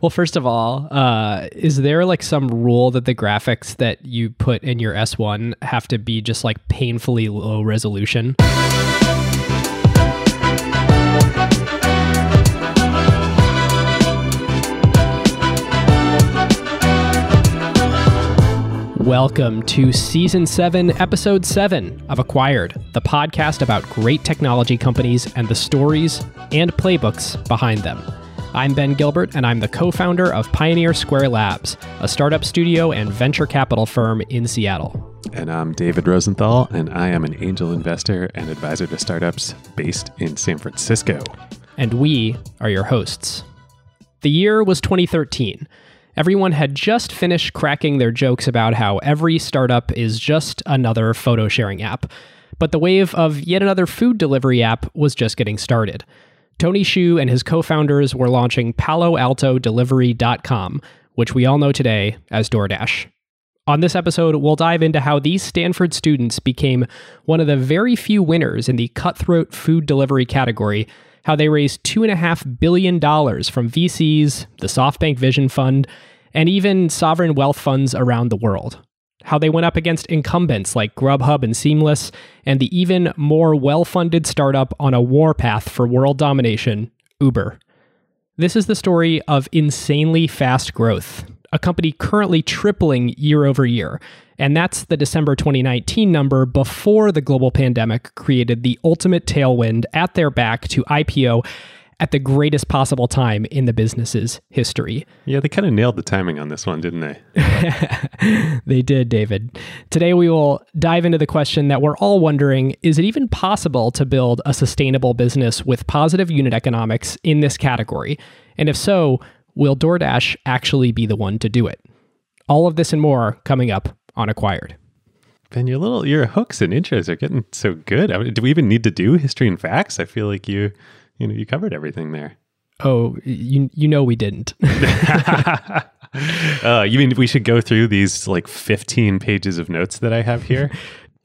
Well, first of all, uh, is there like some rule that the graphics that you put in your S1 have to be just like painfully low resolution? Welcome to Season 7, Episode 7 of Acquired, the podcast about great technology companies and the stories and playbooks behind them. I'm Ben Gilbert, and I'm the co founder of Pioneer Square Labs, a startup studio and venture capital firm in Seattle. And I'm David Rosenthal, and I am an angel investor and advisor to startups based in San Francisco. And we are your hosts. The year was 2013. Everyone had just finished cracking their jokes about how every startup is just another photo sharing app. But the wave of yet another food delivery app was just getting started. Tony Xu and his co founders were launching PaloAltoDelivery.com, which we all know today as DoorDash. On this episode, we'll dive into how these Stanford students became one of the very few winners in the cutthroat food delivery category, how they raised $2.5 billion from VCs, the SoftBank Vision Fund, and even sovereign wealth funds around the world how they went up against incumbents like Grubhub and Seamless, and the even more well funded startup on a warpath for world domination, Uber. This is the story of insanely fast growth, a company currently tripling year over year. And that's the December 2019 number before the global pandemic created the ultimate tailwind at their back to IPO at the greatest possible time in the business's history. Yeah, they kind of nailed the timing on this one, didn't they? they did, David. Today, we will dive into the question that we're all wondering is it even possible to build a sustainable business with positive unit economics in this category? And if so, will DoorDash actually be the one to do it? All of this and more coming up on Acquired. Ben, your little your hooks and intros are getting so good. I mean, do we even need to do history and facts? I feel like you you know, you covered everything there. Oh, you you know we didn't. uh, you mean we should go through these like 15 pages of notes that I have here?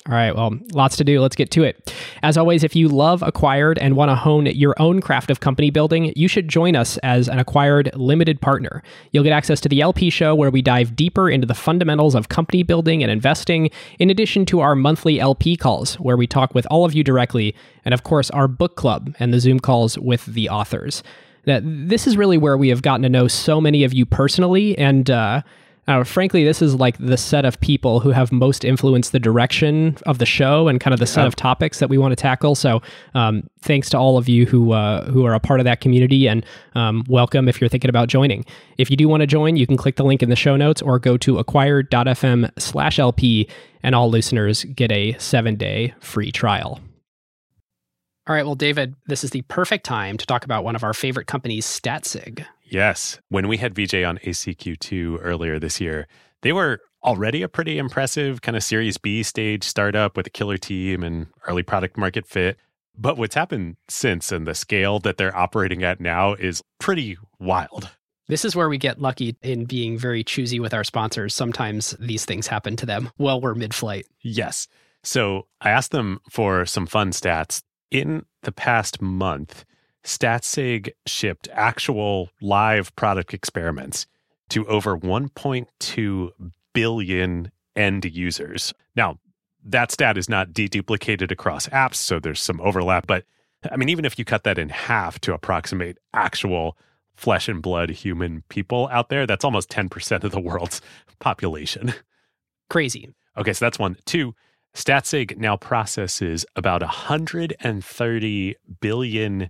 All right, well, lots to do. Let's get to it. As always, if you love Acquired and want to hone your own craft of company building, you should join us as an Acquired limited partner. You'll get access to the LP show where we dive deeper into the fundamentals of company building and investing, in addition to our monthly LP calls where we talk with all of you directly, and of course, our book club and the Zoom calls with the authors. Now, this is really where we have gotten to know so many of you personally and, uh, uh, frankly, this is like the set of people who have most influenced the direction of the show and kind of the set of topics that we want to tackle. So, um, thanks to all of you who uh, who are a part of that community, and um, welcome if you're thinking about joining. If you do want to join, you can click the link in the show notes or go to acquired.fm/lp, and all listeners get a seven day free trial. All right, well, David, this is the perfect time to talk about one of our favorite companies, Statsig. Yes. When we had VJ on ACQ2 earlier this year, they were already a pretty impressive kind of Series B stage startup with a killer team and early product market fit. But what's happened since and the scale that they're operating at now is pretty wild. This is where we get lucky in being very choosy with our sponsors. Sometimes these things happen to them while we're mid flight. Yes. So I asked them for some fun stats. In the past month, Statsig shipped actual live product experiments to over 1.2 billion end users. Now, that stat is not deduplicated across apps, so there's some overlap. But I mean, even if you cut that in half to approximate actual flesh and blood human people out there, that's almost 10% of the world's population. Crazy. Okay, so that's one. Two, Statsig now processes about 130 billion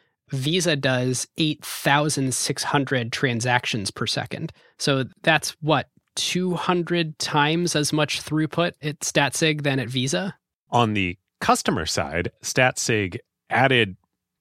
Visa does 8,600 transactions per second. So that's what, 200 times as much throughput at StatSig than at Visa? On the customer side, StatSig added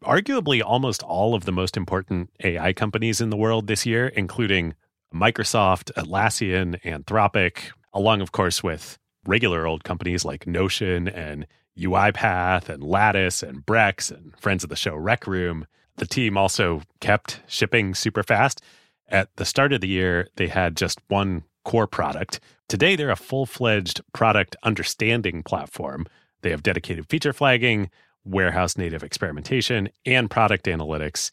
arguably almost all of the most important AI companies in the world this year, including Microsoft, Atlassian, Anthropic, along, of course, with regular old companies like Notion and UiPath and Lattice and Brex and friends of the show Rec Room. The team also kept shipping super fast. At the start of the year, they had just one core product. Today, they're a full fledged product understanding platform. They have dedicated feature flagging, warehouse native experimentation, and product analytics.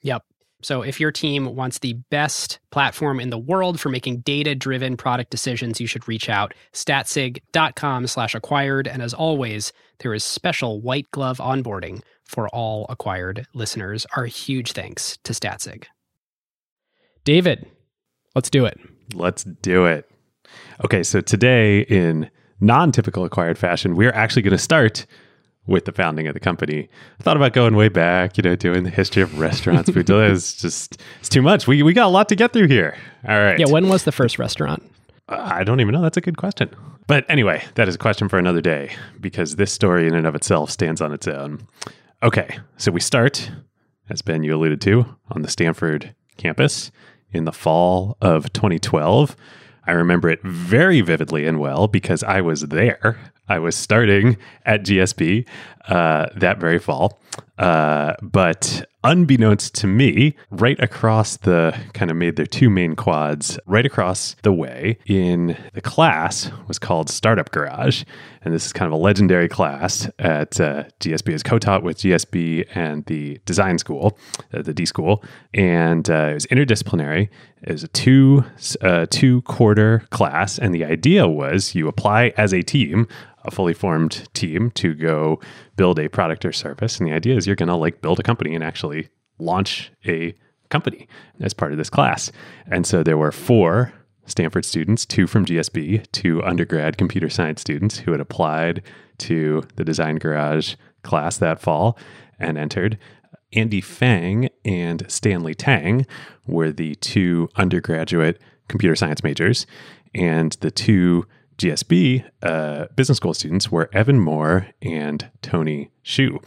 Yep. So if your team wants the best platform in the world for making data-driven product decisions, you should reach out statsig.com slash acquired. And as always, there is special white glove onboarding for all acquired listeners. Our huge thanks to Statsig. David, let's do it. Let's do it. Okay, so today in non-typical acquired fashion, we're actually going to start with the founding of the company. I thought about going way back, you know, doing the history of restaurants. food it's just it's too much. We we got a lot to get through here. All right. Yeah. When was the first restaurant? I don't even know. That's a good question. But anyway, that is a question for another day because this story in and of itself stands on its own. Okay, so we start, as Ben you alluded to, on the Stanford campus in the fall of 2012. I remember it very vividly and well because I was there. I was starting at GSB uh, that very fall. Uh, but unbeknownst to me, right across the kind of made their two main quads, right across the way in the class was called Startup Garage. And this is kind of a legendary class at uh, GSB. Is co-taught with GSB and the design school, uh, the D school, and uh, it was interdisciplinary. It was a two uh, two quarter class, and the idea was you apply as a team a fully formed team to go build a product or service. And the idea is you're going to like build a company and actually launch a company as part of this class. And so there were four Stanford students, two from GSB, two undergrad computer science students who had applied to the Design Garage class that fall and entered. Andy Fang and Stanley Tang were the two undergraduate computer science majors, and the two GSB uh, business school students were Evan Moore and Tony Xu.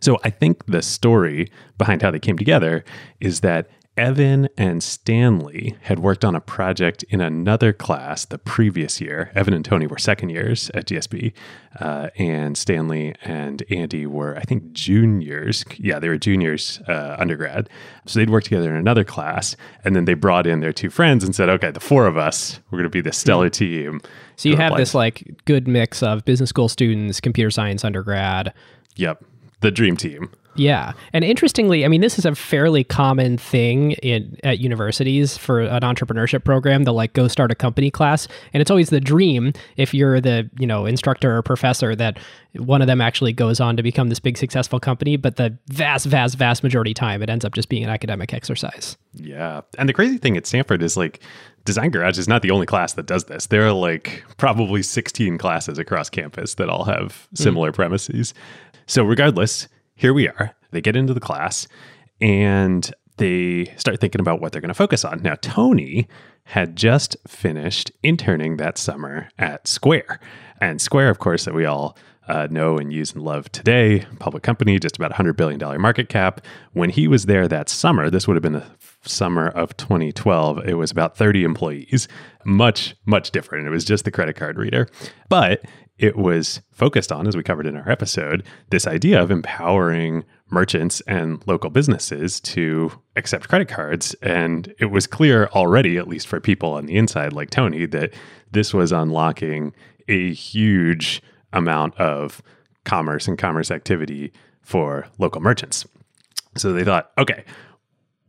So I think the story behind how they came together is that Evan and Stanley had worked on a project in another class the previous year. Evan and Tony were second years at GSB, uh, and Stanley and Andy were, I think, juniors. Yeah, they were juniors, uh, undergrad. So they'd worked together in another class, and then they brought in their two friends and said, "Okay, the four of us, we're going to be the stellar team." So you have this like good mix of business school students, computer science undergrad. Yep, the dream team. Yeah. And interestingly, I mean, this is a fairly common thing in at universities for an entrepreneurship program, the like go start a company class. And it's always the dream if you're the, you know, instructor or professor that one of them actually goes on to become this big successful company. But the vast, vast, vast majority time it ends up just being an academic exercise. Yeah. And the crazy thing at Stanford is like Design Garage is not the only class that does this. There are like probably 16 classes across campus that all have similar mm. premises. So regardless, here we are. They get into the class and they start thinking about what they're going to focus on. Now, Tony had just finished interning that summer at Square. And Square, of course, that we all uh, know and use and love today, public company, just about $100 billion market cap. When he was there that summer, this would have been the summer of 2012, it was about 30 employees, much, much different. It was just the credit card reader. But it was focused on, as we covered in our episode, this idea of empowering merchants and local businesses to accept credit cards. And it was clear already, at least for people on the inside like Tony, that this was unlocking a huge amount of commerce and commerce activity for local merchants. So they thought, okay,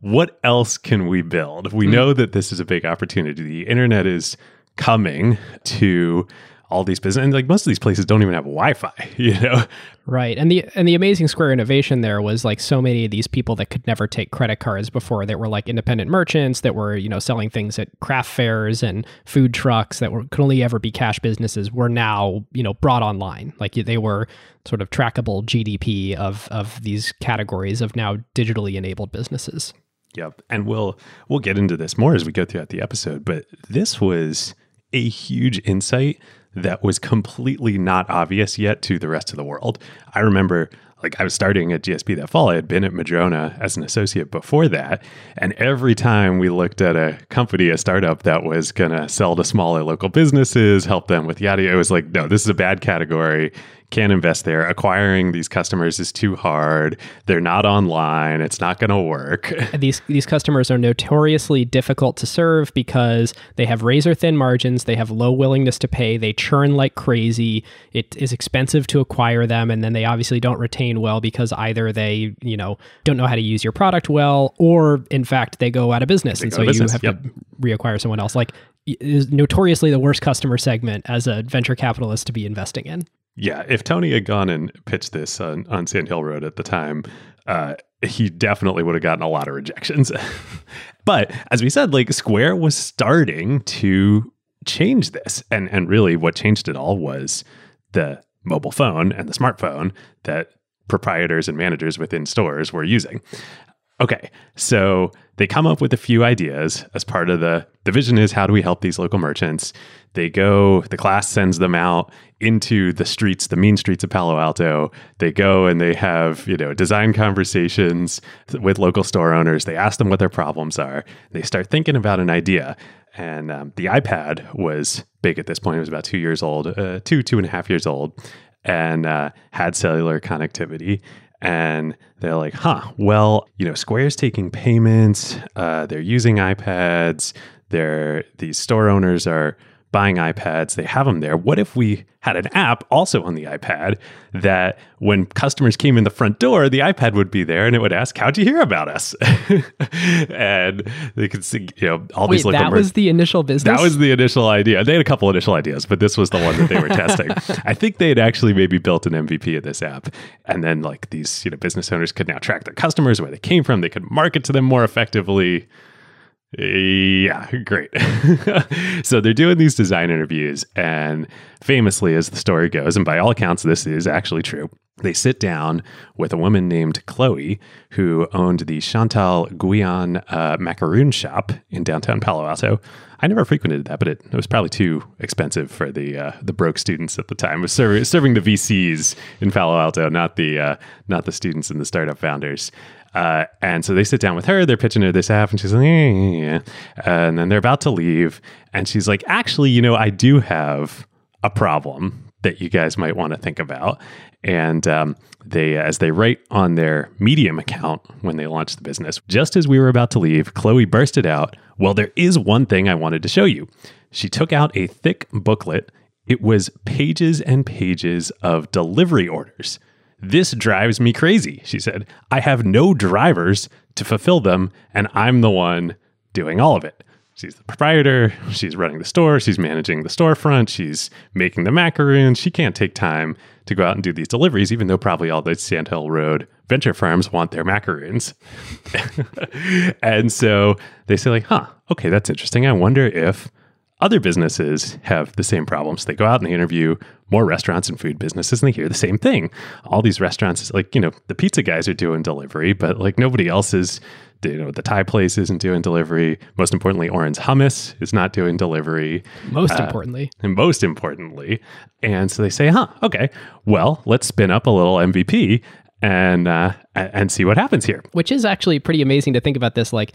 what else can we build? We mm-hmm. know that this is a big opportunity. The internet is coming to all these businesses and like most of these places don't even have wi-fi you know? Right and the and the amazing square innovation there was like so many of these people that could never take credit cards before that were like independent merchants that were you know selling things at craft fairs and food trucks that were could only ever be cash businesses were now you know brought online. Like they were sort of trackable gdp of of these categories of now digitally enabled businesses. Yep and we'll we'll get into this more as we go throughout the episode but this was a huge insight that was completely not obvious yet to the rest of the world. I remember like I was starting at GSB that fall. I had been at Madrona as an associate before that. And every time we looked at a company, a startup that was going to sell to smaller local businesses, help them with yada, it was like, no, this is a bad category can't invest there. Acquiring these customers is too hard. They're not online. It's not going to work. these these customers are notoriously difficult to serve because they have razor thin margins, they have low willingness to pay, they churn like crazy. It is expensive to acquire them and then they obviously don't retain well because either they, you know, don't know how to use your product well or in fact they go out of business They and so business, you have to reacquire someone else. Like is notoriously the worst customer segment as a venture capitalist to be investing in. Yeah, if Tony had gone and pitched this on, on Sand Hill Road at the time, uh, he definitely would have gotten a lot of rejections. but as we said, like Square was starting to change this. And and really what changed it all was the mobile phone and the smartphone that proprietors and managers within stores were using. Okay, so they come up with a few ideas as part of the the vision is how do we help these local merchants? They go, the class sends them out into the streets, the mean streets of Palo Alto. They go and they have, you know, design conversations with local store owners. They ask them what their problems are. They start thinking about an idea. And um, the iPad was big at this point. It was about two years old, uh, two, two and a half years old, and uh, had cellular connectivity and they're like, huh, well, you know, Square's taking payments, uh, they're using iPads, they're these store owners are buying iPads, they have them there. What if we had an app also on the iPad that when customers came in the front door, the iPad would be there and it would ask, How'd you hear about us? and they could see, you know, all Wait, these that mer- was the initial business. that was the initial idea. They had a couple initial ideas, but this was the one that they were testing. I think they had actually maybe built an MVP of this app, and then like these you know business owners could now track their customers, where they came from. They could market to them more effectively. Yeah, great. so they're doing these design interviews, and famously, as the story goes, and by all accounts, this is actually true. They sit down with a woman named Chloe, who owned the Chantal Guillon uh, macaroon shop in downtown Palo Alto. I never frequented that, but it, it was probably too expensive for the uh, the broke students at the time. It was serving, serving the VCs in Palo Alto, not the uh, not the students and the startup founders. Uh, and so they sit down with her, they're pitching her this app, and she's like, yeah, yeah, yeah. and then they're about to leave. And she's like, actually, you know, I do have a problem that you guys might want to think about. And um, they, as they write on their Medium account when they launched the business, just as we were about to leave, Chloe bursted out, Well, there is one thing I wanted to show you. She took out a thick booklet. It was pages and pages of delivery orders. This drives me crazy, she said. I have no drivers to fulfill them, and I'm the one doing all of it. She's the proprietor. She's running the store. She's managing the storefront. She's making the macaroons. She can't take time to go out and do these deliveries, even though probably all the Sandhill Road venture farms want their macaroons. and so they say, like, huh, okay, that's interesting. I wonder if other businesses have the same problems. They go out and they interview more restaurants and food businesses and they hear the same thing. All these restaurants, like, you know, the pizza guys are doing delivery, but like nobody else is, you know, the Thai place isn't doing delivery. Most importantly, Oren's Hummus is not doing delivery. Most Uh, importantly. And most importantly. And so they say, huh, okay, well, let's spin up a little MVP and, uh, and see what happens here. which is actually pretty amazing to think about this like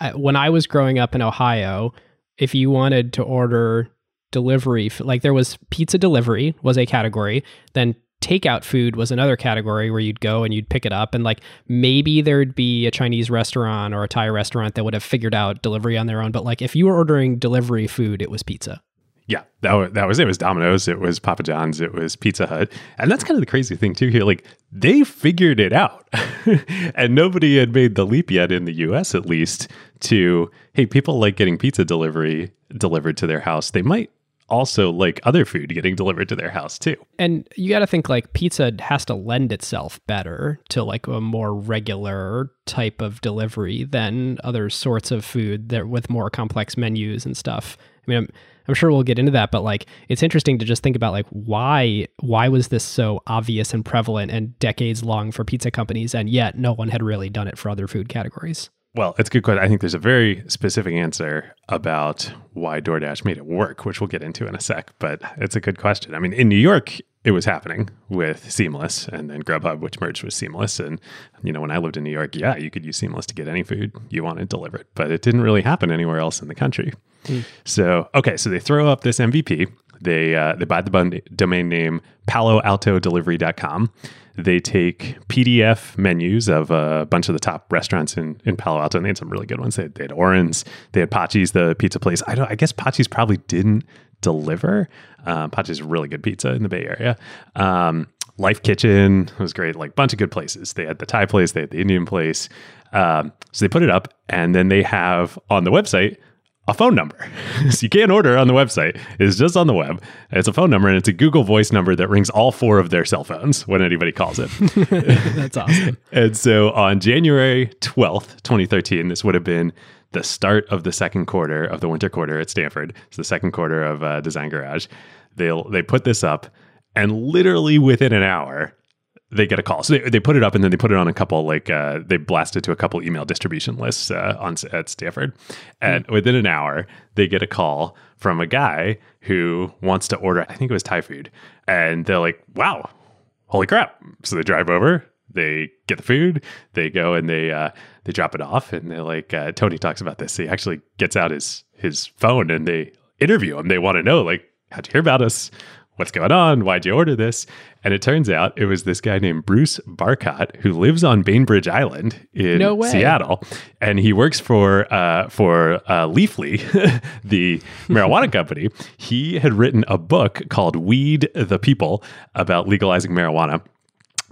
I, when i was growing up in ohio if you wanted to order delivery like there was pizza delivery was a category then takeout food was another category where you'd go and you'd pick it up and like maybe there'd be a chinese restaurant or a thai restaurant that would have figured out delivery on their own but like if you were ordering delivery food it was pizza Yeah, that was, that was it. Was Domino's, it was Papa John's, it was Pizza Hut. And that's kind of the crazy thing too here. Like they figured it out. and nobody had made the leap yet in the US at least to hey, people like getting pizza delivery delivered to their house. They might also like other food getting delivered to their house too. And you got to think like pizza has to lend itself better to like a more regular type of delivery than other sorts of food that with more complex menus and stuff. I mean, I'm, sure we'll get into that, but like it's interesting to just think about like why why was this so obvious and prevalent and decades long for pizza companies, and yet no one had really done it for other food categories. Well, it's a good question. I think there's a very specific answer about why DoorDash made it work, which we'll get into in a sec. But it's a good question. I mean, in New York, it was happening with Seamless and then Grubhub, which merged with Seamless. And, you know, when I lived in New York, yeah, you could use Seamless to get any food you wanted delivered, but it didn't really happen anywhere else in the country. Mm. So, okay, so they throw up this MVP. They, uh, they buy the bun- domain name paloaltodelivery.com. They take PDF menus of a bunch of the top restaurants in, in Palo Alto, and they had some really good ones. They, they had Oren's, they had Patxi's, the pizza place. I don't. I guess Patxi's probably didn't deliver. Um, Patxi's really good pizza in the Bay Area. Um, Lyfe Kitchen was great, like bunch of good places. They had the Thai place, they had the Indian place. Um, so they put it up, and then they have on the website a phone number. so you can't order on the website. It's just on the web. It's a phone number and it's a Google Voice number that rings all four of their cell phones when anybody calls it. That's awesome. and so on January 12th, 2013, this would have been the start of the second quarter of the winter quarter at Stanford. It's the second quarter of uh, Design Garage. They'll they put this up, and literally within an hour, they get a call. So they, they put it up and then they put it on a couple like uh, they blasted it to a couple email distribution lists uh, on at Stanford, and mm. within an hour they get a call from a guy who wants to order. I think it was Thai food, and they're like, "Wow, holy crap!" So they drive over, they get the food, they go and they uh, they drop it off, and they're like, uh, Tony talks about this. He actually gets out his his phone and they interview him. They want to know like, how'd you hear about us? What's going on? Why'd you order this? And it turns out it was this guy named Bruce Barcott who lives on Bainbridge Island in no Seattle, and he works for uh, for uh, Leafly, the marijuana company. He had written a book called "Weed the People" about legalizing marijuana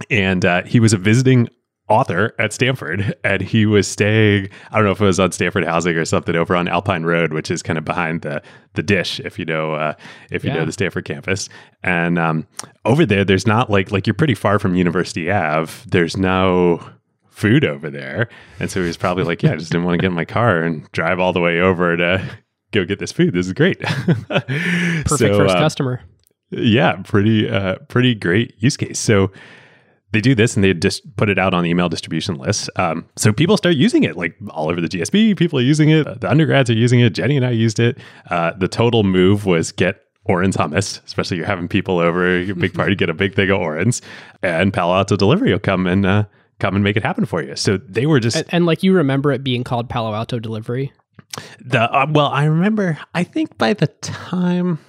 and uh, he was a visiting author at Stanford, and he was staying. I don't know if it was on Stanford housing or something over on Alpine Road, which is kind of behind the the dish, if you know uh, if you yeah. know the Stanford campus. And um, over there, there's not like like you're pretty far from University Ave. There's no food over there, and so he was probably like, "Yeah, I just didn't want to get in my car and drive all the way over to go get this food. This is great." Perfect so, first uh, customer. Yeah, pretty uh, pretty great use case. So they do this and they just put it out on the email distribution lists. Um, so people start using it like all over the GSB. People are using it. The undergrads are using it. Jenny and I used it. Uh, the total move was get Oren's hummus, especially you're having people over, your big party, get a big thing of Oren's, and Palo Alto Delivery will come and uh, come and make it happen for you. So they were just and, and, like you remember it being called Palo Alto Delivery. The uh, well, I remember. I think by the time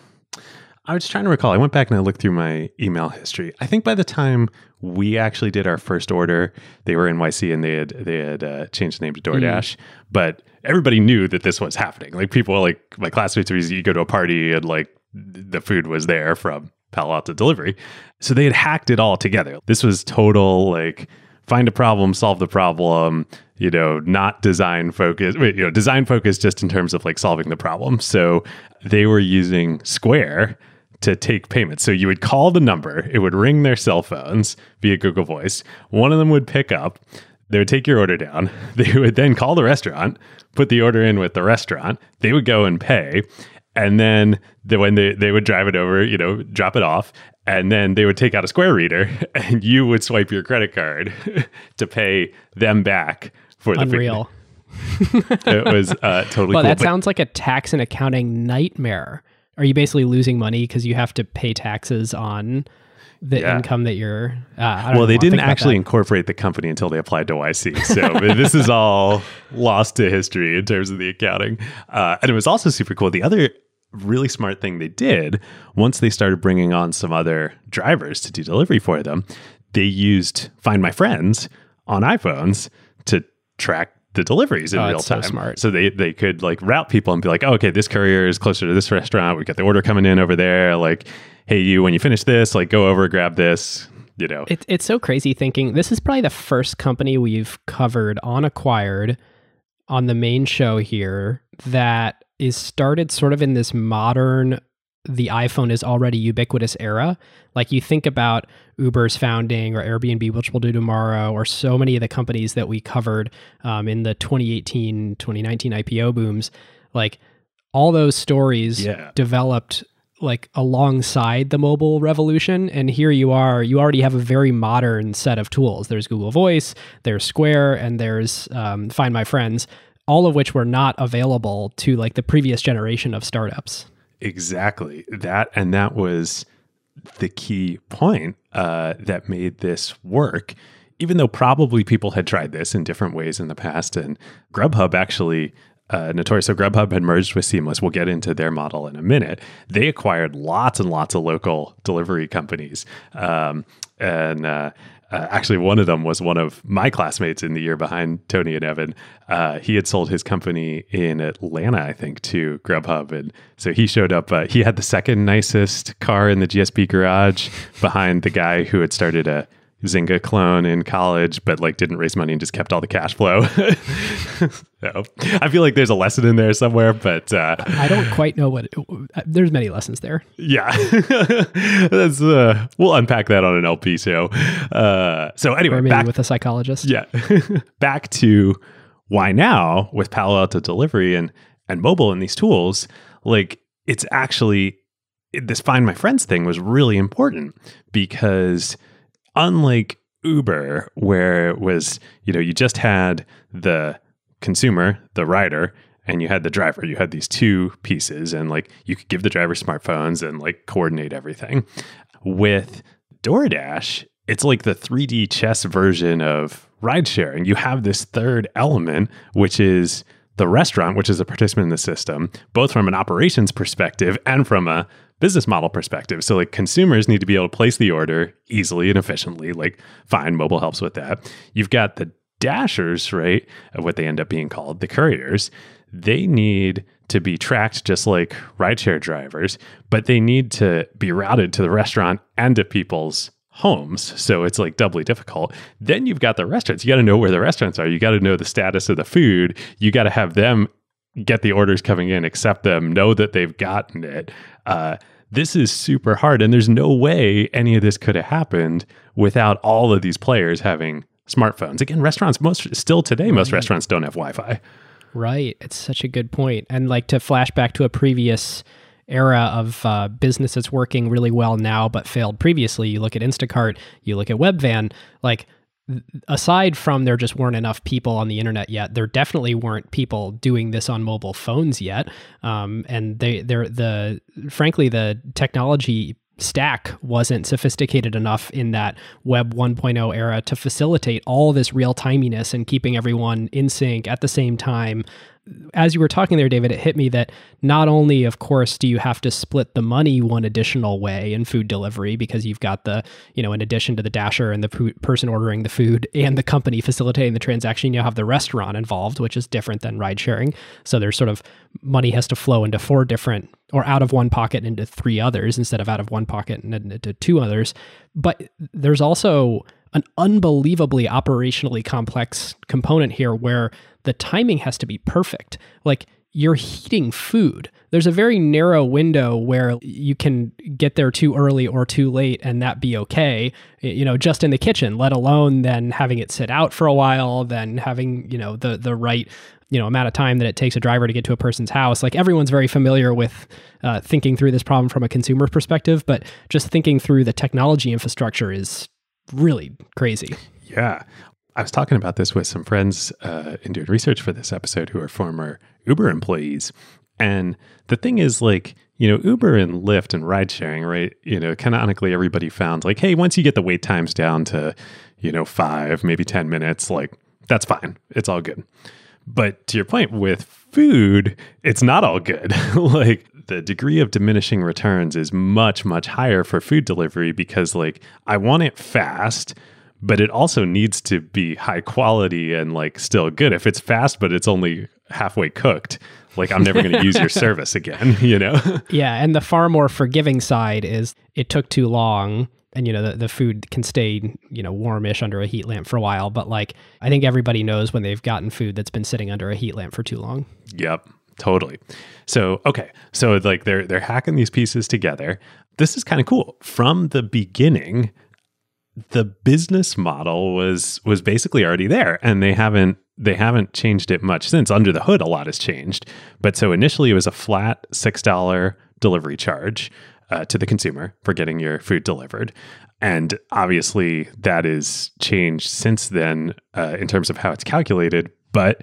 I was trying to recall. I went back and I looked through my email history. I think by the time we actually did our first order, they were NYC and they had they had uh, changed the name to DoorDash. Mm. But everybody knew that this was happening. Like people, like my classmates, you go to a party and like the food was there from Palo Alto Delivery. So they had hacked it all together. This was total like find a problem, solve the problem. You know, not design focus. You know, design focus just in terms of like solving the problem. So they were using Square to take payments. So you would call the number, it would ring their cell phones via Google Voice. One of them would pick up, they would take your order down. They would then call the restaurant, put the order in with the restaurant. They would go and pay. And then the, when they, they would drive it over, you know, drop it off. And then they would take out a Square reader and you would swipe your credit card to pay them back for the Unreal. it was uh, totally well, cool. that but, sounds like a tax and accounting nightmare are you basically losing money because you have to pay taxes on the yeah. income that you're uh, well they didn't actually incorporate the company until they applied to yc so this is all lost to history in terms of the accounting. Uh, and it was also super cool. The other really smart thing they did once they started bringing on some other drivers to do delivery for them they used find my friends on iphones to track the deliveries in oh, real time. So smart. So they they could like route people and be like, oh, okay, this courier is closer to this restaurant. We got the order coming in over there. Like, hey, you, when you finish this, like go over, grab this. You know, it, it's so crazy thinking this is probably the first company we've covered on acquired on the main show here that is started sort of in this modern the iPhone is already ubiquitous era. Like you think about Uber's founding or Airbnb, which we'll do tomorrow, or so many of the companies that we covered um, in the 2018, 2019 IPO booms, like all those stories yeah. developed like alongside the mobile revolution and here you are you already have a very modern set of tools there's google voice there's square and there's um, find my friends all of which were not available to like the previous generation of startups Exactly. That and that was the key point uh, that made this work, even though probably people had tried this in different ways in the past. And Grubhub actually, uh, Notorious, so Grubhub had merged with Seamless. We'll get into their model in a minute. They acquired lots and lots of local delivery companies. Um, and uh, uh, actually, one of them was one of my classmates in the year behind Tony and Evan. Uh, he had sold his company in Atlanta, I think, to Grubhub, and so he showed up. Uh, he had the second nicest car in the GSB garage behind the guy who had started a Zynga clone in college, but like didn't raise money and just kept all the cash flow. so, I feel like there's a lesson in there somewhere, but uh, I don't quite know what. It, there's many lessons there. Yeah, that's uh, we'll unpack that on an LP show. Uh, so anyway, or maybe back, with a psychologist. Yeah, back to why now with Palo Alto Delivery and and mobile and these tools, like it's actually this find my friends thing was really important because unlike Uber, where it was, you know, you just had the consumer, the rider, and you had the driver. You had these two pieces, and like you could give the driver smartphones and like coordinate everything. With DoorDash, it's like the 3D chess version of ride sharing. You have this third element, which is the restaurant, which is a participant in the system, both from an operations perspective and from a business model perspective. So like consumers need to be able to place the order easily and efficiently. Like fine, mobile helps with that. You've got the dashers, right? Of what they end up being called, the couriers. They need to be tracked just like rideshare drivers, but they need to be routed to the restaurant and to people's homes. So it's like doubly difficult. Then you've got the restaurants. You got to know where the restaurants are. You got to know the status of the food. You got to have them get the orders coming in, accept them, know that they've gotten it. Uh, this is super hard. And there's no way any of this could have happened without all of these players having smartphones. Again, restaurants, most still today, most restaurants don't have Wi Fi. Right. It's such a good point. And like to flash back to a previous era of uh, businesses working really well now but failed previously, you look at Instacart, you look at Webvan, like aside from there just weren't enough people on the internet yet, there definitely weren't people doing this on mobile phones yet. Um, and they, they're the frankly the technology stack wasn't sophisticated enough in that web 1.0 era to facilitate all this real timiness and keeping everyone in sync at the same time as you were talking there, David, it hit me that not only, of course, do you have to split the money one additional way in food delivery because you've got the, you know, in addition to the dasher and the person ordering the food and the company facilitating the transaction, you have the restaurant involved, which is different than ride sharing. So there's sort of money has to flow into four different or out of one pocket into three others instead of out of one pocket and into two others. But there's also an unbelievably operationally complex component here where the timing has to be perfect. Like you're heating food. There's a very narrow window where you can get there too early or too late and that be okay, you know, just in the kitchen, let alone then having it sit out for a while, then having, you know, the the right you know amount of time that it takes a driver to get to a person's house like everyone's very familiar with uh, thinking through this problem from a consumer perspective but just thinking through the technology infrastructure is really crazy yeah I was talking about this with some friends uh, in doing research for this episode who are former Uber employees. And the thing is, like, you know, Uber and Lyft and ride sharing, right? You know, canonically, everybody found like, hey, once you get the wait times down to, you know, five, maybe 10 minutes, like, that's fine. It's all good. But to your point with food, it's not all good. like, the degree of diminishing returns is much, much higher for food delivery because, like, I want it fast but it also needs to be high quality and like still good. If it's fast, but it's only halfway cooked, like I'm never going to use your service again, you know? yeah. And the far more forgiving side is it took too long and you know the, the food can stay you know warmish under a heat lamp for a while but like i think everybody knows when they've gotten food that's been sitting under a heat lamp for too long yep totally so okay so like they're they're hacking these pieces together this is kind of cool from the beginning the business model was was basically already there and they haven't they haven't changed it much since under the hood a lot has changed but so initially it was a flat six dollar delivery charge uh, to the consumer for getting your food delivered and obviously that is changed since then uh, in terms of how it's calculated but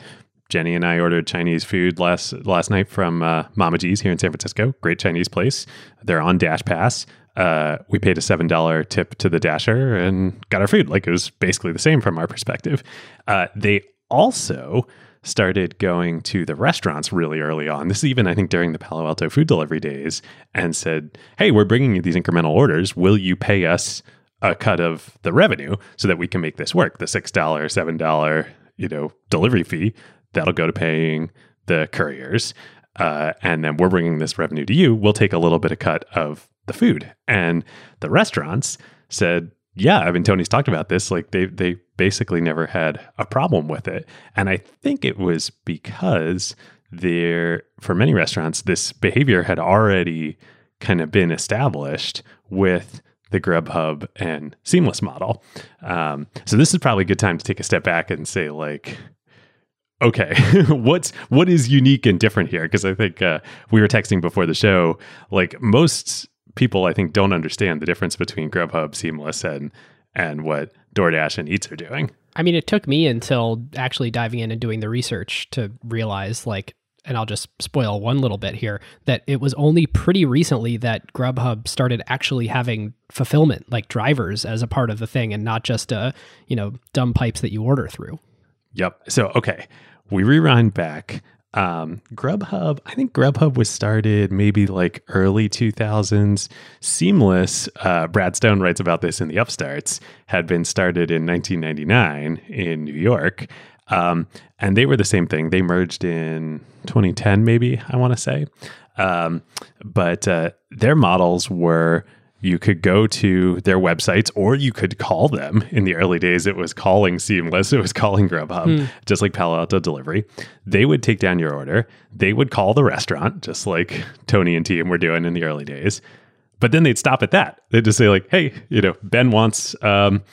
Jenny and I ordered Chinese food last last night from uh, Mama G's here in San Francisco. Great Chinese place. They're on Dash Pass. Uh, we paid a seven dollar tip to the dasher and got our food. Like it was basically the same from our perspective. Uh, they also started going to the restaurants really early on. This is even, I think, during the Palo Alto food delivery days, and said, "Hey, we're bringing you these incremental orders. Will you pay us a cut of the revenue so that we can make this work? The six dollar, seven dollar, you know, delivery fee that'll go to paying the couriers." Uh, and then we're bringing this revenue to you. We'll take a little bit of cut of the food. And the restaurants said, yeah, I mean, Tony's talked about this. Like they they basically never had a problem with it, and I think it was because there, for many restaurants, this behavior had already kind of been established with the Grubhub and Seamless model. Um, so this is probably a good time to take a step back and say, like, okay, what's what is unique and different here? Because I think uh, we were texting before the show, like most people I think don't understand the difference between Grubhub, Seamless, and and what DoorDash and Eats are doing. I mean, it took me until actually diving in and doing the research to realize, like, and I'll just spoil one little bit here, that it was only pretty recently that Grubhub started actually having fulfillment, like drivers, as a part of the thing, and not just uh, you know, dumb pipes that you order through. Yep. So okay, we rewind back um, Grubhub, I think Grubhub was started maybe like early 2000s. Seamless, uh, Brad Stone writes about this in the Upstarts, had been started in 1999 in New York. Um, and they were the same thing. They merged in 2010, maybe, I want to say. Um, but uh, their models were you could go to their websites or you could call them. In the early days, it was calling Seamless, it was calling Grubhub, hmm. just like Palo Alto Delivery. They would take down your order. They would call the restaurant, just like Tony and team were doing in the early days. But then they'd stop at that. They'd just say like, "Hey, you know, Ben wants um,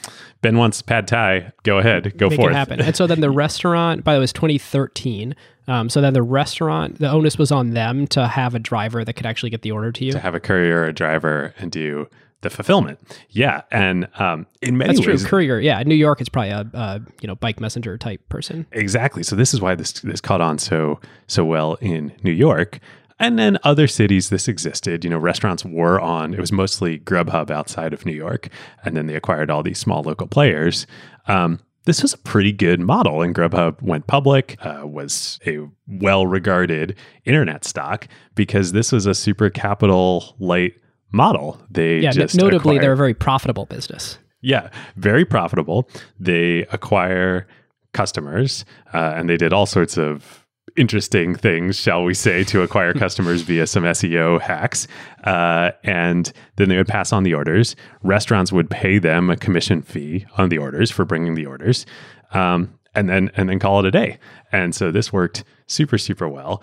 Ben wants pad thai. Go ahead, go Make forth." It happen. and so then the restaurant, by the way, it was 2013. Um, so then the restaurant, the onus was on them to have a driver that could actually get the order to you. To have a courier or a driver and do the fulfillment. Yeah, and um, in many That's ways, true. Courier. Yeah, in New York is probably a, a, you know bike messenger type person. Exactly. So this is why this this caught on so so well in New York. And then other cities this existed. You know, restaurants were on. It was mostly Grubhub outside of New York, and then they acquired all these small local players. Um, this was a pretty good model, and Grubhub went public, uh, was a well regarded internet stock because this was a super capital light model. They yeah, just notably, acquired, they're a very profitable business. Yeah, very profitable. They acquire customers, uh, and they did all sorts of interesting things, shall we say, to acquire customers via some SEO hacks. Uh, and then they would pass on the orders. Restaurants would pay them a commission fee on the orders for bringing the orders, um, and then and then call it a day. And so this worked super super well.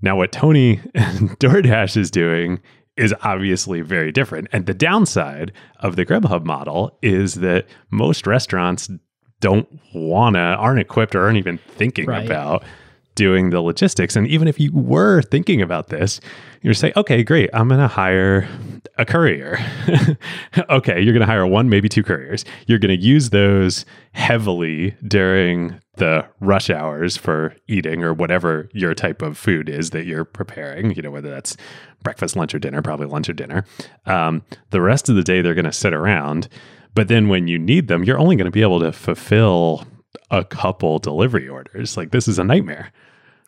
Now, what Tony and DoorDash is doing is obviously very different. And the downside of the Grubhub model is that most restaurants don't want to, aren't equipped, or aren't even thinking right. about doing the logistics. And even if you were thinking about this, you're say, okay, great, I'm going to hire a courier. okay, you're going to hire one, maybe two couriers. You're going to use those heavily during the rush hours for eating or whatever your type of food is that you're preparing, you know, whether that's breakfast, lunch, or dinner, probably lunch or dinner. Um, the rest of the day, they're going to sit around. But then when you need them, you're only going to be able to fulfill a couple delivery orders. Like this is a nightmare.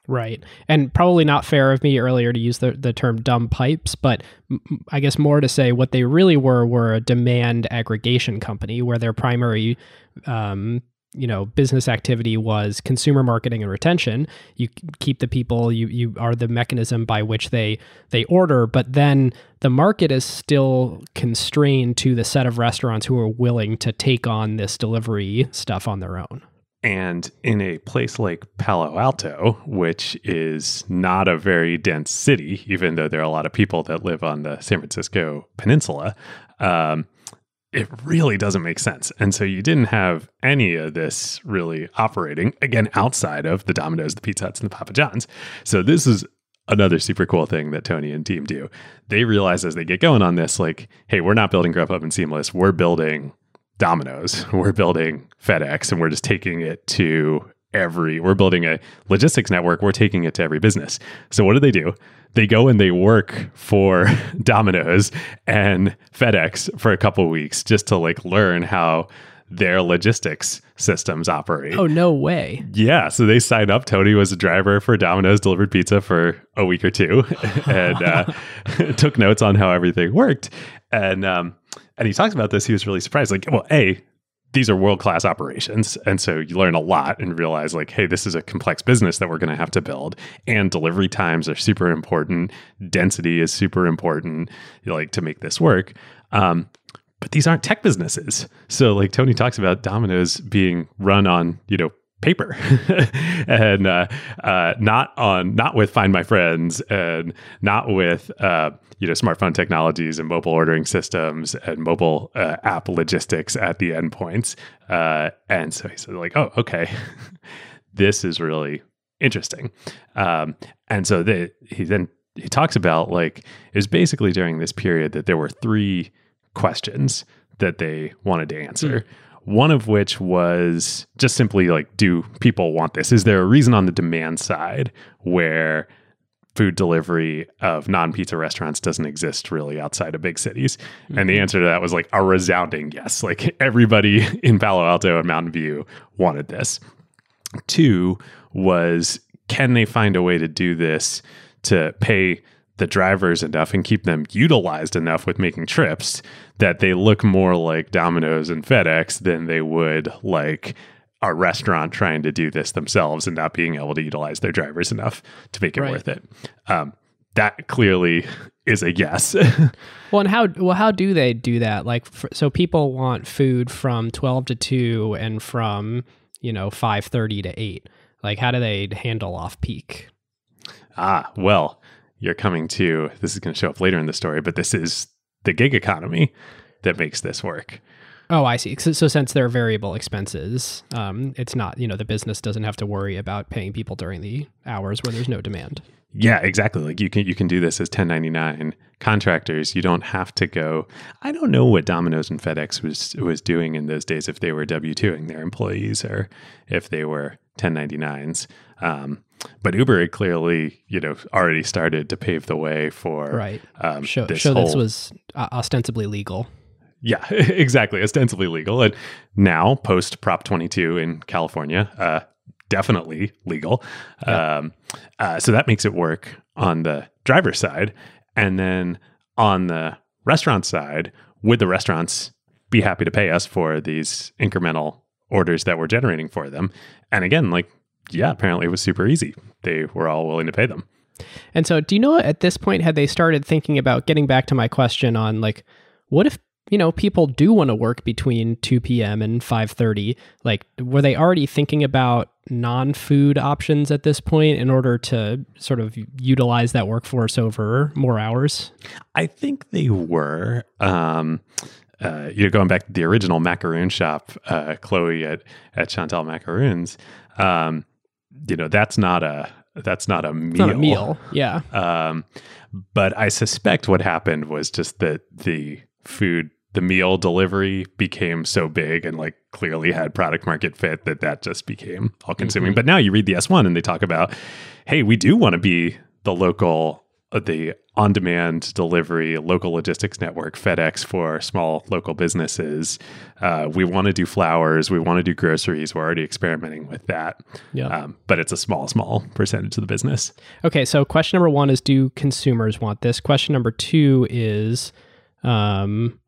Right. And probably not fair of me earlier to use the, the term dumb pipes, but m- I guess more to say what they really were were a demand aggregation company where their primary um, you know business activity was consumer marketing and retention you keep the people you you are the mechanism by which they they order but then the market is still constrained to the set of restaurants who are willing to take on this delivery stuff on their own and in a place like Palo Alto, which is not a very dense city, even though there are a lot of people that live on the San Francisco peninsula, um, it really doesn't make sense. And so you didn't have any of this really operating, again, outside of the Domino's, the Pizza Huts, and the Papa John's. So this is another super cool thing that Tony and team do. They realize as they get going on this, like, hey, we're not building Grubhub and Seamless, we're building Domino's. We're building FedEx and we're just taking it to every, we're building a logistics network, we're taking it to every business. So what do they do? They go and they work for Domino's and FedEx for a couple weeks just to like learn how their logistics systems operate. Oh, no way. Yeah. So they signed up. Tony was a driver for Domino's, delivered pizza for a week or two, and uh, took notes on how everything worked. And um, and he talks about this. He was really surprised. Like, well, a these are world class operations, and so you learn a lot and realize like, hey, this is a complex business that we're going to have to build, and delivery times are super important. Density is super important, like to make this work. Um, but these aren't tech businesses. So like Tony talks about Domino's being run on, you know, paper and uh, uh, not on not with find my friends and not with uh, you know smartphone technologies and mobile ordering systems and mobile uh, app logistics at the endpoints uh, and so he said like oh okay this is really interesting um, and so he then he talks about like it was basically during this period that there were three questions that they wanted to answer. Mm. One of which was just simply like, do people want this? Is there a reason on the demand side where food delivery of non pizza restaurants doesn't exist really outside of big cities? Mm-hmm. And the mm-hmm. answer to that was like a resounding yes. Like everybody in Palo Alto and Mountain View wanted this. Two was, can they find a way to do this to pay the drivers enough and keep them utilized enough with making trips that they look more like Domino's and FedEx than they would like a restaurant trying to do this themselves and not being able to utilize their drivers enough to make it right. worth it. Um, that clearly is a yes. well, and how well how do they do that? Like, for, so people want food from twelve to two and from you know five thirty to eight. Like, how do they handle off peak? Ah, well, you're coming to this is going to show up later in the story, but this is the gig economy that makes this work. Oh, I see. So, so since they're variable expenses, um, it's not you know the business doesn't have to worry about paying people during the hours where there's no demand. Yeah, exactly. Like you can you can do this as 1099 contractors. You don't have to go. I don't know what Domino's and FedEx was was doing in those days if they were W twoing their employees or if they were 1099s. Um, but Uber had clearly, you know, already started to pave the way for right. Um, show this, show whole, this was uh, ostensibly legal. Yeah, exactly, ostensibly legal, and now post Prop 22 in California, uh, definitely legal. Yeah. Um, uh, so that makes it work on the driver's side, and then on the restaurant side, would the restaurants be happy to pay us for these incremental orders that we're generating for them? And again, like yeah, apparently it was super easy. They were all willing to pay them. And so, do you know at this point had they started thinking about getting back to my question on like, what if you know people do want to work between 2 p.m. and 5:30? Like, were they already thinking about non-food options at this point in order to sort of utilize that workforce over more hours? I think they were. Um, uh, you know, going back to the original macaroon shop, uh, Chloe at at Chantal Macaroons. Um, you know that's not a that's not a meal. Not a meal, yeah. Um, but I suspect what happened was just that the food, the meal delivery became so big and like clearly had product market fit that that just became all consuming. Mm-hmm. But now you read the S1 and they talk about, hey, we do want to be the local the on demand delivery local logistics network, FedEx for small local businesses. Uh, we want to do flowers. We want to do groceries. We're already experimenting with that. Yeah. Um, but it's a small, small percentage of the business. Okay. So, question number one is Do consumers want this? Question number two is um,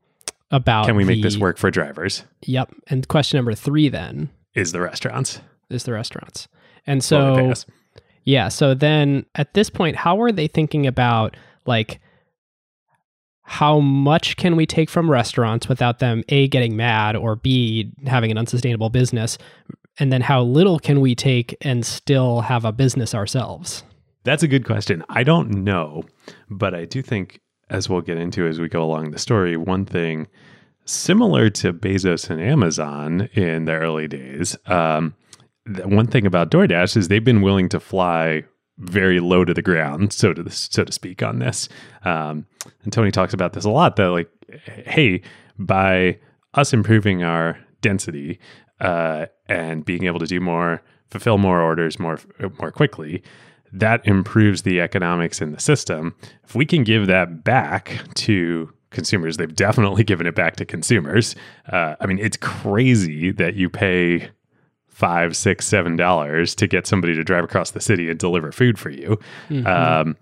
about Can we make this work for drivers? Yep. And question number three then is the restaurants. Is the restaurants. And so. Yeah. So then at this point, how are they thinking about like how much can we take from restaurants without them A, getting mad or B, having an unsustainable business? And then how little can we take and still have a business ourselves? That's a good question. I don't know, but I do think, as we'll get into as we go along the story, one thing similar to Bezos and Amazon in the early days, um, one thing about DoorDash is they've been willing to fly very low to the ground, so to so to speak, on this. Um, and Tony talks about this a lot. That like, hey, by us improving our density uh, and being able to do more fulfill more orders more more quickly. That improves the economics in the system. If we can give that back to consumers, they've definitely given it back to consumers. Uh, I mean, it's crazy that you pay five, six, seven dollars to get somebody to drive across the city and deliver food for you. Mhm. Um,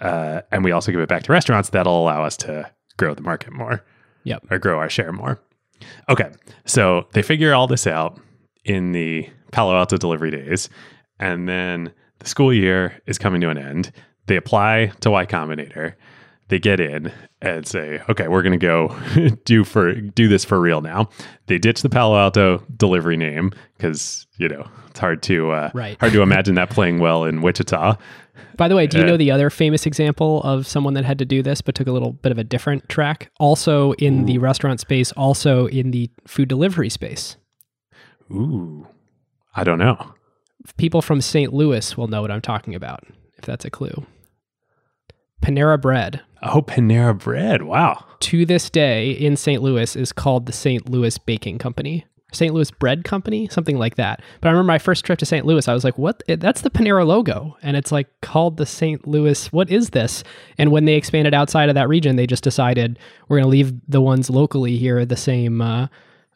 uh, and we also give it back to restaurants. That'll allow us to grow the market more yep. or grow our share more. Okay, so they figure all this out in the Palo Alto delivery days, and then the school year is coming to an end. They apply to Y Combinator. They get in and say, "Okay, we're going to go do for do this for real now." They ditch the Palo Alto delivery name because you know it's hard to uh, Right. hard to imagine that playing well in Wichita. By the way, do you Uh, know the other famous example of someone that had to do this but took a little bit of a different track? Also in the restaurant space, also in the food delivery space. Ooh, I don't know. People from St. Louis will know what I'm talking about, if that's a clue. Panera Bread, Oh, Panera Bread! Wow. to this day in St. Louis, is called the St. Louis Baking Company. St. Louis Bread Company, something like that. But I remember my first trip to St. Louis, I was like, what? That's the Panera logo. And it's like called the St. Louis. What is this? And when they expanded outside of that region, they just decided we're going to leave the ones locally here the same, uh,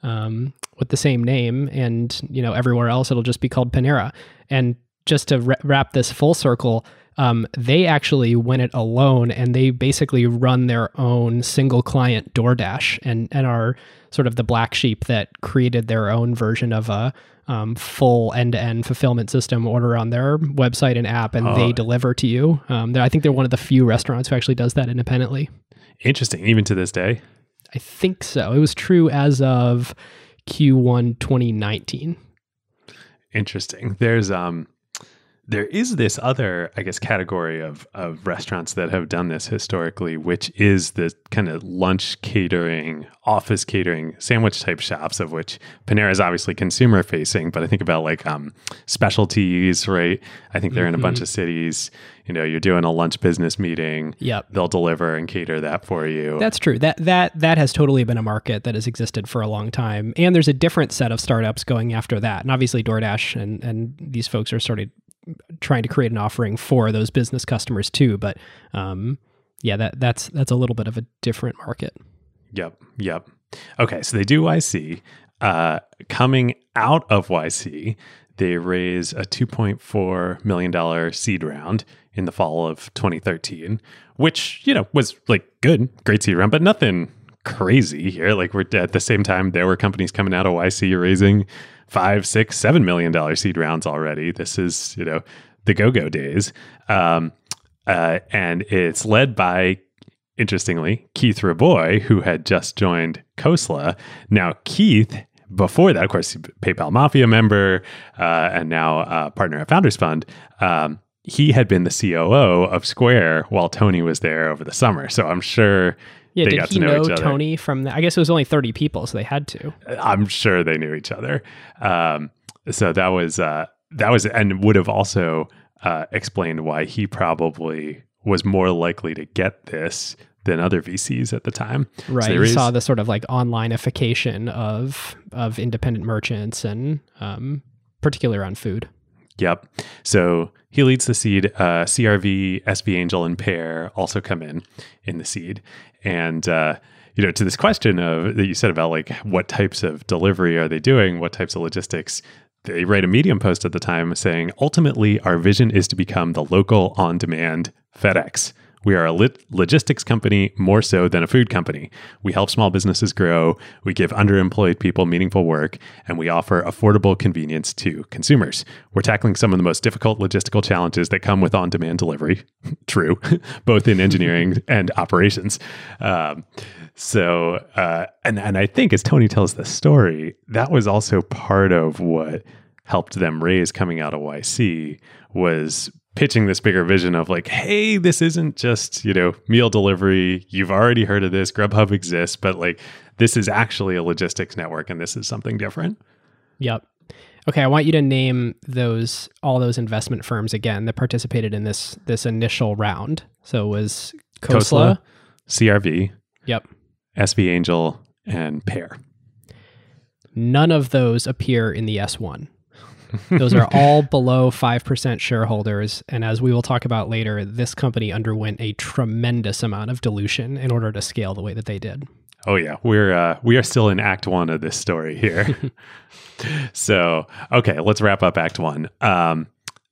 um, with the same name. And, you know, everywhere else, it'll just be called Panera. And just to wra- wrap this full circle, um, they actually went it alone and they basically run their own single client DoorDash and, and are sort of the black sheep that created their own version of a um, full end to end fulfillment system order on their website and app and Oh. they deliver to you. Um, I think they're one of the few restaurants who actually does that independently. Interesting. Even to this day. I think so. It was true as of Q1 2019. Interesting. There's um there is this other, I guess, category of of restaurants that have done this historically, which is the kind of lunch catering, office catering, sandwich type shops, of which Panera is obviously consumer facing. But I think about like um, specialties, right? I think they're in a bunch of cities. You know, you're doing a lunch business meeting. Yep. They'll deliver and cater that for you. That's true. That that that has totally been a market that has existed for a long time, and there's a different set of startups going after that. And obviously, DoorDash and and these folks are sort of trying to create an offering for those business customers too. But um, yeah, that that's that's a little bit of a different market. Yep. Yep. Okay. So they do YC. Uh, coming out of YC, they raise a $2.4 million seed round in the fall of 2013, which, you know, was like good, great seed round, but nothing crazy here. Like we're at the same time, there were companies coming out of YC raising five, six, seven million dollar seed rounds already. This is, you know, the go-go days. Um, uh, and it's led by interestingly, Keith Rabois, who had just joined Khosla. Now, Keith, before that, of course, PayPal Mafia member uh, and now uh, partner at Founders Fund, um, he had been the COO of Square while Tony was there over the summer. So I'm sure Yeah, they did got he to know, know. Tony from? The, I guess it was only thirty people, so they had to. I'm sure they knew each other. Um, so that was uh, that was and would have also uh, explained why he probably was more likely to get this than other VCs at the time. Right. they you raised- saw the sort of like onlineification of of independent merchants and um, particularly around food. Yep. So he leads the seed. Uh, CRV, SV Angel, and Pear also come in in the seed. And uh, you know, to this question of that you said about like what types of delivery are they doing, what types of logistics. They write a Medium post at the time saying, ultimately, our vision is to become the local on demand FedEx. We are a logistics company more so than a food company. We help small businesses grow, we give underemployed people meaningful work, and we offer affordable convenience to consumers. We're tackling some of the most difficult logistical challenges that come with on demand delivery. True, both in engineering and operations. Um, so, uh, and, and I think as Tony tells the story, that was also part of what helped them raise coming out of YC was pitching this bigger vision of like, hey, this isn't just, you know, meal delivery. You've already heard of this. Grubhub exists, but like this is actually a logistics network and this is something different. Yep. Okay, I want you to name those all those investment firms again that participated in this this initial round. So it was Khosla. Khosla. CRV, Yep. SV Angel, and Pear. None of those appear in the S1. Those are all below 5% shareholders. And as we will talk about later, this company underwent a tremendous amount of dilution in order to scale the way that they did. Oh yeah, we're uh, we are still in Act One of this story here. so okay, let's wrap up Act One. Um,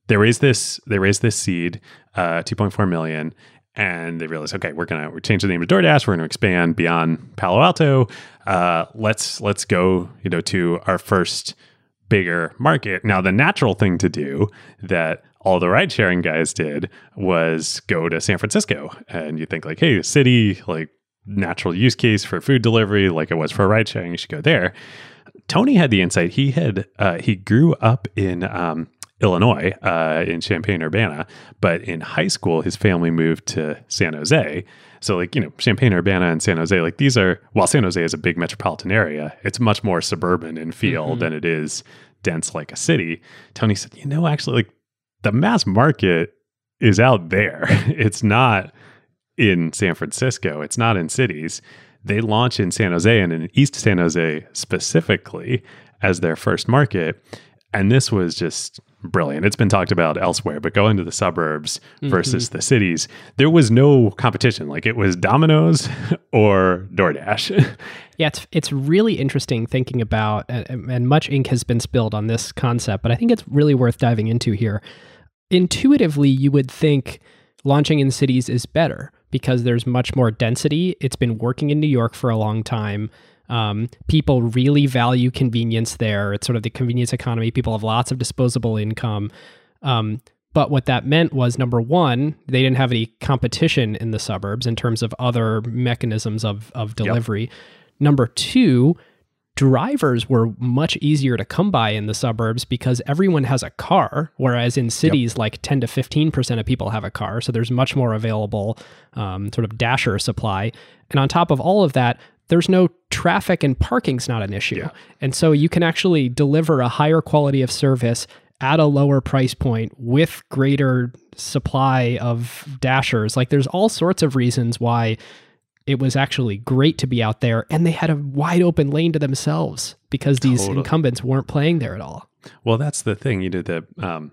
they raised this they raised this seed, uh, two point four million, and they realized, okay, we're gonna we change the name to DoorDash. We're gonna expand beyond Palo Alto. Uh, let's let's go, you know, to our first bigger market. Now, the natural thing to do that all the ride sharing guys did was go to San Francisco, and you think like, hey, city, like natural use case for food delivery, like it was for ride sharing, you should go there. Tony had the insight. He had uh, he grew up in um, Illinois, uh, in Champaign Urbana. But in high school, his family moved to San Jose. So, like, you know, Champaign Urbana and San Jose, like, these are, while San Jose is a big metropolitan area, it's much more suburban in feel mm-hmm. than it is dense like a city. Tony said, you know, actually, like, the mass market is out there. it's not in San Francisco, it's not in cities. They launch in San Jose and in East San Jose specifically as their first market. And this was just brilliant. It's been talked about elsewhere, but going to the suburbs mm-hmm. versus the cities, there was no competition. Like it was Domino's or DoorDash. yeah, it's it's really interesting thinking about, and, and much ink has been spilled on this concept, but I think it's really worth diving into here. Intuitively, you would think launching in cities is better because there's much more density. It's been working in New York for a long time. Um, people really value convenience there. It's sort of the convenience economy. People have lots of disposable income. Um, but what that meant was number one, they didn't have any competition in the suburbs in terms of other mechanisms of, of delivery. Yep. Number two, drivers were much easier to come by in the suburbs because everyone has a car, whereas in cities, yep. like 10 to 15% of people have a car. So there's much more available um, sort of dasher supply. And on top of all of that, there's no traffic and parking's not an issue. Yeah. And so you can actually deliver a higher quality of service at a lower price point with greater supply of dashers. Like there's all sorts of reasons why it was actually great to be out there and they had a wide open lane to themselves because these totally. incumbents weren't playing there at all. Well, that's the thing. You know, the um,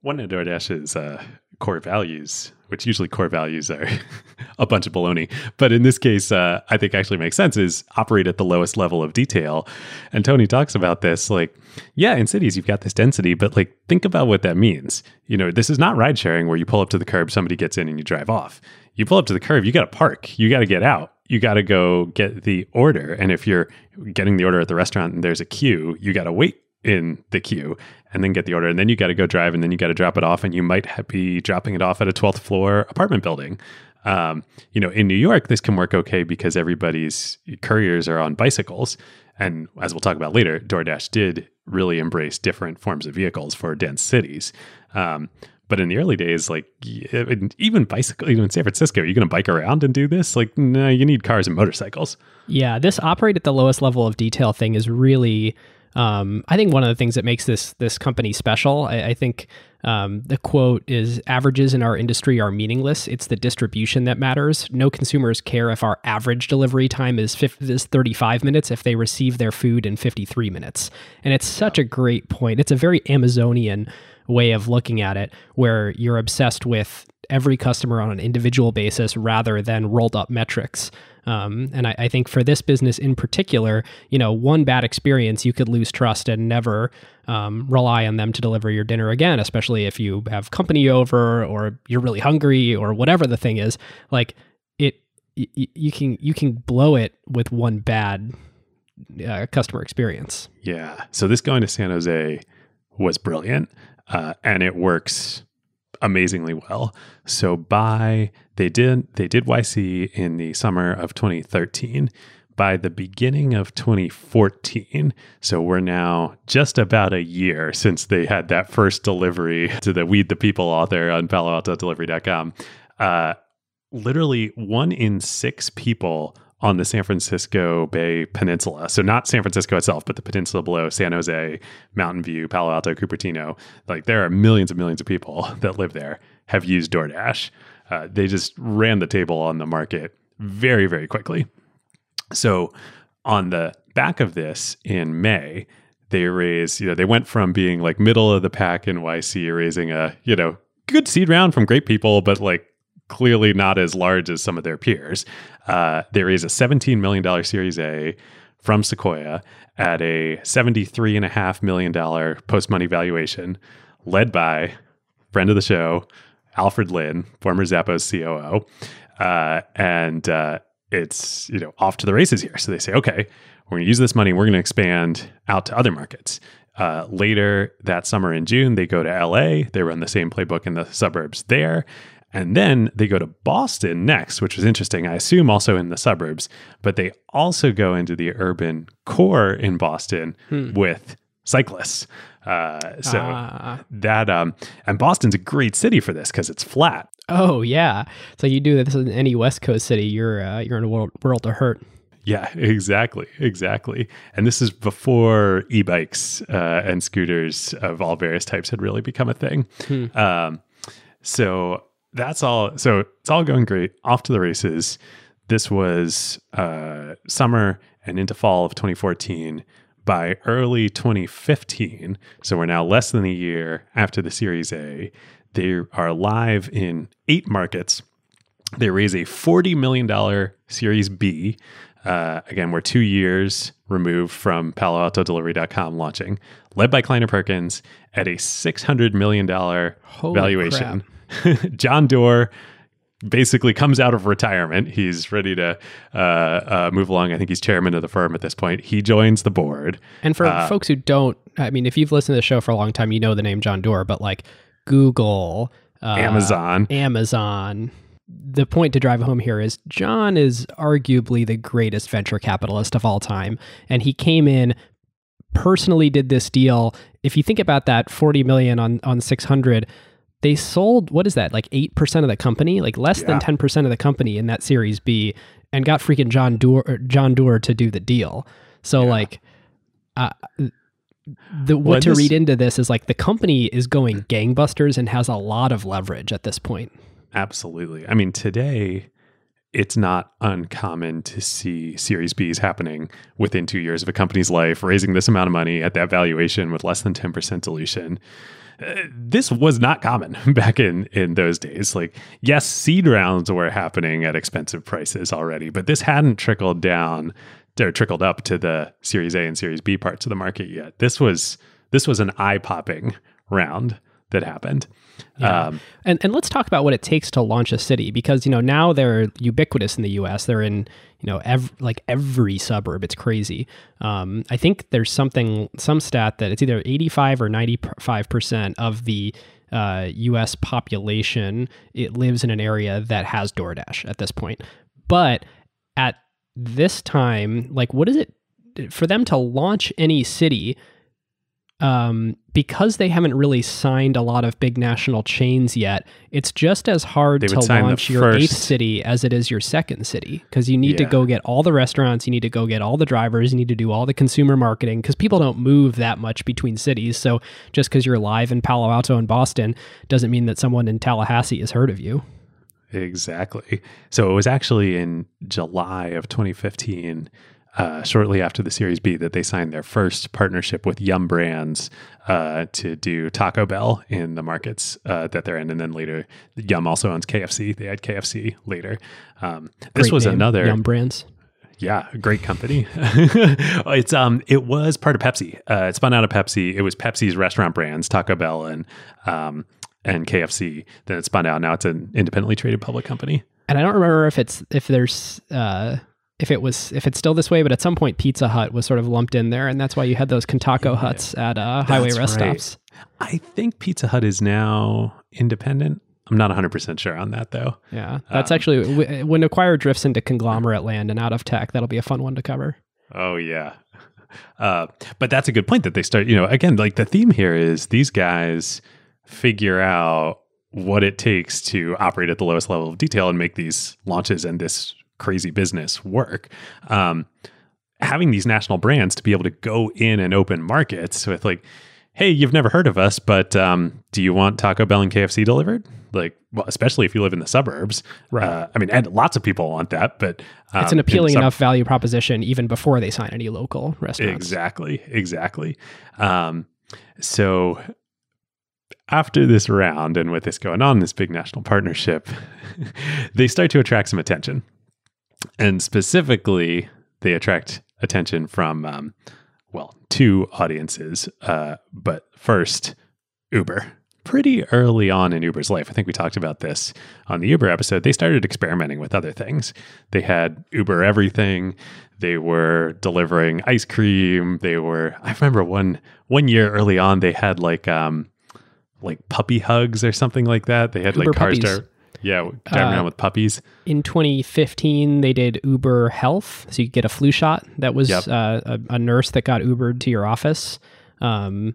one of DoorDash's uh, core values which usually core values are a bunch of baloney. But in this case, uh, I think actually makes sense is operate at the lowest level of detail. And Tony talks about this like, yeah, in cities, you've got this density, but like, think about what that means. You know, this is not ride sharing where you pull up to the curb, somebody gets in and you drive off. You pull up to the curb, you got to park, you got to get out. You got to go get the order. And if you're getting the order at the restaurant and there's a queue, you got to wait in the queue and then get the order. And then you got to go drive and then you got to drop it off. And you might be dropping it off at a 12th floor apartment building. Um, you know, in New York, this can work okay because everybody's couriers are on bicycles. And as we'll talk about later, DoorDash did really embrace different forms of vehicles for dense cities. Um, but in the early days, like even bicycle, even in San Francisco, are you going to bike around and do this? Like, no, you need cars and motorcycles. Yeah, this operate at the lowest level of detail thing is really um, I think one of the things that makes this this company special, I, I think um, the quote is averages in our industry are meaningless. It's the distribution that matters. No consumers care if our average delivery time is, 50, is 35 minutes if they receive their food in 53 minutes. And it's such a great point. It's a very Amazonian way of looking at it where you're obsessed with every customer on an individual basis rather than rolled up metrics. Um, and I, I, think for this business in particular, you know, one bad experience, you could lose trust and never um, rely on them to deliver your dinner again, especially if you have company over or you're really hungry or whatever the thing is. Like it, y- you can you can blow it with one bad uh, customer experience. Yeah. So this going to San Jose was brilliant, uh, and it works amazingly well. So by they did they did YC in the summer of 2013. By the beginning of 2014, so we're now just about a year since they had that first delivery to the Weed the People author on Palo Alto Delivery.com. Uh, literally one in six people on the San Francisco Bay Peninsula. So not San Francisco itself, but the peninsula below San Jose, Mountain View, Palo Alto, Cupertino. Like there are millions and millions of people that live there have used DoorDash. Uh, they just ran the table on the market very, very quickly. So on the back of this in May, they raise, you know, they went from being like middle of the pack in YC, raising a, you know, good seed round from great people, but like clearly not as large as some of their peers. Uh, they raise a $17 million Series A from Sequoia at a $73.5 million post money valuation, led by friend of the show, Alfred Lin, former Zappos COO. Uh, and uh, it's you know off to the races here. So they say, okay, we're going to use this money. We're going to expand out to other markets. Uh, later that summer in June, they go to LA. They run the same playbook in the suburbs there. And then they go to Boston next, which was interesting. I assume also in the suburbs, but they also go into the urban core in Boston hmm. with cyclists. Uh, so ah. that um, and Boston's a great city for this because it's flat. Oh yeah, so you do this in any West Coast city, you're uh, you're in a world world to hurt. Yeah, exactly, exactly. And this is before e-bikes uh, and scooters of all various types had really become a thing. Hmm. Um, so that's all. So it's all going great. Off to the races. This was uh, summer and into fall of 2014. By early 2015, so we're now less than a year after the Series A, they are live in eight markets. They raise a $40 million Series B. Uh, again, we're two years removed from Palo Alto Delivery.com launching, led by Kleiner Perkins at a $600 million Holy valuation. John Doerr basically comes out of retirement. He's ready to uh, uh, move along. I think he's chairman of the firm at this point. He joins the board. And for uh, folks who don't, I mean, if you've listened to the show for a long time, you know the name John Doerr, but like Google, uh, Amazon, Amazon. The point to drive home here is John is arguably the greatest venture capitalist of all time. And he came in personally did this deal. If you think about that 40 million on on 600, they sold what is that like 8% of the company like less yeah. than 10% of the company in that series b and got freaking john doerr john doerr to do the deal so yeah. like uh, the what well, to this, read into this is like the company is going gangbusters and has a lot of leverage at this point absolutely i mean today it's not uncommon to see series b's happening within two years of a company's life raising this amount of money at that valuation with less than 10% dilution this was not common back in in those days. Like, yes, seed rounds were happening at expensive prices already, but this hadn't trickled down or trickled up to the Series A and Series B parts of the market yet. This was this was an eye popping round that happened. Yeah. Um, and and let's talk about what it takes to launch a city because you know now they're ubiquitous in the U.S. They're in you know ev- like every suburb. It's crazy. Um, I think there's something some stat that it's either 85 or 95 percent of the uh, U.S. population it lives in an area that has DoorDash at this point. But at this time, like what is it for them to launch any city? Um, because they haven't really signed a lot of big national chains yet, it's just as hard to launch your eighth city as it is your second city because you need yeah. to go get all the restaurants, you need to go get all the drivers, you need to do all the consumer marketing because people don't move that much between cities. So just because you're live in Palo Alto and Boston doesn't mean that someone in Tallahassee has heard of you. Exactly. So it was actually in July of 2015 uh, shortly after the Series B that they signed their first partnership with Yum Brands uh, to do Taco Bell in the markets uh, that they're in, and then later Yum also owns KFC. They had KFC later. Um, this great was name, another Yum Brands. Yeah, great company. it's um, it was part of Pepsi. Uh, it spun out of Pepsi. It was Pepsi's restaurant brands, Taco Bell and um, and KFC. Then it spun out. Now it's an independently traded public company. And I don't remember if it's if there's uh, if it was if it's still this way, but at some point Pizza Hut was sort of lumped in there, and that's why you had those Kentucky yeah, huts at uh, highway rest right. stops. I think Pizza Hut is now independent. I'm not 100% sure on that though. Yeah. That's um, actually when Acquired drifts into conglomerate land and out of tech, that'll be a fun one to cover. Oh yeah. Uh, but that's a good point that they start, you know, again, like the theme here is these guys figure out what it takes to operate at the lowest level of detail and make these launches and this crazy business work. Um, having these national brands to be able to go in and open markets with like, hey, you've never heard of us, but um, do you want Taco Bell and KFC delivered? Like, well, especially if you live in the suburbs. Right. Uh, I mean, and lots of people want that, but um, it's an in appealing sub- enough value proposition even before they sign any local restaurants. Exactly, exactly. Um, so after this round and with this going on, this big national partnership, they start to attract some attention. And specifically, they attract attention from, um, well, two audiences. Uh, but first, Uber. Pretty early on in Uber's life, I think we talked about this on the Uber episode. They started experimenting with other things. They had Uber everything. They were delivering ice cream. They were. I remember one one year early on, they had like um like puppy hugs or something like that. They had Uber like cars puppies. drive, yeah, driving Uh, around with puppies. In 2015, they did Uber Health, so you could get a flu shot. That was Yep. uh, a, a nurse that got Ubered to your office. Um,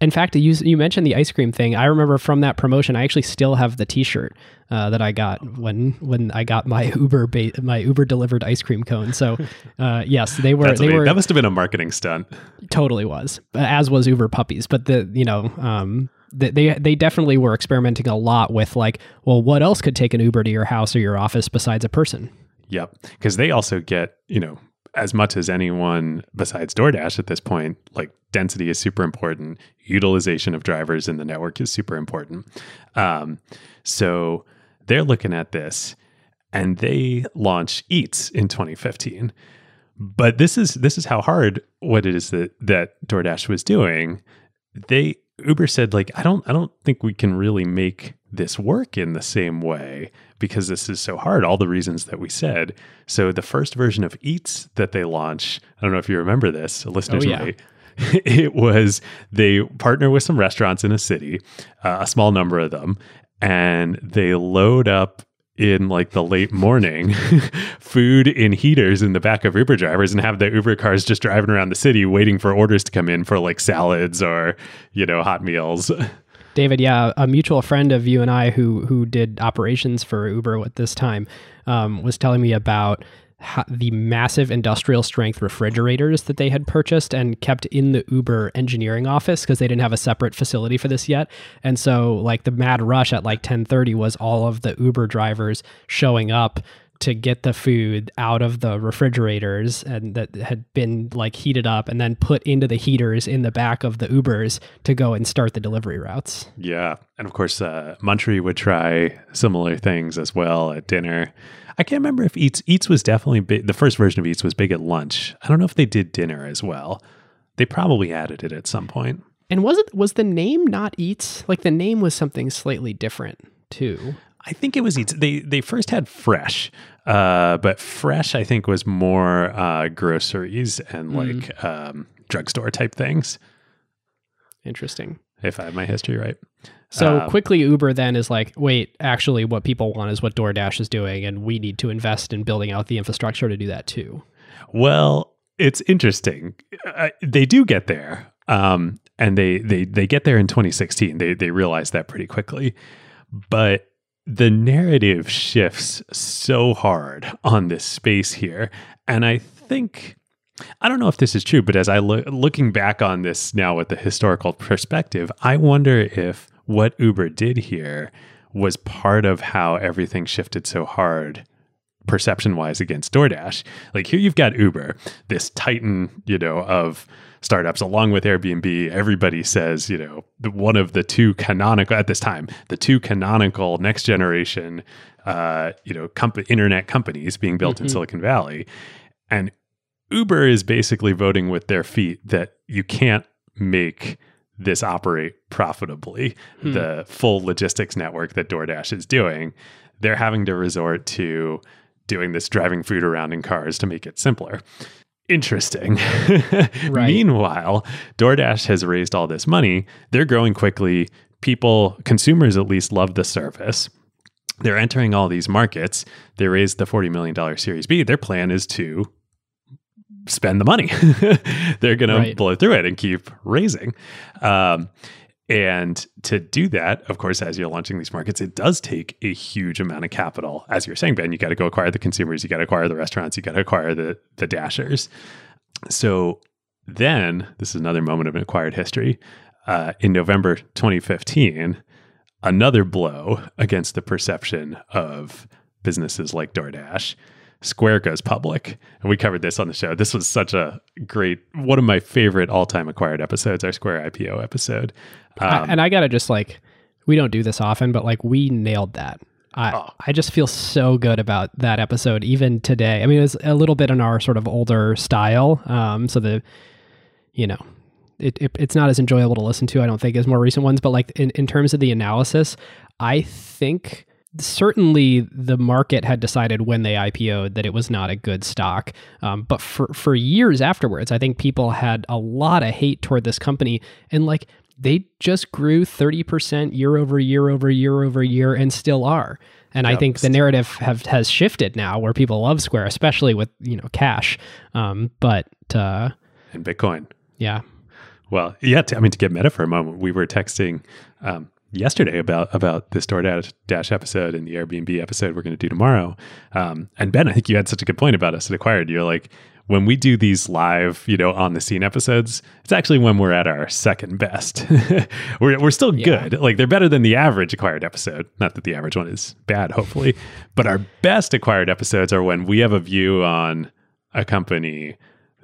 in fact, you, you mentioned the ice cream thing. I remember from that promotion, I actually still have the T-shirt uh, that I got when when I got my Uber ba- my Uber delivered ice cream cone. So, uh, yes, they were they were that must have been a marketing stunt. totally was uh, as was uber puppies but the you know um they they definitely were experimenting a lot with like well what else could take an uber to your house or your office besides a person Yep. Because they also get, you know, as much as anyone besides DoorDash at this point, like density is super important. Utilization of drivers in the network is super important. Um, so they're looking at this and they launch Eats in 2015. But this is this is how hard what it is that that DoorDash was doing. They Uber said like I don't I don't think we can really make this work in the same way because this is so hard all the reasons that we said. So the first version of Eats that they launched, I don't know if you remember this, listeners Oh, yeah. might. It was they partner with some restaurants in a city, uh, a small number of them, and they load up in like the late morning food in heaters in the back of Uber drivers and have the Uber cars just driving around the city waiting for orders to come in for like salads or, you know, hot meals. david yeah a mutual friend of you and i who who did operations for uber at this time um, was telling me about the massive industrial strength refrigerators that they had purchased and kept in the Uber engineering office because they didn't have a separate facility for this yet. And so like the mad rush at like 10:30 was all of the Uber drivers showing up to get the food out of the refrigerators and that had been like heated up and then put into the heaters in the back of the Ubers to go and start the delivery routes. Yeah. And of course, uh, Munchery would try similar things as well at dinner. I can't remember if Eats Eats was definitely big. The first version of Eats was big at lunch. I don't know if they did dinner as well. They probably added it at some point. And was it was the name not Eats? Like the name was something slightly different too. I think it was Eats. They they first had Fresh, uh, but Fresh I think was more uh, groceries and like um, drugstore type things. Interesting. If I have my history right. So Um, quickly, Uber then is like, wait, actually, what people want is what DoorDash is doing, and we need to invest in building out the infrastructure to do that too. Well, it's interesting. Uh, they do get there, um, and they they they get there in 2016. They they realize that pretty quickly, but the narrative shifts so hard on this space here, and I think. I don't know if this is true, but as I look looking back on this now with the historical perspective, I wonder if what Uber did here was part of how everything shifted so hard perception wise against DoorDash. Like here you've got Uber, this titan, you know, of startups along with Airbnb. Everybody says, you know, one of the two canonical at this time, the two canonical next generation uh, you know, comp- internet companies being built in Mhm. Silicon Valley. And Uber is basically voting with their feet that you can't make this operate profitably. Hmm. The full logistics network that DoorDash is doing, they're having to resort to doing this driving food around in cars to make it simpler. Interesting. Right. Meanwhile, DoorDash has raised all this money. They're growing quickly. People, consumers at least, love the service. They're entering all these markets. They raised the $40 million Series B. Their plan is to spend the money. They're going Right. to blow through it and keep raising. Um, and to do that, of course, as you're launching these markets, it does take a huge amount of capital. As you're saying, Ben, you got to go acquire the consumers, you got to acquire the restaurants, you got to acquire the the dashers. So then, this is another moment of an acquired history. uh, in November 2015, another blow against the perception of businesses like DoorDash. Square goes public. And we covered this on the show. This was such a great, one of my favorite all time acquired episodes, our Square IPO episode. Um, I, and I got to just like, we don't do this often, but like we nailed that. I, oh. I just feel so good about that episode even today. I mean, it was a little bit in our sort of older style. Um, so the, you know, it, it, it's not as enjoyable to listen to, I don't think, as more recent ones. But like in, in terms of the analysis, I think certainly the market had decided when they IPO'd that it was not a good stock. Um, but for, for years afterwards, I think people had a lot of hate toward this company. And like, they just grew 30% year over year over year over year and still are. And yep. I think the narrative have has shifted now where people love Square, especially with, you know, cash. Um, but uh, and Bitcoin. Yeah. Well, yeah, I mean to get meta for a moment, we were texting um, yesterday about about this DoorDash Dash episode and the Airbnb episode we're going to do tomorrow. Um, and Ben, I think you had such a good point about us at Acquired. You're like, when we do these live, you know, on the scene episodes, it's actually when we're at our second best. we're, we're still yeah. good. Like they're better than the average acquired episode. Not that the average one is bad, hopefully, but our best acquired episodes are when we have a view on a company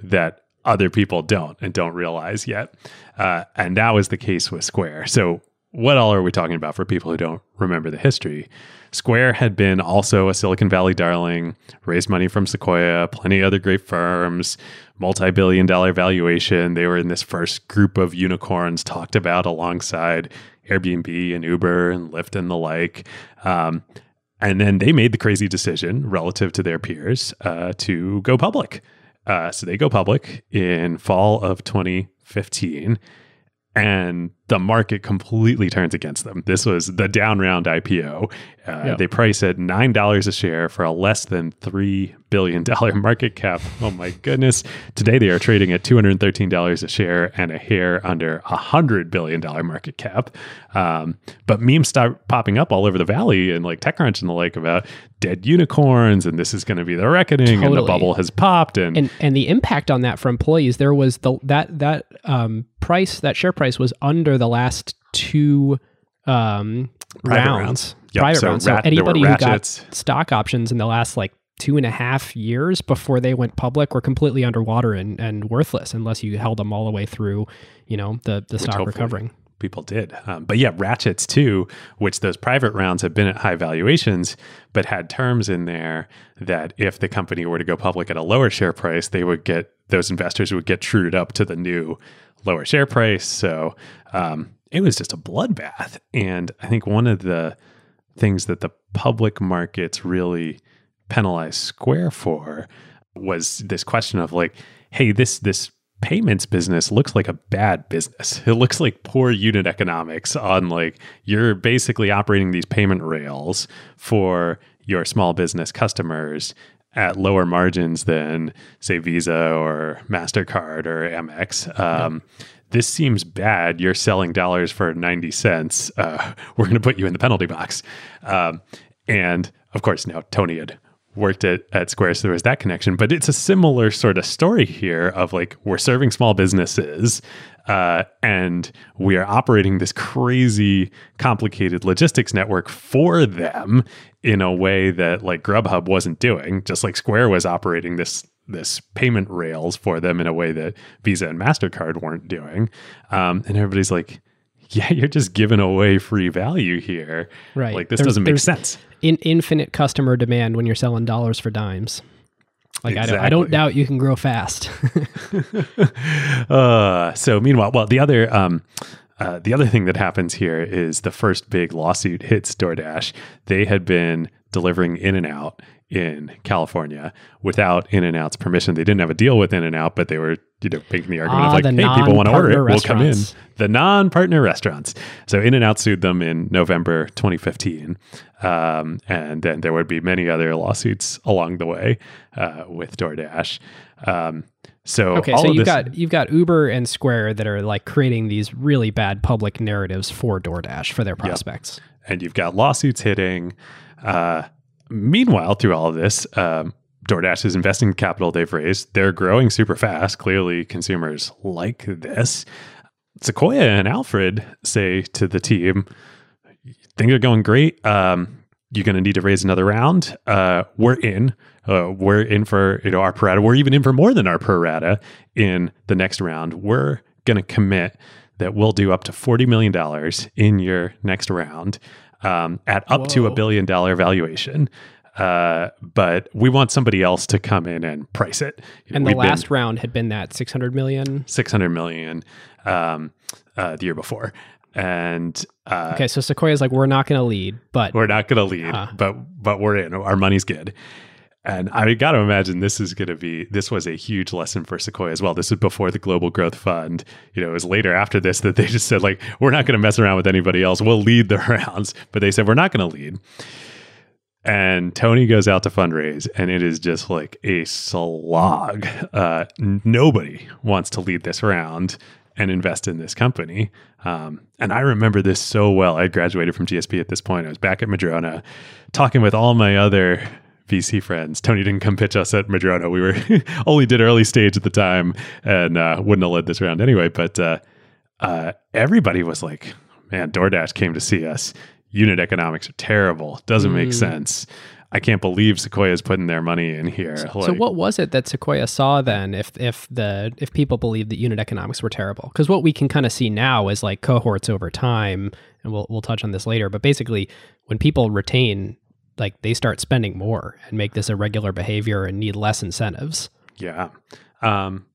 that other people don't and don't realize yet. Uh, and that was the case with Square. So, what all are we talking about for people who don't remember the history? Square had been also a Silicon Valley darling, raised money from Sequoia, plenty of other great firms, multi billion dollar valuation. They were in this first group of unicorns talked about alongside Airbnb and Uber and Lyft and the like. Um, and then they made the crazy decision relative to their peers uh, to go public. Uh, so they go public in fall of 2015 and the market completely turns against them. This was the down round IPO. Uh, yep. They price at nine dollars a share for a less than three billion dollar market cap. Oh my goodness! Today they are trading at two hundred thirteen dollars a share and a hair under a hundred billion dollar market cap. Um, but memes start popping up all over the valley and like TechCrunch and the like about dead unicorns and this is going to be the reckoning totally. and the bubble has popped and and and the impact on that for employees. There was the that that um, price that share price was under the last two um, rounds, rounds. Yep. private so rounds. Rat, so anybody who got stock options in the last like two and a half years before they went public were completely underwater and, and worthless unless you held them all the way through, you know, the, the stock recovering. People did. Um, but yeah, ratchets too, which those private rounds have been at high valuations, but had terms in there that if the company were to go public at a lower share price, they would get those investors would get trued up to the new lower share price. So um, it was just a bloodbath. And I think one of the things that the public markets really penalized Square for was this question of like, hey, this this payments business looks like a bad business. It looks like poor unit economics on like you're basically operating these payment rails for your small business customers at lower margins than say Visa or Mastercard or Amex. Um, This seems bad. You're selling dollars for ninety cents. Uh, we're going to put you in the penalty box. Um, and of course, now Tony had worked at, at Square, so there was that connection. But it's a similar sort of story here of like we're serving small businesses uh, and we are operating this crazy complicated logistics network for them in a way that like Grubhub wasn't doing, just like Square was operating this this payment rails for them in a way that Visa and Mastercard weren't doing. Um, and everybody's like, "Yeah, you're just giving away free value here. Right? Like this there's, doesn't make sense." In infinite customer demand when you're selling dollars for dimes. Like exactly. I, don't, I don't doubt you can grow fast. uh, so meanwhile, well, the other um, uh, the other thing that happens here is the first big lawsuit hits DoorDash. They had been delivering In and Out in California without In and Out's permission. They didn't have a deal with In and Out, but they were you know making the argument ah, of like, hey, people want to order it, we'll come in. The non-partner restaurants. So In and Out sued them in November 2015, um, and then there would be many other lawsuits along the way uh, with DoorDash. Um, so okay, so you've got you've got Uber and Square that are like creating these really bad public narratives for DoorDash for their prospects, yep. and you've got lawsuits hitting. Uh, meanwhile, through all of this, um, DoorDash is investing capital they've raised. They're growing super fast. Clearly, consumers like this. Sequoia and Alfred say to the team, things are going great. Um, you're going to need to raise another round. Uh, we're in. Uh, we're in for you know our pro rata. We're even in for more than our pro rata in the next round. We're going to commit that we'll do up to forty million dollars in your next round um, at up Whoa. to a billion dollar valuation. Uh, but we want somebody else to come in and price it. And We've the last round had been that 600 million? 600 million um, uh, the year before. And uh, okay, so Sequoia's like, we're not going to lead, but we're not going to lead, but but we're in. Our money's good. And I got to imagine this is going to be, this was a huge lesson for Sequoia as well. This is before the Global Growth Fund. You know, it was later after this that they just said, like, we're not going to mess around with anybody else. We'll lead the rounds. But they said, we're not going to lead. And Tony goes out to fundraise, and it is just like a slog. Uh, nobody wants to lead this round and invest in this company. Um, and I remember this so well. I graduated from GSB at this point. I was back at Madrona talking with all my other VC friends. Tony didn't come pitch us at Madrona. We were only did early stage at the time and uh, wouldn't have led this round anyway. But uh, uh, everybody was like, man, DoorDash came to see us. Unit economics are terrible. Doesn't mm. make sense. I can't believe Sequoia's putting their money in here. So, like, so, what was it that Sequoia saw then? If if the if people believed that unit economics were terrible, because what we can kind of see now is like cohorts over time, and we'll we'll touch on this later. But basically, when people retain, like they start spending more and make this a regular behavior and need less incentives. Yeah, um,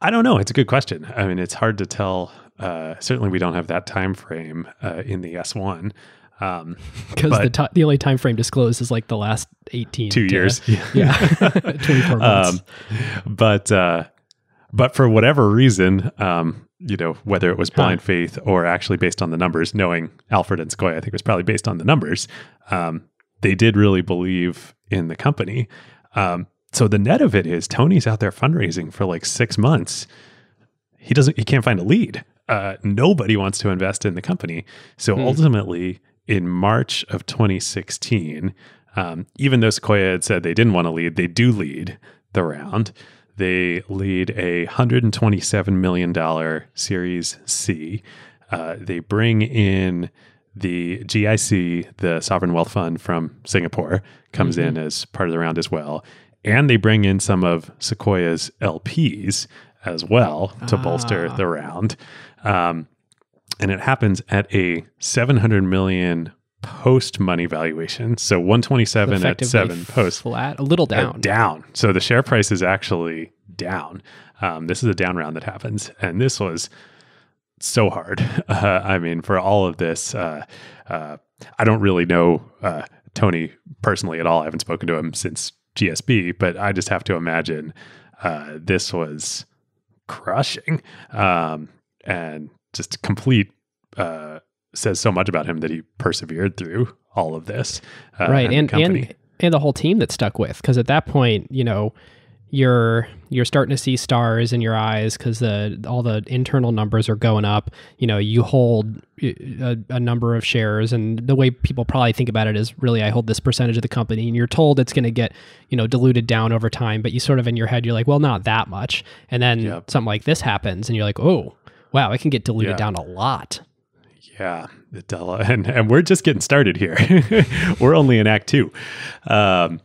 I don't know. It's a good question. I mean, it's hard to tell. Uh, certainly, we don't have that time frame uh, in the S one. Um, because the t- the only time frame disclosed is like the last eighteen two to, years, yeah, twenty four months. Um, but uh, but for whatever reason, um, you know, whether it was blind huh. faith or actually based on the numbers, knowing Alfred and Sequoia, I think it was probably based on the numbers. Um, they did really believe in the company. Um, so the net of it is Tony's out there fundraising for like six months. He doesn't. He can't find a lead. Uh, nobody wants to invest in the company. So hmm. ultimately, in March of 2016, um, even though Sequoia had said they didn't want to lead, they do lead the round. They lead a $127 million Series C. Uh, they bring in the GIC, the Sovereign Wealth Fund from Singapore, comes mm-hmm. in as part of the round as well. And they bring in some of Sequoia's LPs as well to ah. bolster the round. Um, and it happens at a 700 million post money valuation. So 127 at 7 post flat, a little down. Down. So the share price is actually down. Um, this is a down round that happens and this was so hard. Uh, I mean, for all of this, uh, uh, I don't really know uh, Tony personally at all. I haven't spoken to him since GSB, but I just have to imagine uh, this was crushing. Um, and just complete uh, says so much about him that he persevered through all of this. Uh, right, and and, and and the whole team that stuck with because at that point, you know, you're you're starting to see stars in your eyes because the all the internal numbers are going up. You know, you hold a, a, number of shares, and the way people probably think about it is really, I hold this percentage of the company, and you're told it's going to get you know diluted down over time, but you sort of in your head you're like, well, not that much, and then yep. something like this happens, and you're like, oh, wow, it can get diluted yeah. down a lot. Yeah, and and we're just getting started here. we're only in Act Two. Um,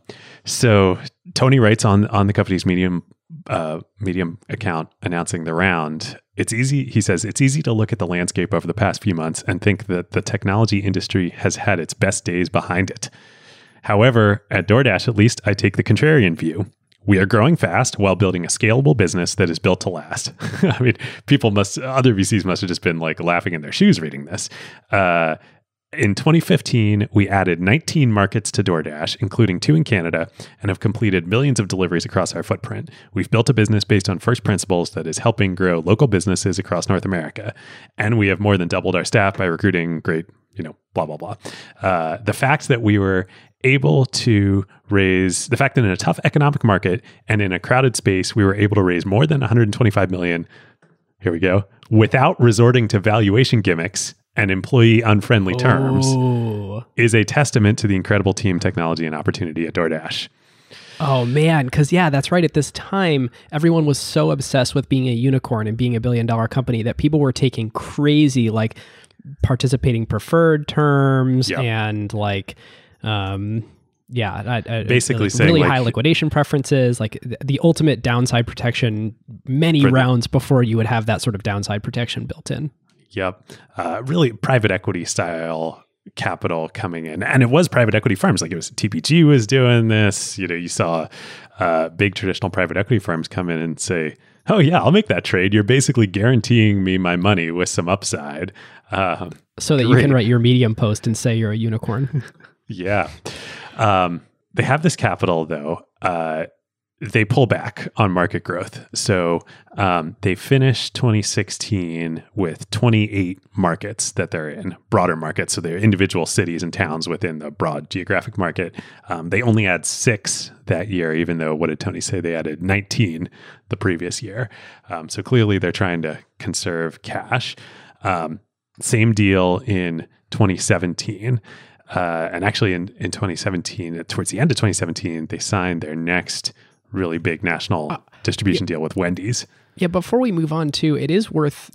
so Tony writes on on the company's Medium uh, Medium account announcing the round. It's easy, he says, it's easy to look at the landscape over the past few months and think that the technology industry has had its best days behind it. However, at DoorDash, at least, I take the contrarian view. We are growing fast while building a scalable business that is built to last. I mean, people must, other VCs must have just been like laughing in their shoes reading this. Uh, in 2015, we added 19 markets to DoorDash, including two in Canada, and have completed millions of deliveries across our footprint. We've built a business based on first principles that is helping grow local businesses across North America. And we have more than doubled our staff by recruiting great, you know, blah, blah, blah. Uh, the fact that we were able to raise the fact that in a tough economic market and in a crowded space, we were able to raise more than 125 million. Here we go. Without resorting to valuation gimmicks and employee unfriendly terms is a testament to the incredible team technology and opportunity at DoorDash. Oh man, because yeah, that's right. At this time, everyone was so obsessed with being a unicorn and being a billion dollar company that people were taking crazy like participating preferred terms Yep. and like um yeah, I, I, Basically like, saying, really like- high liquidation preferences, like th- the ultimate downside protection. Many For the- rounds before you would have that sort of downside protection built in. Yep. Uh, really private equity style capital coming in. And it was private equity firms. Like it was TPG was doing this. You know, you saw uh, big traditional private equity firms come in and say, Oh, yeah, I'll make that trade. You're basically guaranteeing me my money with some upside. Um, So that you can write your Medium post and say you're a unicorn. Yeah. Um, they have this capital, though. Uh, they pull back on market growth. So um, they finished 2016 with 28 markets that they're in, broader markets. So they're individual cities and towns within the broad geographic market. Um, they only had six that year, even though, what did Tony say? They added 19 the previous year. Um, so clearly they're trying to conserve cash. Um, same deal in 2017. Uh, and actually, in, in 2017, uh, towards the end of 2017, they signed their next really big national distribution deal with Wendy's. Yeah, before we move on to, it is worth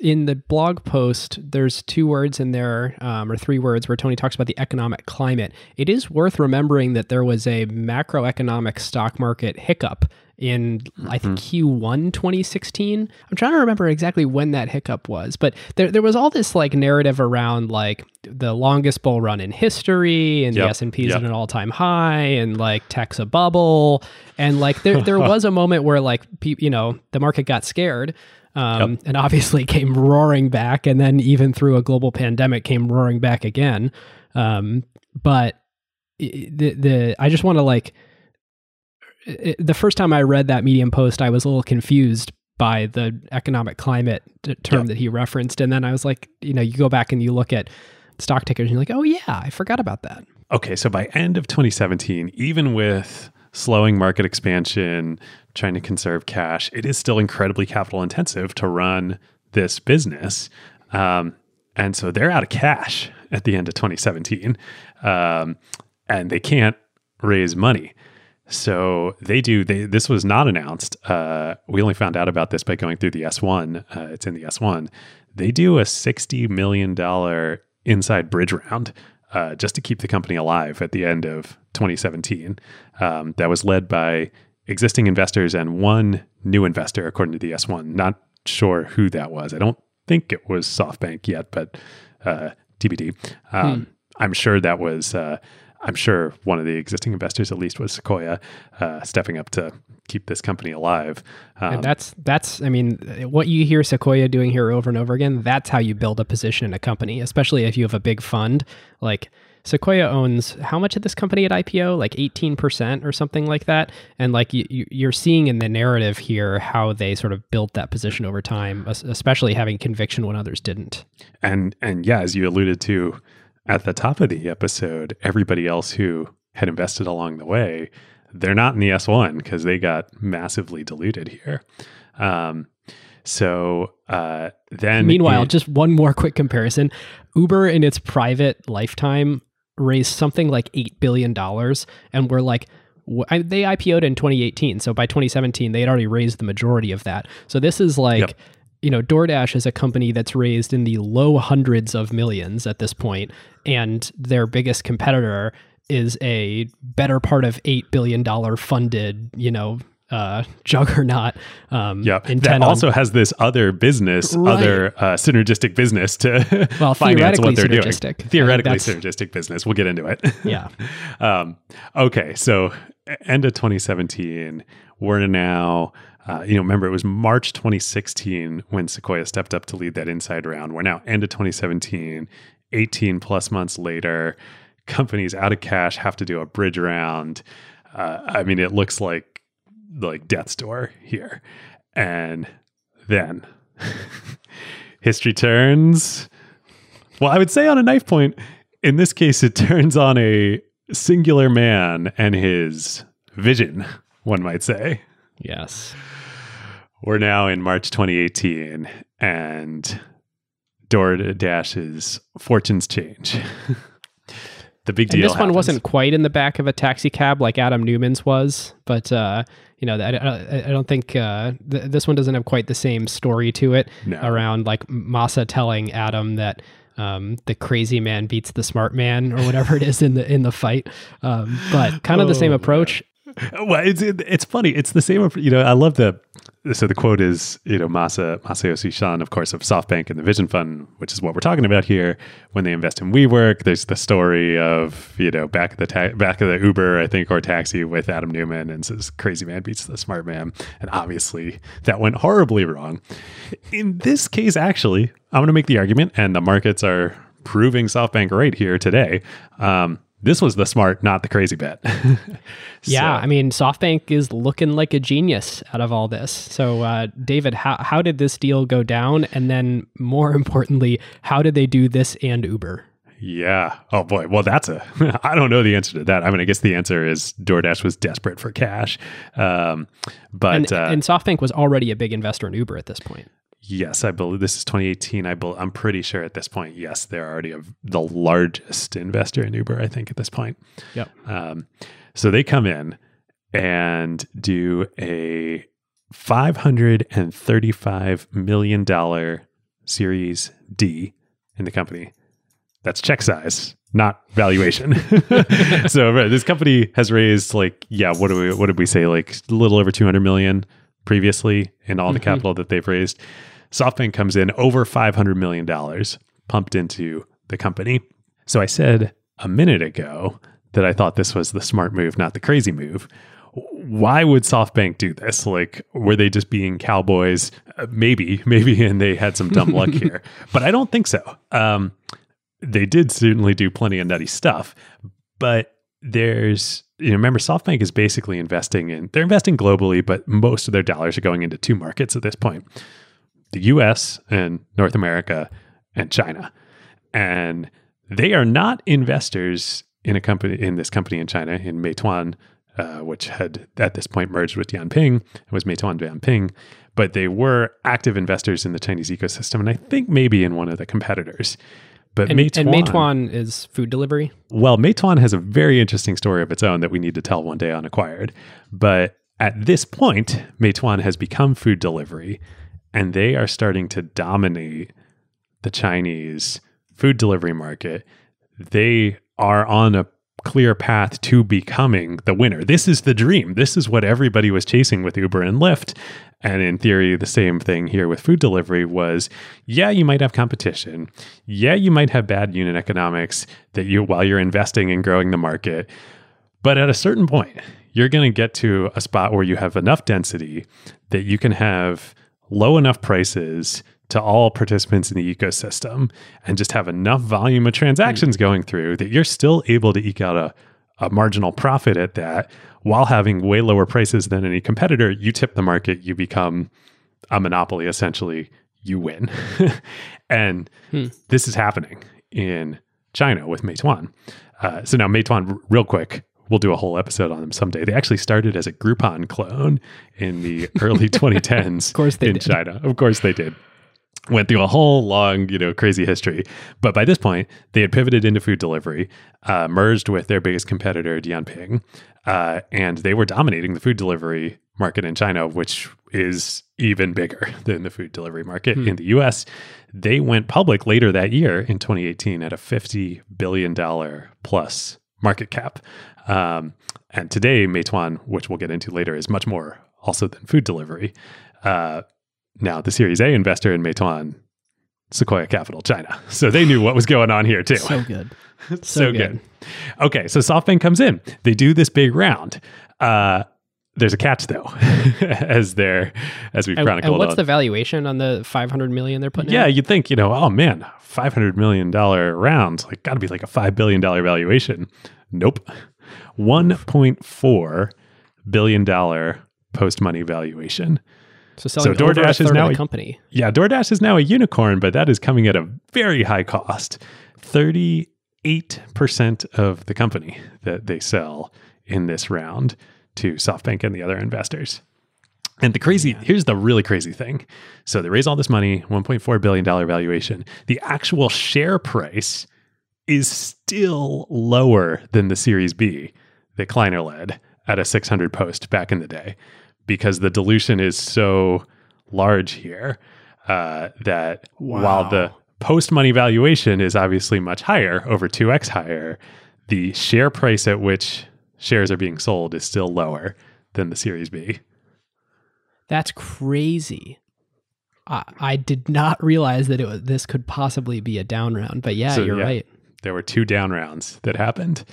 in the blog post. There's two words in there, um, or three words, where Tony talks about the economic climate. It is worth remembering that there was a macroeconomic stock market hiccup in I think Q1 2016. I'm trying to remember exactly when that hiccup was, but there there was all this like narrative around like the longest bull run in history, and the S and P is yep. at an all time high, and like tech's a bubble, and like there there was a moment where like pe- you know the market got scared. Um, and obviously came roaring back, and then even through a global pandemic, came roaring back again. Um, but the the I just want to like i- the first time I read that Medium post, I was a little confused by the economic climate t- term Yeah. that he referenced, and then I was like, you know, you go back and you look at stock tickers, and you're like, oh yeah, I forgot about that. Okay, so by end of 2017, even with slowing market expansion, trying to conserve cash, it is still incredibly capital intensive to run this business. Um, and so they're out of cash at the end of 2017, um, and they can't raise money. So they do. They this was not announced. Uh, we only found out about this by going through the S1. Uh, it's in the S1. They do a sixty million dollar inside bridge round uh, just to keep the company alive at the end of 2017. Um, that was led by existing investors and one new investor, according to the S1. Not sure who that was. I don't think it was SoftBank yet, but uh, TBD. Um, I'm sure that was. I'm sure one of the existing investors, at least, was Sequoia, uh, stepping up to keep this company alive. Um, And that's that's I mean what you hear Sequoia doing here over and over again. That's how you build a position in a company, especially if you have a big fund. Like Sequoia owns how much of this company at IPO? Like eighteen percent or something like that. And like you, you- you're seeing in the narrative here how they sort of built that position over time, especially having conviction when others didn't. and and yeah, as you alluded to at the top of the episode, everybody else who had invested along the way, they're not in the S1 because they got massively diluted here. Um, so uh, then, Meanwhile, in- just one more quick comparison: Uber in its private lifetime raised something like eight billion dollars, and we're like. I- They IPO'd in 2018, so by 2017 they had already raised the majority of that. So this is like, Yep. You know, DoorDash is a company that's raised in the low hundreds of millions at this point, and their biggest competitor is a better part of eight billion dollar funded, you know, uh, juggernaut. Um, yeah, that intent on- also has this other business, Right. other uh, synergistic business to Well, finance what they're synergistic. Doing. Theoretically synergistic business. We'll get into it. yeah. um, okay, so end of 2017, we're now, uh, you know, remember it was March 2016 when Sequoia stepped up to lead that inside round. We're now end of 2017, 18 plus months later. Companies out of cash have to do a bridge round. Uh, I mean, it looks like like death's door here, and then history turns. Well, I would say on a knife point. In this case, it turns on a singular man and his vision, one might say. Yes. We're now in March 2018, and DoorDash's fortunes change. the big And deal. this one happens. wasn't quite in the back of a taxi cab like Adam Neumann's was, but uh, you know, I, I, I don't think uh, th- this one doesn't have quite the same story to it No. around like Masa telling Adam that um, the crazy man beats the smart man or whatever it is in the in the fight. Um, but kind of the same Oh, approach. Well, it's it, it's funny. It's the same. You know, I love the. So the quote is, you know, Masa Masayoshi Son, of course, of SoftBank and the Vision Fund, which is what we're talking about here. When they invest in WeWork, there's the story of you know back at the ta- back of the Uber, I think, or taxi with Adam Neumann, and says crazy man beats the smart man, and obviously that went horribly wrong. In this case, actually, I'm going to make the argument, and the markets are proving SoftBank right here today. Um, this was the smart, not the crazy bet. Yeah, I mean, SoftBank is looking like a genius out of all this. So, uh, David, how how did this deal go down? And then, more importantly, how did they do this and Uber? Yeah. Oh boy. Well, that's a. I don't know the answer to that. I mean, I guess the answer is DoorDash was desperate for cash. Um, but And, uh, and SoftBank was already a big investor in Uber at this point. Yes, I believe this is 2018. I believe, I'm pretty sure at this point. Yes, they're already a, the largest investor in Uber. I think at this point. Yep. Um, so they come in and do a five hundred and thirty-five million dollar Series D in the company. That's check size, not valuation. so right, this company has raised like yeah, what do we what did we say like a little over two hundred million previously in all the Mhm. capital that they've raised. SoftBank comes in over five hundred million dollars pumped into the company. So I said a minute ago that I thought this was the smart move, not the crazy move. Why would SoftBank do this? Like, were they just being cowboys? Uh, maybe, maybe, and they had some dumb luck here. But I don't think so. Um, they did certainly do plenty of nutty stuff, but there's you know remember SoftBank is basically investing in they're investing globally, but most of their dollars are going into two markets at this point: the U.S. and North America and China, and they are not investors in a company in this company in China in Meituan, uh, which had at this point merged with Dianping. It was Meituan Dianping, but they were active investors in the Chinese ecosystem, and I think maybe in one of the competitors. But And Meituan, and Meituan is food delivery. well, Meituan has a very interesting story of its own that we need to tell one day on Acquired. But at this point, Meituan has become food delivery, and they are starting to dominate the Chinese food delivery market. They are on a clear path to becoming the winner. This is the dream. This is what everybody was chasing with Uber and Lyft. And in theory, the same thing here with food delivery was yeah, you might have competition. Yeah, you might have bad unit economics that you while you're investing in growing the market. But at a certain point, you're going to get to a spot where you have enough density that you can have low enough prices to all participants in the ecosystem and just have enough volume of transactions going through that you're still able to eke out a, a marginal profit at that while having way lower prices than any competitor. You tip the market, you become a monopoly essentially, you win. and Hmm. this is happening in China with Meituan. Uh, so now Meituan, real quick, we'll do a whole episode on them someday. They actually started as a Groupon clone in the early 2010s Of course they in did. China. Of course they did. Went through a whole long, you know, crazy history. But by this point, they had pivoted into food delivery, uh, merged with their biggest competitor, Dianping, uh, and they were dominating the food delivery market in China, which is even bigger than the food delivery market Hmm. in the US. They went public later that year in 2018 at a $50 billion plus market cap. Um, and today, Meituan, which we'll get into later, is much more also than food delivery. Uh, now, the Series A investor in Meituan, Sequoia Capital China. So they knew what was going on here too. So good. so, so good. Okay, so SoftBank comes in. They do this big round. Uh, there's a catch though, as they're as we've chronicled. and what's on- the valuation on the 500 million they're putting yeah, in? you'd think, you know, oh man, five hundred million dollar round, like got to be like a five billion dollar valuation. Nope, one point four billion dollar post money valuation. So selling So DoorDash is now a- company. Yeah, DoorDash is now a unicorn, but that is coming at a very high cost. Thirty eight percent of the company that they sell in this round to SoftBank and the other investors. And the crazy, here's the really crazy thing. So they raise all this money, $1.4 billion valuation. The actual share price is still lower than the Series B that Kleiner led at a 600 post back in the day because the dilution is so large here uh, that Wow. while the post money valuation is obviously much higher, over 2x higher, the share price at which shares are being sold is still lower than the Series B. That's crazy. I, I did not realize that it was, this could possibly be a down round, but yeah, So, you're yeah. right. There were two down rounds that happened.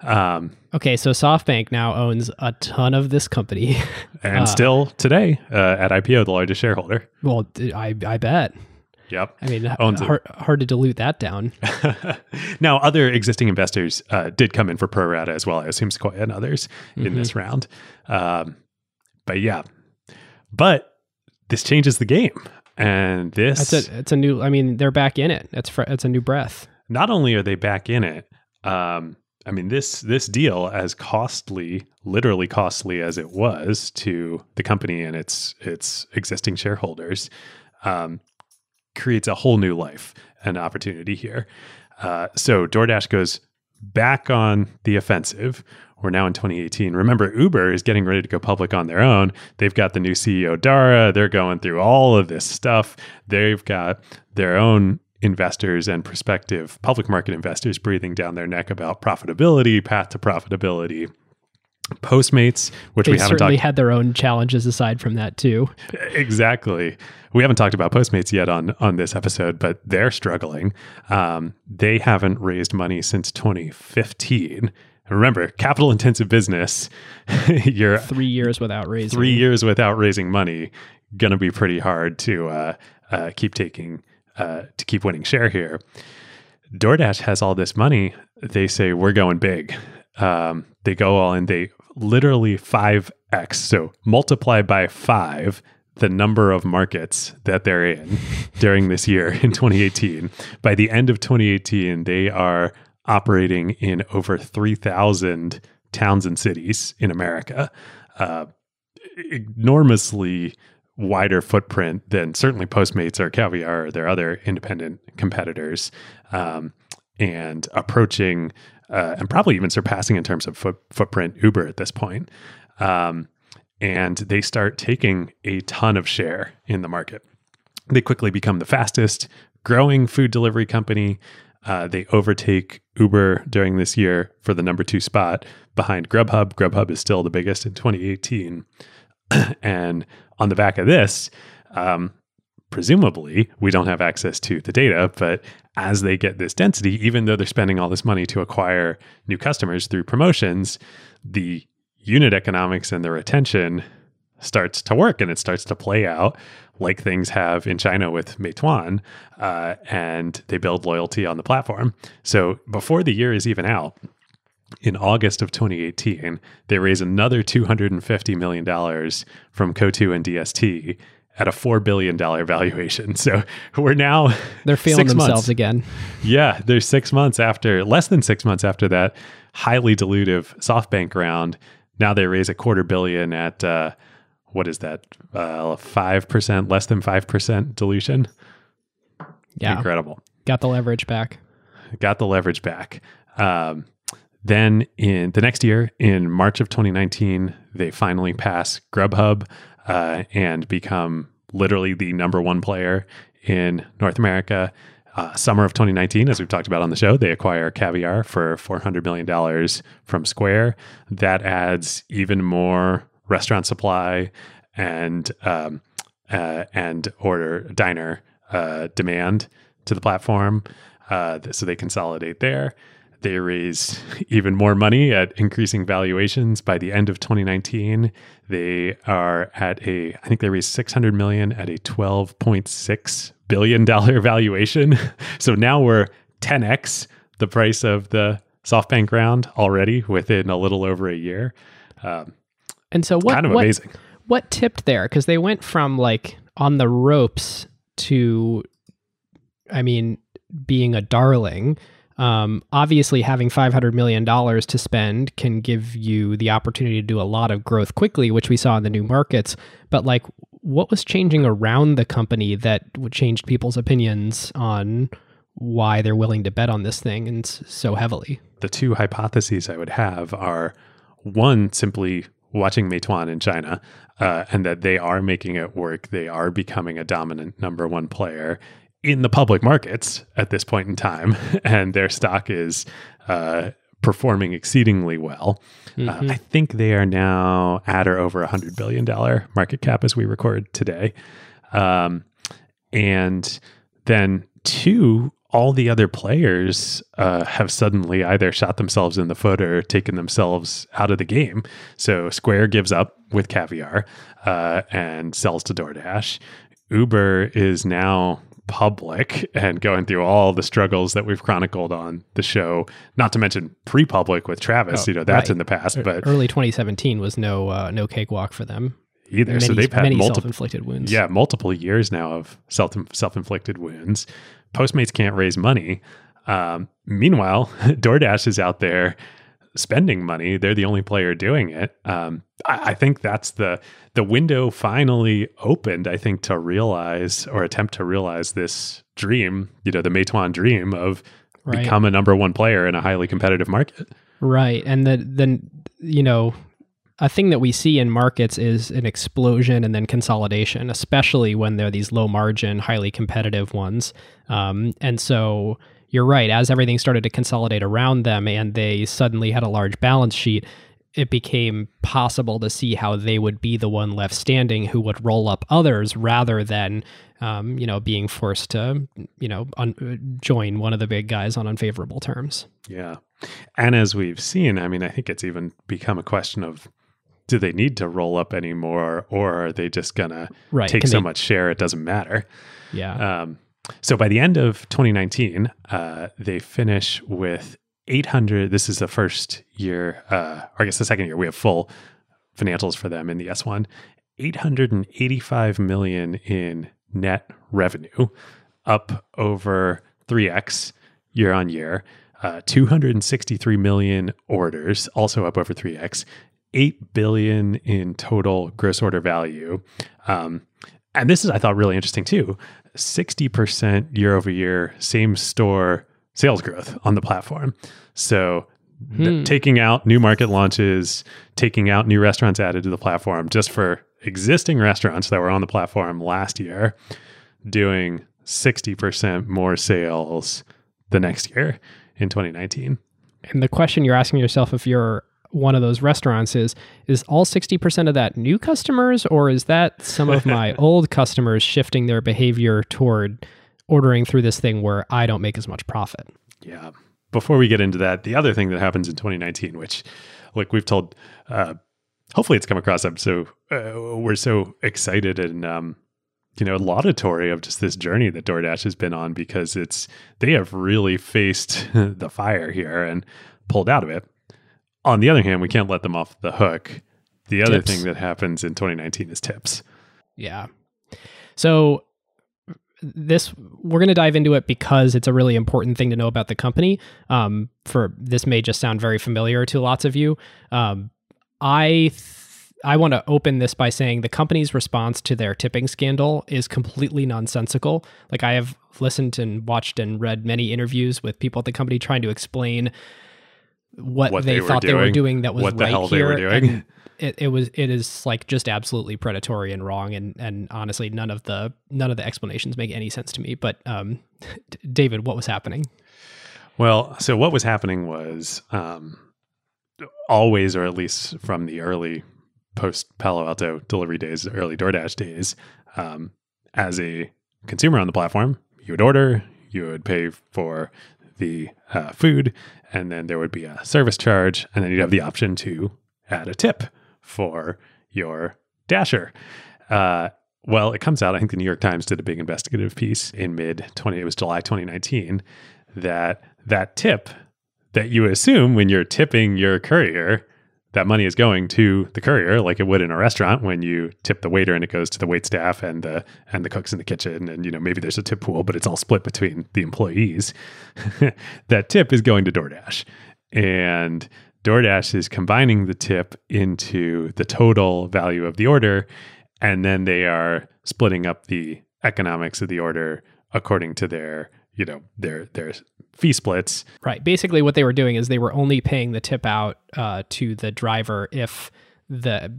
Um, Okay, so SoftBank now owns a ton of this company. and Uh, still today uh, at IPO, the largest shareholder. well, I I bet. Yep. I mean, Owns hard, hard to dilute that down. now, other existing investors uh, did come in for pro rata as well. I assume Sequoia and others in Mm-hmm. this round. Um, but yeah, but this changes the game. And this, It's a it's a new. I mean, they're back in it. It's fr- it's a new breath. not only are they back in it, um, I mean this this deal, as costly, literally costly as it was to the company and its its existing shareholders, um, creates a whole new life and opportunity here. Uh, so DoorDash goes back on the offensive. We're now in 2018. Remember, Uber is getting ready to go public on their own. They've got the new CEO, Dara. They're going through all of this stuff. They've got their own investors and prospective public market investors breathing down their neck about profitability, path to profitability. Postmates, which They we haven't certainly talked had their own challenges aside from that too. exactly. We haven't talked about Postmates yet on on this episode, but they're struggling. Um, they haven't raised money since 2015. Remember, capital intensive business. you're Three years without raising. three years without raising money. Going to be pretty hard to uh, uh, keep taking uh, to keep winning share here. DoorDash has all this money. They say we're going big. Um, they go all in. They literally five x, so multiply by five the number of markets that they're in during this year in 2018. By the end of 2018, they are operating in over 3,000 towns and cities in America. Uh, enormously wider footprint than certainly Postmates or Caviar or their other independent competitors, um, and approaching uh, and probably even surpassing in terms of foot, footprint Uber at this point. Um, and they start taking a ton of share in the market. They quickly become the fastest growing food delivery company. Uh, they overtake Uber during this year for the number two spot behind Grubhub. Grubhub is still the biggest in 2018. and on the back of this, um, presumably, we don't have access to the data, but as they get this density, even though they're spending all this money to acquire new customers through promotions, the unit economics and the retention starts to work and it starts to play out like things have in China with Meituan, uh, and they build loyalty on the platform. So before the year is even out, in August of 2018, they raise another $250 million from Coatue and DST at a $4 billion valuation. So we're now They're feeling themselves months. again. Yeah, they're six months after, less than six months after that highly dilutive SoftBank round. Now they raise a quarter billion at, uh, what is that, uh, 5%, less than 5% dilution? Yeah, Incredible got the leverage back. got the leverage back. Um, then in the next year, in March of 2019, they finally pass Grubhub uh, and become literally the number one player in North America. Uh, summer of 2019, as we've talked about on the show, they acquire Caviar for $400 million from Square. That adds even more restaurant supply and um, uh, and order diner uh, demand to the platform. Uh, so they consolidate there. They raise even more money at increasing valuations. By the end of 2019, they are at a, I think they raised 600 million at a 12.6 billion dollar valuation. So now we're 10x the price of the SoftBank round already within a little over a year. Um, And so what? kind of what, amazing. what tipped there? Because they went from like on the ropes to, I mean, being a darling. Um, obviously, having five hundred million dollars to spend can give you the opportunity to do a lot of growth quickly, which we saw in the new markets. But like, what was changing around the company that changed people's opinions on why they're willing to bet on this thing and so heavily. The two hypotheses I would have are one, simply watching Meituan in China, uh, and that they are making it work. They are becoming a dominant number one player in the public markets at this point in time, and their stock is uh, performing exceedingly well. Mm-hmm. Uh, I think they are now at or over a hundred billion dollar market cap as we record today. Um, and then two, all the other players uh, have suddenly either shot themselves in the foot or taken themselves out of the game. So Square gives up with Caviar uh, and sells to DoorDash. Uber is now public and going through all the struggles that we've chronicled on the show. Not to mention pre-public with Travis. Oh, you know that's right. in the past, but early 2017 was no uh, no cakewalk for them either. Many, so they've had multiple self-inflicted wounds. Yeah, multiple years now of self self-inflicted wounds. Postmates can't raise money. Um, meanwhile, DoorDash is out there spending money. They're the only player doing it. Um, I, I, think that's the the window finally opened. I think to realize or attempt to realize this dream, you know, the Meituan dream of right. become a number one player in a highly competitive market. Right, and then you know a thing that we see in markets is an explosion and then consolidation, especially when they're these low margin, highly competitive ones. Um, and so you're right, as everything started to consolidate around them and they suddenly had a large balance sheet, it became possible to see how they would be the one left standing who would roll up others rather than, um, you know, being forced to, you know, un- join one of the big guys on unfavorable terms. Yeah. And as we've seen, I mean, I think it's even become a question of do they need to roll up anymore or are they just gonna right. take Can so they... much share it doesn't matter yeah um, so by the end of 2019 uh, they finish with 800 this is the first year uh, or i guess the second year we have full financials for them in the s1 885 million in net revenue up over 3x year on year uh, 263 million orders, also up over 3x, 8 billion in total gross order value. Um, and this is, I thought, really interesting too 60% year over year, same store sales growth on the platform. So, hmm. taking out new market launches, taking out new restaurants added to the platform just for existing restaurants that were on the platform last year, doing 60% more sales the next year in 2019. And the question you're asking yourself if you're one of those restaurants is is all 60% of that new customers or is that some of my old customers shifting their behavior toward ordering through this thing where I don't make as much profit? Yeah. Before we get into that, the other thing that happens in 2019 which like we've told uh hopefully it's come across up so uh, we're so excited and um you know laudatory of just this journey that DoorDash has been on because it's they have really faced the fire here and pulled out of it on the other hand, we can't let them off the hook. The other tips. thing that happens in 2019 is tips. Yeah. So this we're going to dive into it because it's a really important thing to know about the company. Um, for this may just sound very familiar to lots of you. Um, I th- I want to open this by saying the company's response to their tipping scandal is completely nonsensical. Like I have listened and watched and read many interviews with people at the company trying to explain what, what they, they thought they were doing that was what the right hell here. they were doing. It, it was it is like just absolutely predatory and wrong and and honestly none of the none of the explanations make any sense to me. But um, David, what was happening? Well, so what was happening was um, always, or at least from the early post Palo Alto delivery days, early DoorDash days, um, as a consumer on the platform, you would order, you would pay for the uh, food, and then there would be a service charge, and then you'd have the option to add a tip for your dasher. Uh, well, it comes out. I think the New York Times did a big investigative piece in mid twenty. It was July 2019 that that tip that you assume when you're tipping your courier that money is going to the courier like it would in a restaurant when you tip the waiter and it goes to the wait staff and the and the cooks in the kitchen. And you know maybe there's a tip pool but it's all split between the employees. That tip is going to DoorDash. And DoorDash is combining the tip into the total value of the order. And then they are splitting up the economics of the order according to their you know their their fee splits. Right. Basically, what they were doing is they were only paying the tip out uh, to the driver if the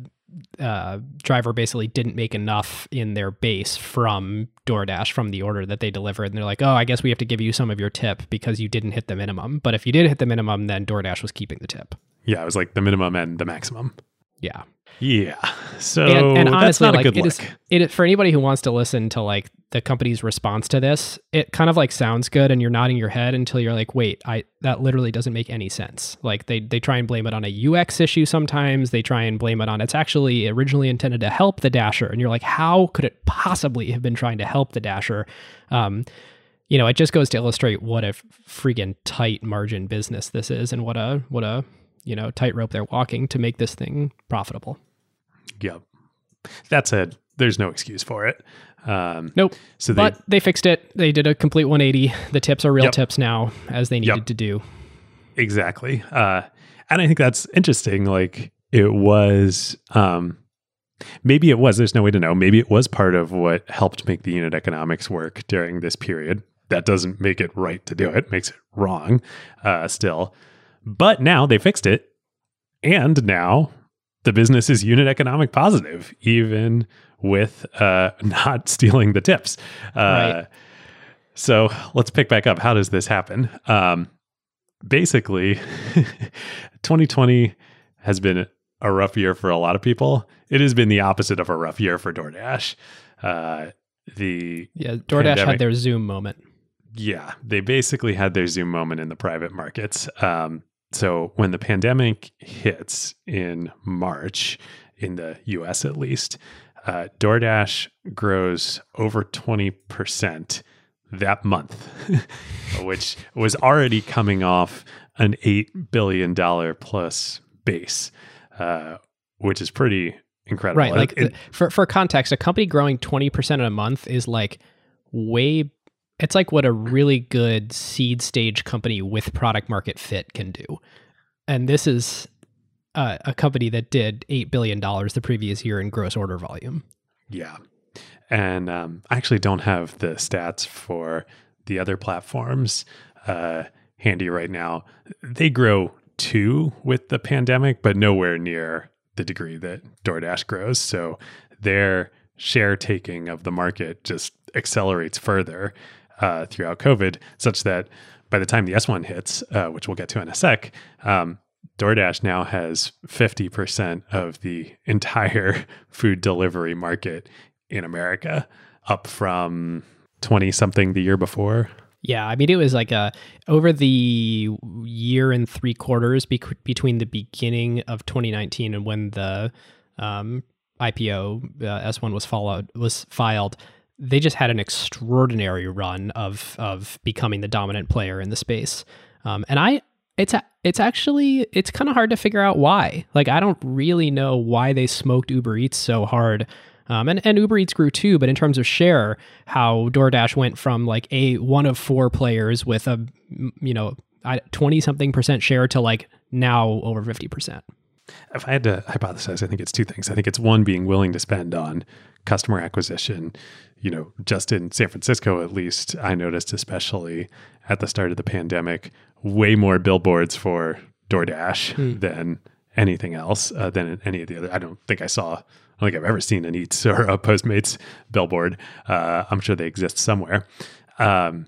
uh, driver basically didn't make enough in their base from DoorDash from the order that they delivered. And they're like, oh, I guess we have to give you some of your tip because you didn't hit the minimum. But if you did hit the minimum, then DoorDash was keeping the tip. Yeah, it was like the minimum and the maximum. Yeah. Yeah. So and, and honestly, that's not like a good it look. is, it is for anybody who wants to listen to like the company's response to this. It kind of like sounds good, and you're nodding your head until you're like, wait, I that literally doesn't make any sense. Like they they try and blame it on a UX issue sometimes. They try and blame it on it's actually originally intended to help the dasher, and you're like, how could it possibly have been trying to help the dasher? Um, you know, it just goes to illustrate what a freaking tight margin business this is, and what a what a you know tightrope they're walking to make this thing profitable. Yep. That said, there's no excuse for it. Um, Nope. so they but they fixed it. They did a complete 180. The tips are real Yep. tips now, as they needed Yep. to do. exactly, uh, and I think that's interesting. Like it was, um, maybe it was. There's no way to know. Maybe it was part of what helped make the unit economics work during this period. That doesn't make it right to do it. Makes it wrong, uh, still. But now they fixed it, and now the business is unit economic positive, even with uh, not stealing the tips. Uh, Right. So let's pick back up. How does this happen? Um, basically, 2020 has been a rough year for a lot of people. It has been the opposite of a rough year for DoorDash. Uh, the Yeah, DoorDash Pandemic. had their Zoom moment. yeah, they basically had their Zoom moment in the private markets. Um, so when the pandemic hits in March, in the US at least, uh, DoorDash grows over 20% that month, which was already coming off an $8 billion plus base, uh, which is pretty incredible. Right. Like It- the- for for context, a company growing 20% in a month is like way it's like what a really good seed stage company with product market fit can do. And this is a company that did 8 billion dollars the previous year in gross order volume. Yeah. And um, I actually don't have the stats for the other platforms uh, handy right now. They grow too with the pandemic, but nowhere near the degree that DoorDash grows. So their share taking of the market just accelerates further uh, throughout COVID, such that by the time the S1 hits, uh, which we'll get to in a sec, um, DoorDash now has 50% of the entire food delivery market in America, up from 20 something the year before. Yeah, I mean, it was like a over the year and three quarters between the beginning of 2019 and when the um, IPO uh, S1 was followed was filed. They just had an extraordinary run of of becoming the dominant player in the space, um, and I it's it's actually it's kind of hard to figure out why. Like, I don't really know why they smoked Uber Eats so hard. Um, and, and Uber Eats grew too, but in terms of share, how DoorDash went from like a one of four players with a you know twenty something percent share to like now over fifty percent. If I had to hypothesize, I think it's two things. I think it's one being willing to spend on customer acquisition. You know, just in San Francisco, at least, I noticed, especially at the start of the pandemic, way more billboards for DoorDash than anything else, uh, than any of the other. I don't think I saw, I don't think I've ever seen an Eats or a Postmates billboard. Uh, I'm sure they exist somewhere. Um,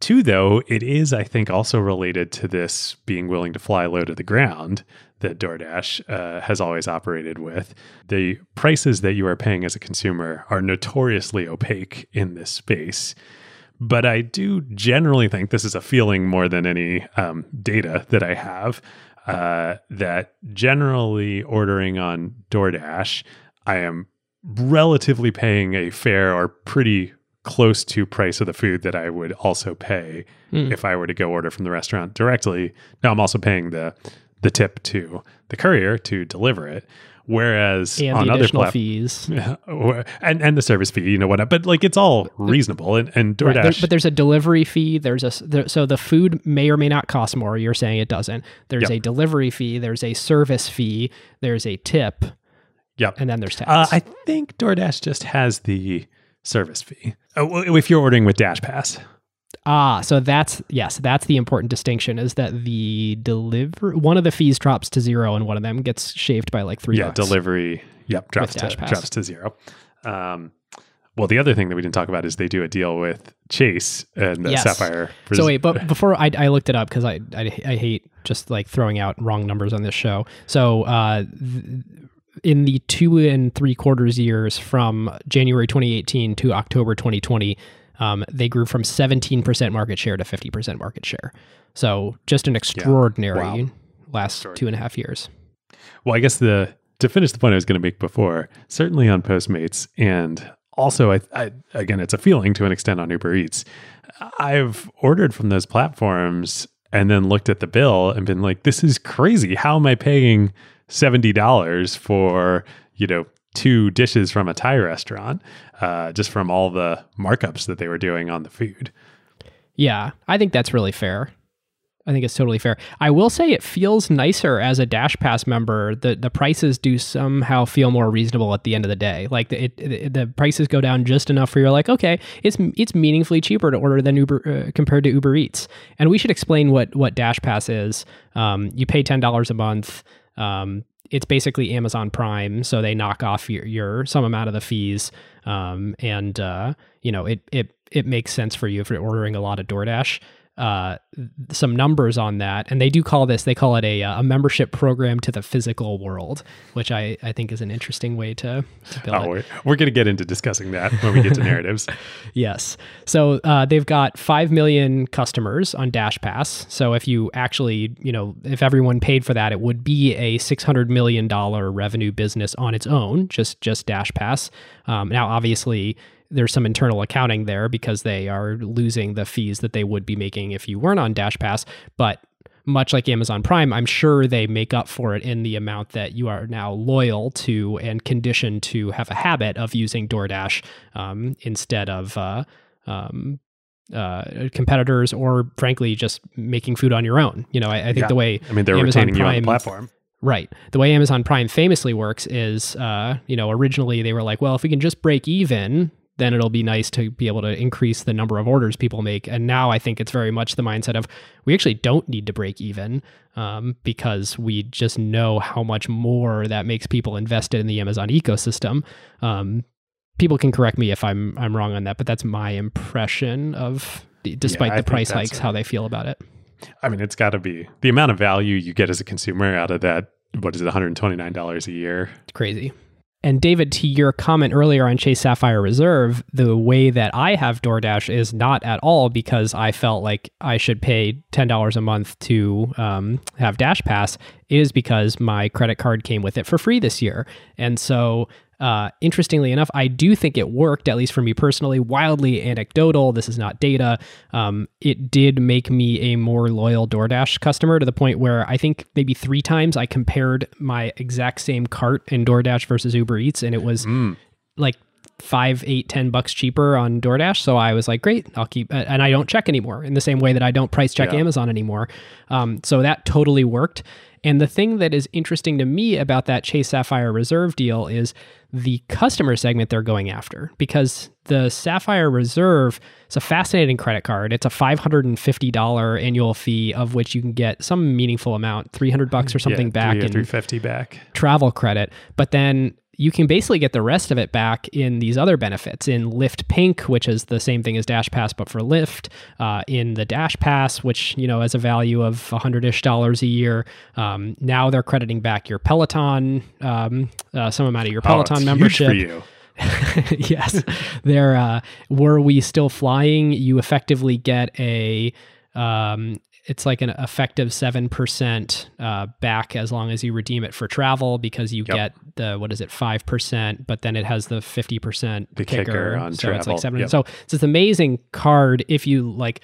Two, though, it is, I think, also related to this being willing to fly low to the ground that DoorDash uh, has always operated with. The prices that you are paying as a consumer are notoriously opaque in this space. But I do generally think this is a feeling more than any um, data that I have uh, that generally ordering on DoorDash, I am relatively paying a fair or pretty close to price of the food that I would also pay Hmm. if I were to go order from the restaurant directly. Now I'm also paying the the tip to the courier to deliver it. Whereas And on the other additional platforms, fees. and and the service fee, you know what? But like it's all reasonable, and and DoorDash. Right, there- but there's a delivery fee. There's a there, so the food may or may not cost more. You're saying it doesn't. There's Yep. a delivery fee. There's a service fee. There's a tip, yep. and then there's tax. Uh, I think DoorDash just has the service fee. Uh, if you're ordering with Dash Pass, Ah, so that's yes, that's the important distinction is that the deliver one of the fees drops to zero and one of them gets shaved by like three. yeah, bucks. delivery. Yep, drops to Pass. drops to zero. Um, well, the other thing that we didn't talk about is they do a deal with Chase and Yes. Sapphire. Res- So wait, but before I, I looked it up because I, I I hate just like throwing out wrong numbers on this show. So uh, th- in the two and three quarters years from January 2018 to October 2020, um, they grew from 17% market share to 50% market share. So just an extraordinary Wow. last two and a half years. Well, I guess the to finish the point I was going to make before, certainly on Postmates, and also, I, I again, it's a feeling to an extent on Uber Eats. I've ordered from those platforms and then looked at the bill and been like, "This is crazy. How am I paying seventy dollars for you know two dishes from a Thai restaurant uh, just from all the markups that they were doing on the food?" Yeah, I think that's really fair. I think it's totally fair. I will say it feels nicer as a Dash Pass member. The the prices do somehow feel more reasonable at the end of the day. Like the, it, it- the prices go down just enough where you're like, okay, it's it's meaningfully cheaper to order than Uber uh, compared to Uber Eats. And we should explain what what Dash Pass is. Um, you pay ten dollars a month. Um, it's basically Amazon Prime, so they knock off your, your some amount of the fees, um, and uh, you know it it it makes sense for you if you're ordering a lot of DoorDash. Uh, some numbers on that, and they do call this they call it a uh, a membership program to the physical world, which I I think is an interesting way to, to build Oh, it. we're, we're going to get into discussing that when we get to narratives. Yes. So uh, they've got 5 million customers on Dash Pass. So if you actually, you know, if everyone paid for that, it would be a $600 million revenue business on its own, just, just Dash Pass. Um, now, obviously, there's some internal accounting there because they are losing the fees that they would be making if you weren't on Dash Pass. But much like Amazon Prime, I'm sure they make up for it in the amount that you are now loyal to and conditioned to have a habit of using DoorDash um, instead of uh, um, uh, competitors or, frankly, just making food on your own. You know, I, I think Yeah. the way I mean, they're Amazon retaining you on the Prime- platform. Right. The way Amazon Prime famously works is, uh, you know, originally they were like, well, if we can just break even, then it'll be nice to be able to increase the number of orders people make. And now I think it's very much the mindset of we actually don't need to break even um, because we just know how much more that makes people invested in the Amazon ecosystem. Um, people can correct me if I'm I'm wrong on that, but that's my impression of, despite I the price hikes, how they feel about it. I mean, it's got to be the amount of value you get as a consumer out of that. What is it, $129 a year? It's crazy. And David, to your comment earlier on Chase Sapphire Reserve, the way that I have DoorDash is not at all because I felt like I should pay ten dollars a month to um, have Dash Pass. It is because my credit card came with it for free this year, and so uh, interestingly enough, I do think it worked, at least for me personally. Wildly anecdotal. This is not data. Um, it did make me a more loyal DoorDash customer to the point where I think maybe three times I compared my exact same cart in DoorDash versus Uber Eats, and it was Mm. like five, eight, ten bucks cheaper on DoorDash. So I was like, great, I'll keep, uh, and I don't check anymore in the same way that I don't price check Yeah. Amazon anymore. Um, so that totally worked. And the thing that is interesting to me about that Chase Sapphire Reserve deal is the customer segment they're going after because the Sapphire Reserve is a fascinating credit card. It's a $550 annual fee of which you can get some meaningful amount, 300 bucks or something yeah, back three or in 350 back. travel credit, but then you can basically get the rest of it back in these other benefits in Lyft Pink, which is the same thing as Dash Pass but for Lyft, uh, in the Dash Pass, which you know has a value of a hundred ish dollars a year. Um, now they're crediting back your Peloton, um, uh, some amount of your Oh, it's Peloton huge membership. for you. yes, there. Uh, were we still flying? You effectively get a. Um, it's like an effective seven percent uh, back as long as you redeem it for travel because you Yep. get the what is it five percent, but then it has the fifty percent The kicker on so it's travel. like seven. Yep. So it's this amazing card if you like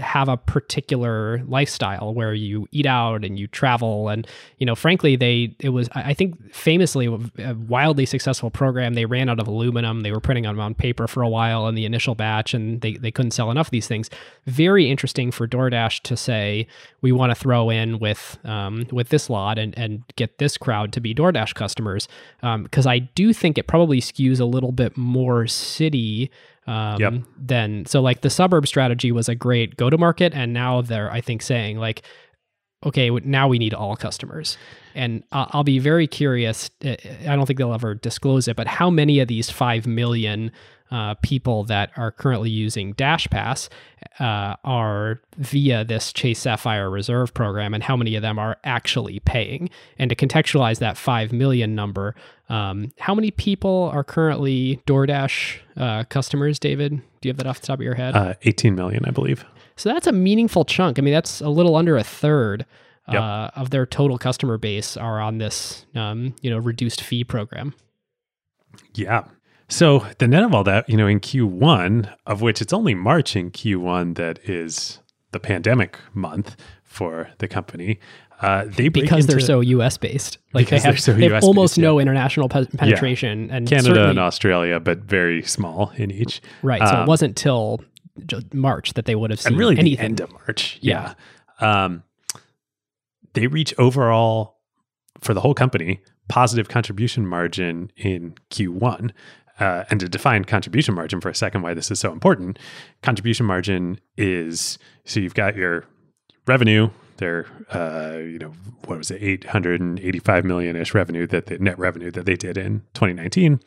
have a particular lifestyle where you eat out and you travel. And you know frankly they it was i think famously a wildly successful program they ran out of aluminum. They were printing them on paper for a while in the initial batch and they, they couldn't sell enough of these things. Very interesting for doordash to say we want to throw in with um, with this lot and, and get this crowd to be doordash customers. Because i do think it probably skews a little bit more city Um, Yep. Then, so like the suburb strategy was a great go to market. And now they're, I think, saying like, okay, now we need all customers. And I- I'll be very curious. uh, I don't think they'll ever disclose it, but how many of these 5 million uh, people that are currently using Dash Pass uh, are via this Chase Sapphire Reserve program, and how many of them are actually paying? And to contextualize that 5 million number, um, how many people are currently DoorDash uh, customers, David? Do you have that off the top of your head? Uh, 18 million, I believe. So that's a meaningful chunk. I mean, that's a little under a third Yep. uh, of their total customer base are on this, um, you know, reduced fee program. Yeah. So the net of all that, you know, in Q1, of which it's only March in Q1 that is the pandemic month for the company, uh, they Because they're so U.S. based, like they have, so they have almost yeah. no international pe- penetration, and Canada and Australia, but very small in each. right. So um, it wasn't till March that they would have seen and really the end of March. Yeah. Um, they reach overall for the whole company positive contribution margin in Q1. Uh, and to define contribution margin for a second, why this is so important, contribution margin is so you've got your revenue, their uh, you know what was it, eight hundred and eighty-five million ish revenue that the net revenue that they did in 2019.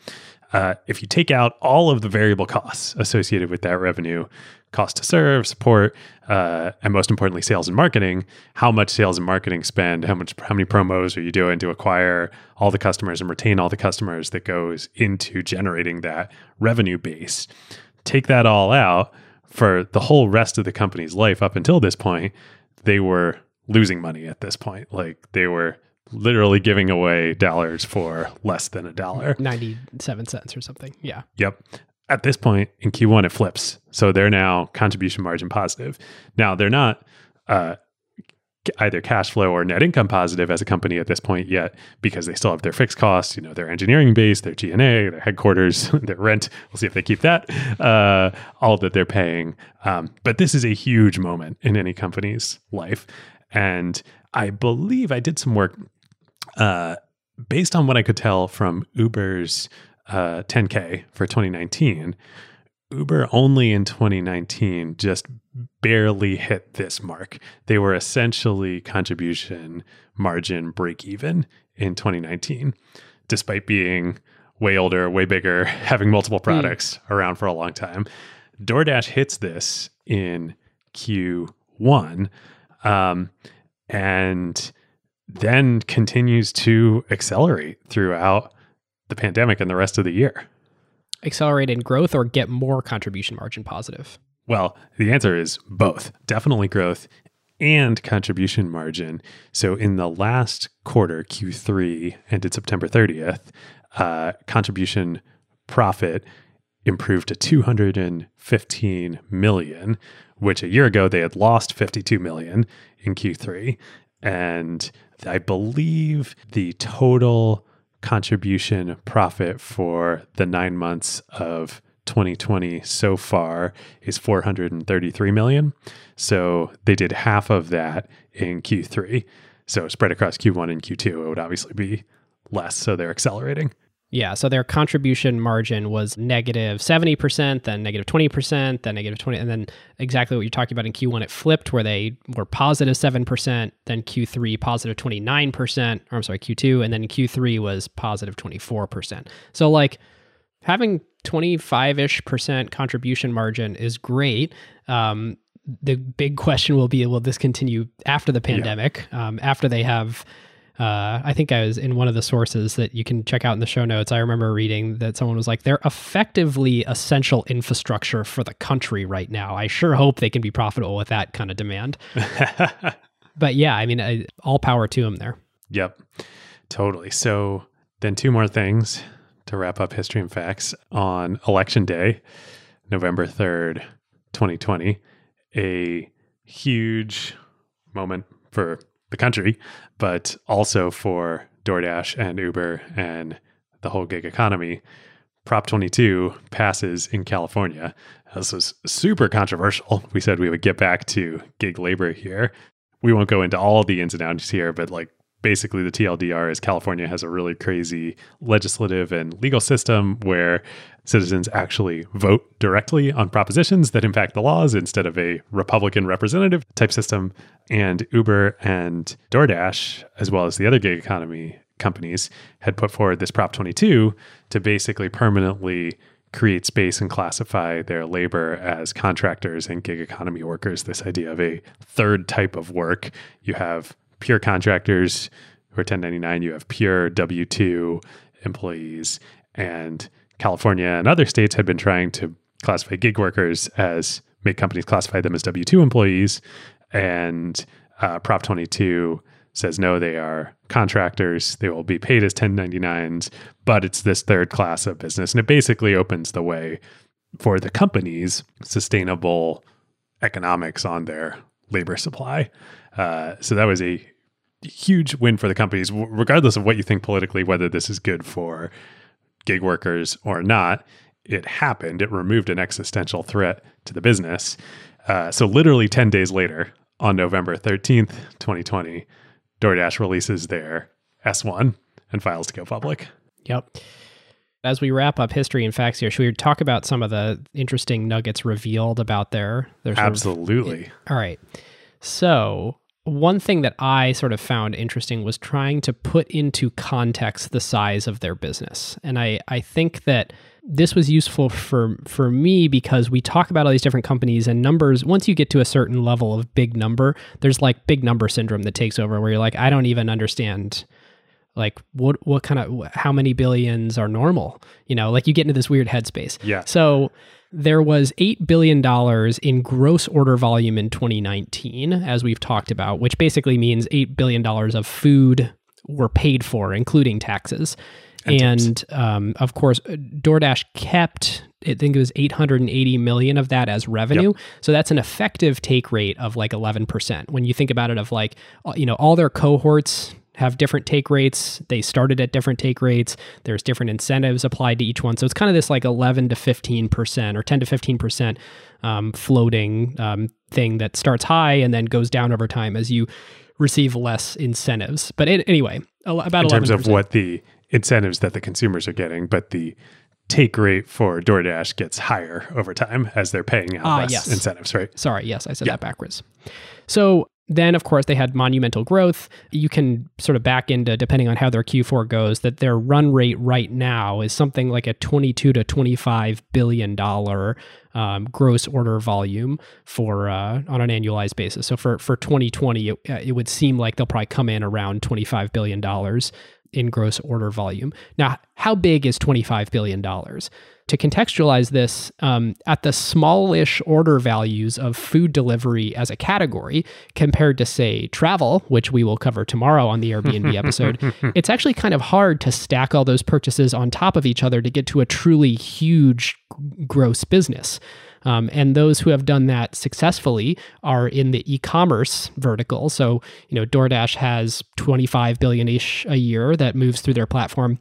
Uh, if you take out all of the variable costs associated with that revenue, cost to serve, support, uh, and most importantly, sales and marketing, how much sales and marketing spend, how much, how many promos are you doing to acquire all the customers and retain all the customers that goes into generating that revenue base. Take that all out for the whole rest of the company's life up until this point, they were losing money at this point. Like they were literally giving away dollars for less than a dollar. Ninety-seven cents or something. Yeah. Yep. At this point in Q1, it flips. So they're now contribution margin positive. Now they're not uh, either cash flow or net income positive as a company at this point yet because they still have their fixed costs, you know, their engineering base, their G&A, their headquarters, their rent. We'll see if they keep that, uh, all that they're paying. Um, but this is a huge moment in any company's life. And I believe I did some work uh, based on what I could tell from Uber's uh, 10K for 2019, Uber only in 2019 just barely hit this mark. They were essentially contribution margin break even in 2019, despite being way older, way bigger, having multiple products around for a long time. DoorDash hits this in Q1 um, and then continues to accelerate throughout the pandemic and the rest of the year. Accelerate in growth or get more contribution margin positive. Well, the answer is both. Definitely growth and contribution margin. So in the last quarter, Q3, ended September 30th, uh, contribution profit improved to 215 million, which a year ago they had lost 52 million in Q3. And I believe the total contribution profit for the nine months of 2020 so far is 433 million. So they did half of that in Q3. So spread across Q1 and Q2, it would obviously be less. So they're accelerating. Yeah, so their contribution margin was negative 70%, then negative 20%, then negative 20, and then exactly what you're talking about in Q1, it flipped where they were positive 7%, then Q3 positive 29%, or I'm sorry, Q2, and then Q3 was positive 24%. So like having 25-ish percent contribution margin is great. Um, the big question will be, will this continue after the pandemic, um, after they have uh, I think I was in one of the sources that you can check out in the show notes. I remember reading that someone was like, they're effectively essential infrastructure for the country right now. I sure hope they can be profitable with that kind of demand. But yeah, I mean, I, all power to them there. Yep, totally. So then, two more things to wrap up history and facts. On election day, November 3rd, 2020, a huge moment for the country, but also for DoorDash and Uber and the whole gig economy. Prop 22 passes in California. This was super controversial. We said we would get back to gig labor here. We won't go into all the ins and outs here, but like basically the TLDR is California has a really crazy legislative and legal system where citizens actually vote directly on propositions that impact the laws instead of a Republican representative type system. And Uber and DoorDash, as well as the other gig economy companies, had put forward this Prop 22 to basically permanently create space and classify their labor as contractors and gig economy workers. This idea of a third type of work. You have pure contractors who are 1099, you have pure W 2 employees. And California and other states had been trying to classify gig workers as make companies classify them as W 2 employees. And uh, Prop 22 says no, they are contractors. They will be paid as 1099s, but it's this third class of business. And it basically opens the way for the companies sustainable economics on their labor supply. Uh, so that was a huge win for the companies, regardless of what you think politically, whether this is good for gig workers or not. It happened. It removed an existential threat to the business. Uh, so, literally 10 days later, on November 13th, 2020, DoorDash releases their S1 and files to go public. Yep. As we wrap up history and facts here, should we talk about some of the interesting nuggets revealed about their their Absolutely. Of, all right. So, one thing that I sort of found interesting was trying to put into context the size of their business. And I, I think that this was useful for for me because we talk about all these different companies and numbers. Once you get to a certain level of big number there's like big number syndrome that takes over where you're like I don't even understand like what what kind of how many billions are normal? You know like you get into this weird headspace. Yeah. So there was $8 billion in gross order volume in 2019 as we've talked about which basically means $8 billion of food were paid for including taxes and, and um, of course, DoorDash kept I think it was 880 million of that as revenue. Yep. So that's an effective take rate of like 11%. When you think about it of like uh, you know all their cohorts have different take rates. They started at different take rates. There's different incentives applied to each one. So it's kind of this like 11 to 15% or 10 to 15% um, floating um, thing that starts high and then goes down over time as you receive less incentives. But it, anyway, about in terms 11%. of what the incentives that the consumers are getting, but the take rate for DoorDash gets higher over time as they're paying out uh, less yes. incentives, right? Sorry, yes, I said yeah. that backwards. So then, of course, they had monumental growth. You can sort of back into, depending on how their Q4 goes, that their run rate right now is something like a 22 to 25 billion dollar um, gross order volume for uh, on an annualized basis. So for for 2020, it, uh, it would seem like they'll probably come in around 25 billion dollars in gross order volume. Now, how big is $25 billion? To contextualize this, um, at the smallish order values of food delivery as a category compared to, say, travel, which we will cover tomorrow on the Airbnb episode, it's actually kind of hard to stack all those purchases on top of each other to get to a truly huge gross business. Um, and those who have done that successfully are in the e-commerce vertical. So, you know, DoorDash has 25 billion ish a year that moves through their platform.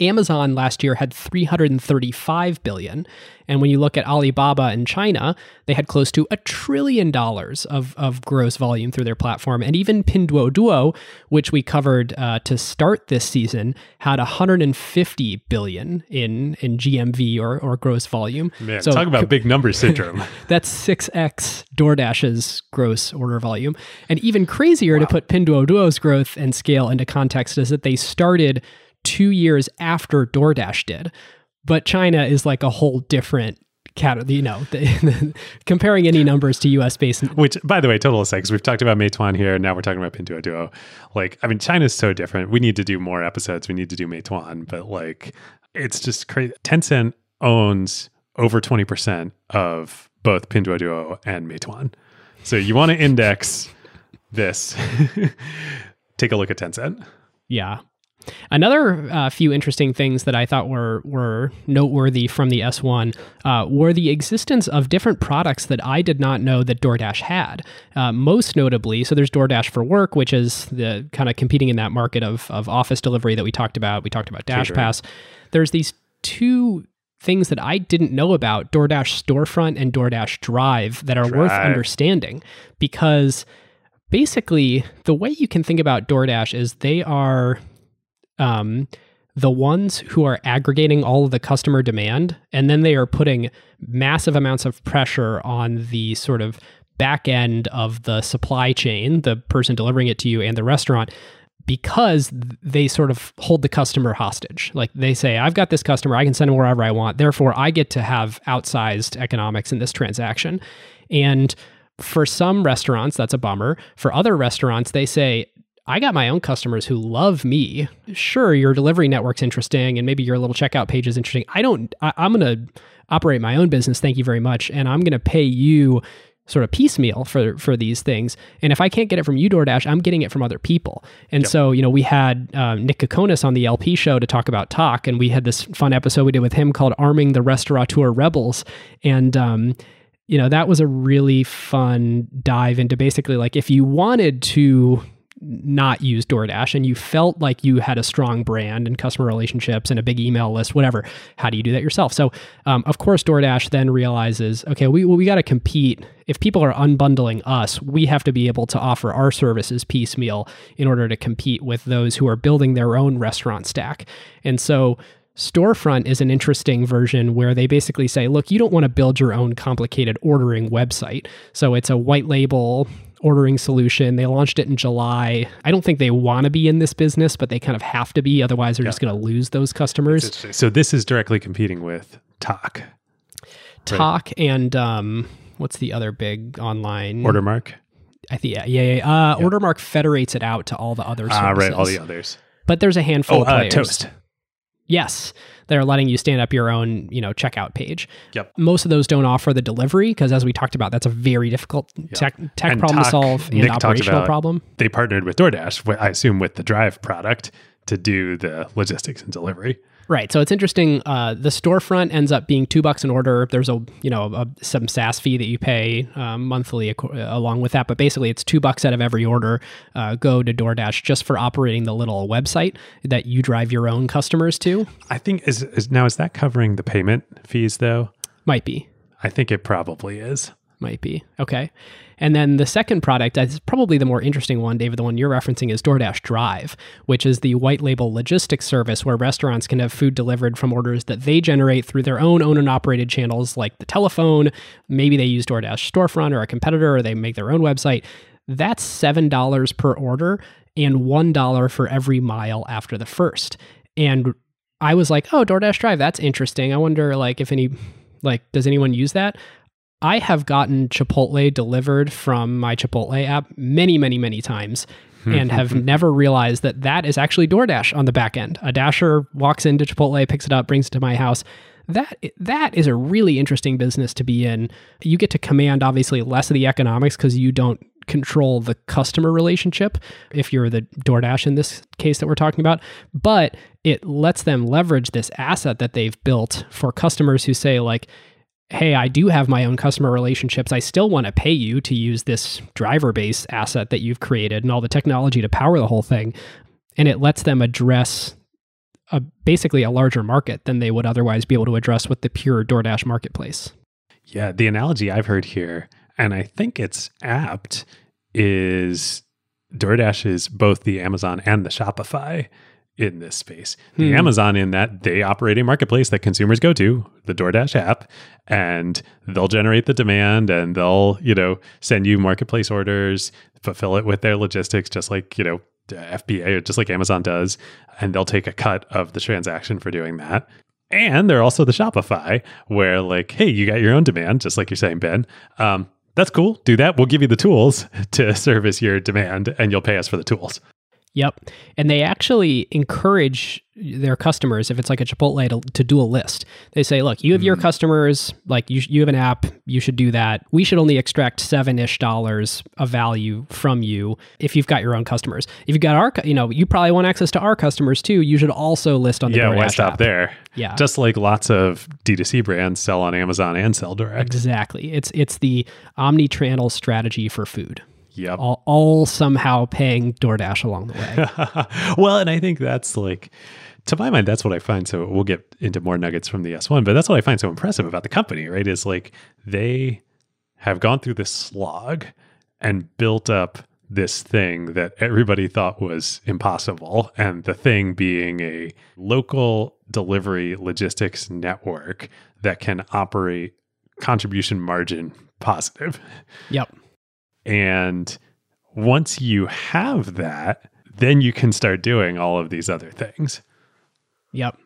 Amazon last year had 335 billion. And when you look at Alibaba in China, they had close to a trillion dollars of, of gross volume through their platform. And even Pinduoduo, which we covered uh, to start this season, had 150 billion in, in GMV or, or gross volume. Man, so, talk about big number syndrome. that's 6x DoorDash's gross order volume. And even crazier wow. to put Pinduoduo's growth and scale into context is that they started two years after DoorDash did. But China is like a whole different cat you know comparing any numbers to us based which by the way total aside because we've talked about meituan here now we're talking about pinduoduo. Like i mean china's so different. We need to do more episodes. We need to do meituan but like it's just crazy. Tencent owns over 20% of both pinduoduo and meituan. So you want to index this. Take a look at tencent. Yeah Another uh, few interesting things that I thought were were noteworthy from the S1 uh, were the existence of different products that I did not know that DoorDash had. Uh, most notably, so there's DoorDash for Work, which is the kind of competing in that market of of office delivery that we talked about. We talked about Dash Pass. There's these two things that I didn't know about DoorDash Storefront and DoorDash Drive that are Drive. worth understanding because basically, the way you can think about DoorDash is they are um, the ones who are aggregating all of the customer demand, and then they are putting massive amounts of pressure on the sort of back end of the supply chain, the person delivering it to you and the restaurant, because they sort of hold the customer hostage. Like they say, I've got this customer, I can send them wherever I want. Therefore, I get to have outsized economics in this transaction. And for some restaurants, that's a bummer. For other restaurants, they say, I got my own customers who love me. Sure, your delivery network's interesting and maybe your little checkout page is interesting. I don't, I, going to operate my own business. Thank you very much. And I'm going to pay you sort of piecemeal for for these things. And if I can't get it from you, DoorDash, I'm getting it from other people. And yep. so, you know, we had um, Nick Kokonas on the LP show to talk about Tock, and we had this fun episode we did with him called "Arming the Restaurateur Rebels," and um, you know, that was a really fun dive into basically like if you wanted to not use DoorDash and you felt like you had a strong brand and customer relationships and a big email list, whatever, how do you do that yourself? So, um, of course, DoorDash then realizes, okay, we, we got to compete. If people are unbundling us, we have to be able to offer our services piecemeal in order to compete with those who are building their own restaurant stack. And so, Storefront is an interesting version where they basically say, look, you don't want to build your own complicated ordering website. So it's a white label ordering solution. They launched it in July. I don't think they want to be in this business, but they kind of have to be. Otherwise, they're yeah. just going to lose those customers. So this is directly competing with Talk. Tock right. and um, what's the other big online Ordermark? I think yeah, yeah, yeah. Uh, yeah. Ordermark federates it out to all the other services. Ah, right, all the others. But there's a handful oh, of players. Uh, Toast. Yes, they're letting you stand up your own, you know, checkout page. Yep. Most of those don't offer the delivery because, as we talked about, that's a very difficult yep. tech, tech and problem talk, to solve and Nick operational problem. They partnered with DoorDash, I assume, with the Drive product to do the logistics and delivery. Right. So it's interesting. Uh, the storefront ends up being two bucks an order. There's a you know a, some SaaS fee that you pay um, monthly along with that, but basically it's two bucks out of every order uh, go to DoorDash just for operating the little website that you drive your own customers to. I think is, is now is that covering the payment fees though? Might be. I think it probably is. Might be. Okay. And then the second product is probably the more interesting one, David, the one you're referencing is DoorDash Drive, which is the white label logistics service where restaurants can have food delivered from orders that they generate through their own owned and operated channels like the telephone. Maybe they use DoorDash storefront or a competitor or they make their own website. That's $7 per order and $1 for every mile after the first. And I was like, "Oh, DoorDash Drive, that's interesting. I wonder like if any like does anyone use that?" I have gotten Chipotle delivered from my Chipotle app many, many, many times hmm. and have never realized that that is actually DoorDash on the back end. A dasher walks into Chipotle, picks it up, brings it to my house. That that is a really interesting business to be in. You get to command obviously less of the economics because you don't control the customer relationship if you're the DoorDash in this case that we're talking about, but it lets them leverage this asset that they've built for customers who say like hey, I do have my own customer relationships. I still want to pay you to use this driver base asset that you've created and all the technology to power the whole thing. And it lets them address a, basically a larger market than they would otherwise be able to address with the pure DoorDash marketplace. Yeah, the analogy I've heard here, and I think it's apt, is DoorDash is both the Amazon and the Shopify in this space. The hmm. Amazon in that they operate a marketplace that consumers go to, the DoorDash app, and they'll generate the demand and they'll, you know, send you marketplace orders, fulfill it with their logistics just like, you know, FBA just like Amazon does, and they'll take a cut of the transaction for doing that. And they're also the Shopify where like, hey, you got your own demand, just like you're saying, Ben. Um, that's cool. Do that. We'll give you the tools to service your demand and you'll pay us for the tools. Yep. And they actually encourage their customers, if it's like a Chipotle, to, to do a list. They say, look, you have mm your customers, like you, you have an app, you should do that. We should only extract seven ish dollars of value from you if you've got your own customers. If you've got our, you know, you probably want access to our customers too. You should also list on the yeah, DoorDash why stop app. there? Yeah. Just like lots of D2C brands sell on Amazon and sell direct. Exactly. It's, it's the omni-channel strategy for food. Yep. All, all somehow paying DoorDash along the way. well, and I think that's like, to my mind, that's what I find. So we'll get into more nuggets from the S1, but that's what I find so impressive about the company, right? Is like they have gone through this slog and built up this thing that everybody thought was impossible. And the thing being a local delivery logistics network that can operate contribution margin positive. Yep. And once you have that, then you can start doing all of these other things. Yep.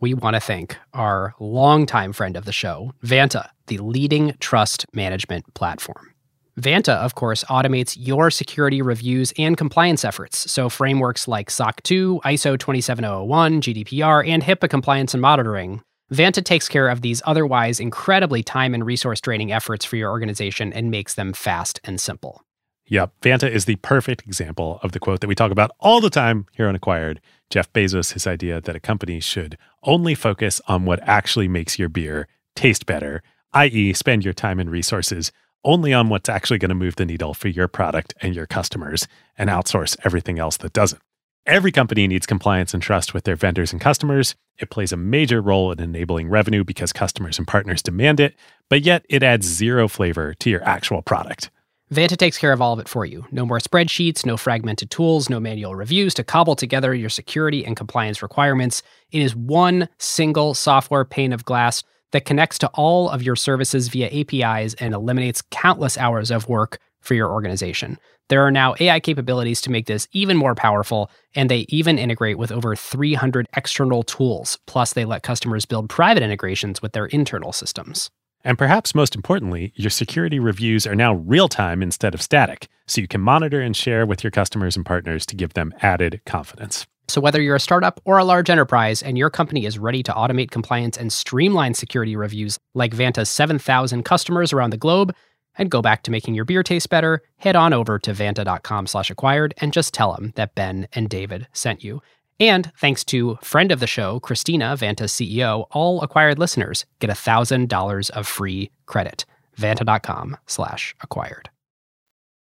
We want to thank our longtime friend of the show, Vanta, the leading trust management platform. Vanta, of course, automates your security reviews and compliance efforts. So, frameworks like SOC 2, ISO 27001, GDPR, and HIPAA compliance and monitoring. Vanta takes care of these otherwise incredibly time and resource draining efforts for your organization and makes them fast and simple. Yep. Vanta is the perfect example of the quote that we talk about all the time here on Acquired. Jeff Bezos, his idea that a company should only focus on what actually makes your beer taste better, i.e., spend your time and resources only on what's actually going to move the needle for your product and your customers and outsource everything else that doesn't. Every company needs compliance and trust with their vendors and customers. It plays a major role in enabling revenue because customers and partners demand it, but yet it adds zero flavor to your actual product. Vanta takes care of all of it for you. No more spreadsheets, no fragmented tools, no manual reviews to cobble together your security and compliance requirements. It is one single software pane of glass that connects to all of your services via APIs and eliminates countless hours of work for your organization. There are now AI capabilities to make this even more powerful, and they even integrate with over 300 external tools. Plus, they let customers build private integrations with their internal systems. And perhaps most importantly, your security reviews are now real time instead of static, so you can monitor and share with your customers and partners to give them added confidence. So, whether you're a startup or a large enterprise and your company is ready to automate compliance and streamline security reviews like Vanta's 7,000 customers around the globe, and go back to making your beer taste better, head on over to vanta.com slash acquired and just tell them that Ben and David sent you. And thanks to friend of the show, Christina, Vanta's CEO, all acquired listeners get $1,000 of free credit. Vanta.com slash acquired.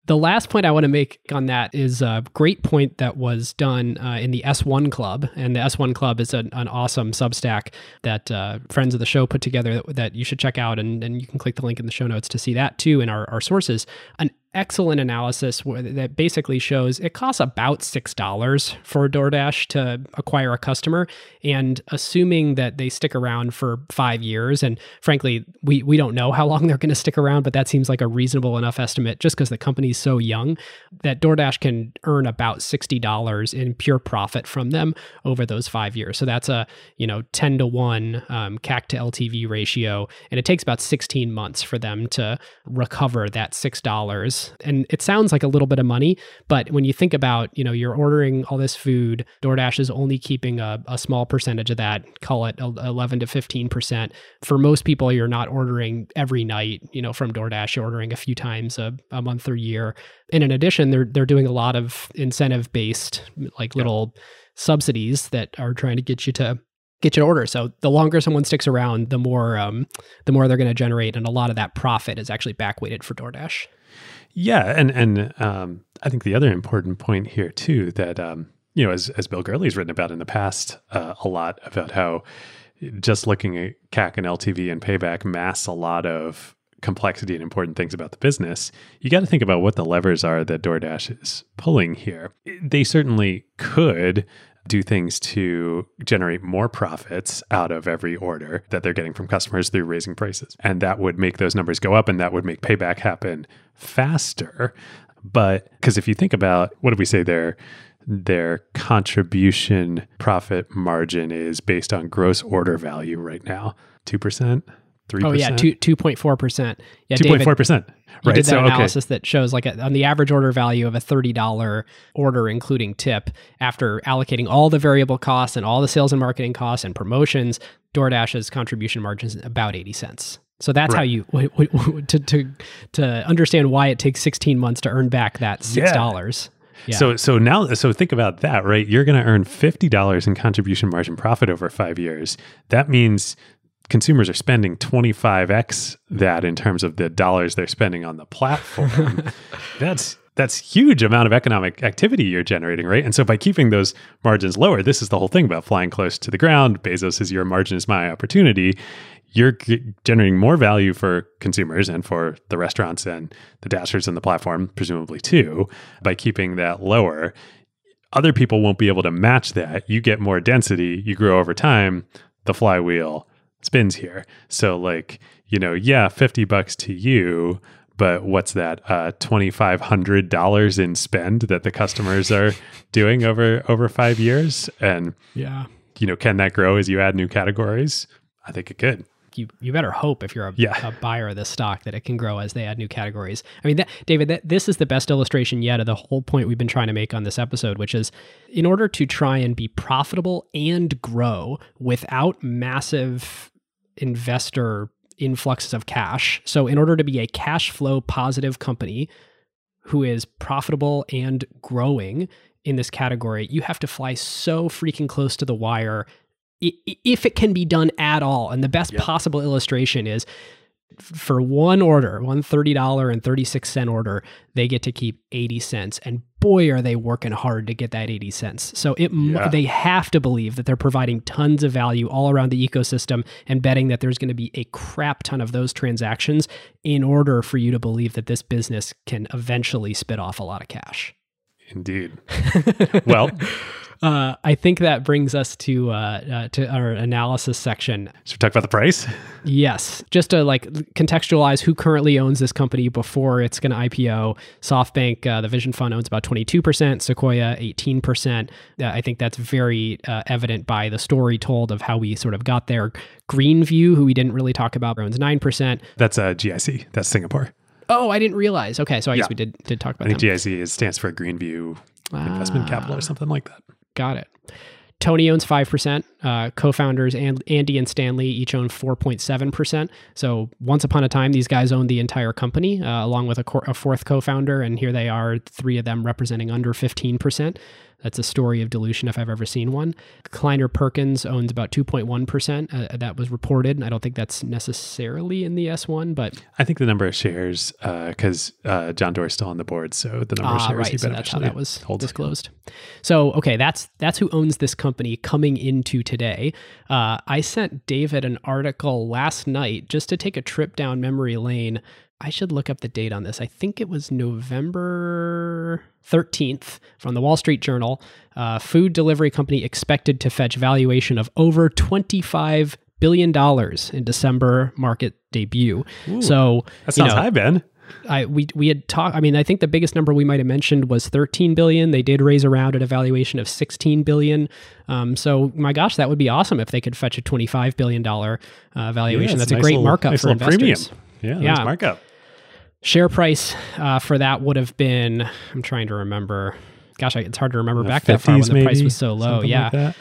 The last point I want to make on that is a great point that was done uh, in the S1 Club. And the S1 Club is an, an awesome Substack that uh, friends of the show put together that, that, you should check out. And, and you can click the link in the show notes to see that too in our, our sources. An excellent analysis that basically shows it costs about $6 for DoorDash to acquire a customer. And assuming that they stick around for five years, and frankly, we, we don't know how long they're going to stick around, but that seems like a reasonable enough estimate just because the company's so young that DoorDash can earn about $60 in pure profit from them over those five years. So that's a, you know, 10 to 1 um, CAC to LTV ratio. And it takes about 16 months for them to recover that $6 and it sounds like a little bit of money, but when you think about, you know, you're ordering all this food, DoorDash is only keeping a, a small percentage of that, call it 11 to 15%. For most people, you're not ordering every night, you know, from DoorDash, you're ordering a few times a, a month or year. And in addition, they're, they're doing a lot of incentive based, like little yeah. subsidies that are trying to get you to get you to order. So the longer someone sticks around, the more um, the more they're going to generate, and a lot of that profit is actually back weighted for DoorDash. Yeah, and and um, I think the other important point here too that um, you know, as as Bill Gurley's written about in the past uh, a lot about how just looking at CAC and LTV and payback masks a lot of complexity and important things about the business, you got to think about what the levers are that DoorDash is pulling here. They certainly could do things to generate more profits out of every order that they're getting from customers through raising prices. And that would make those numbers go up and that would make payback happen faster. But because if you think about what did we say there? Their contribution profit margin is based on gross order value right now, 2%. 3%? Oh yeah, two two point four percent. Yeah, two point four percent. Right. did that so, analysis okay. that shows like a, on the average order value of a thirty dollar order, including tip, after allocating all the variable costs and all the sales and marketing costs and promotions, DoorDash's contribution margin is about eighty cents. So that's right. how you to to to understand why it takes sixteen months to earn back that six dollars. Yeah. Yeah. So so now so think about that, right? You're going to earn $50 in contribution margin profit over 5 years. That means consumers are spending 25x that in terms of the dollars they're spending on the platform. that's that's huge amount of economic activity you're generating, right? And so by keeping those margins lower, this is the whole thing about flying close to the ground. Bezos is your margin is my opportunity. you're g- generating more value for consumers and for the restaurants and the dashers and the platform, presumably too, by keeping that lower. Other people won't be able to match that. You get more density, you grow over time, the flywheel spins here. So, like, you know, yeah, 50 bucks to you, but what's that uh, $2500 in spend that the customers are doing over over 5 years and yeah you know can that grow as you add new categories i think it could you you better hope if you're a, Yeah. a buyer of this stock that it can grow as they add new categories. I mean, that, David, that, this is the best illustration yet of the whole point we've been trying to make on this episode, which is in order to try and be profitable and grow without massive investor influxes of cash. So, in order to be a cash flow positive company who is profitable and growing in this category, you have to fly so freaking close to the wire if it can be done at all. And the best Yep. possible illustration is for one order, one $30.36 order, they get to keep 80 cents. And boy, are they working hard to get that 80 cents. So it Yeah. they have to believe that they're providing tons of value all around the ecosystem and betting that there's going to be a crap ton of those transactions in order for you to believe that this business can eventually spit off a lot of cash. indeed well Uh, I think that brings us to uh, uh, to our analysis section. should we talk about the price Yes, just to like contextualize who currently owns this company before it's going to IPO. SoftBank, uh, the Vision Fund owns about twenty two percent. Sequoia, eighteen percent. Uh, I think that's very uh, evident by the story told of how we sort of got there. Greenview, who we didn't really talk about, owns nine percent. that's uh, gic that's singapore Oh, I didn't realize. Okay, so I guess we did did talk about. i think them. gic is, stands for greenview investment capital or something like that Got it. Tony owns 5%. Uh, co founders and Andy and Stanley each own 4.7%. So once upon a time, these guys owned the entire company uh, along with a, cor- a fourth co founder. And here they are, three of them representing under 15%. That's a story of dilution if I've ever seen one. Kleiner Perkins owns about 2.1%. Uh, that was reported. I don't think that's necessarily in the S1, but I think the number of shares, because uh, John Doerr's still on the board, so the number of Ah, shares he right. So that's how that was disclosed. So okay, that's that's who owns this company coming into today. Uh, I sent David an article last night just to take a trip down memory lane. I should look up the date on this. I think it was November 13th from the Wall Street Journal. Uh, food delivery company expected to fetch valuation of over 25 billion dollars in December market debut. so That you sounds know, high, Ben. I we we had talked. I mean, I think the biggest number we might have mentioned was 13 billion. They did raise around at a valuation of 16 billion. Um, so my gosh, that would be awesome if they could fetch a 25 billion dollar uh, valuation. Yeah, That's a, nice great little- markup nice for investors. premium. Yeah, Yeah. markup. Share price uh, for that would have been. I'm trying to remember. Gosh, it's hard to remember back that far when 50s the price was so low. Yeah. like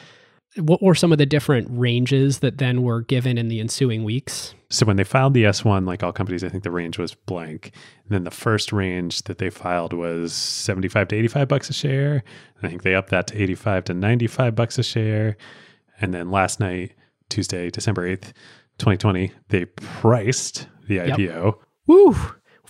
what were some of the different ranges that then were given in the ensuing weeks? So when they filed the S1, like all companies, I think the range was blank. And then the first range that they filed was 75 to 85 bucks a share. And I think they upped that to 85 to 95 bucks a share. And then last night, Tuesday, December 8th, 2020, they priced the Yep. IPO. Woo!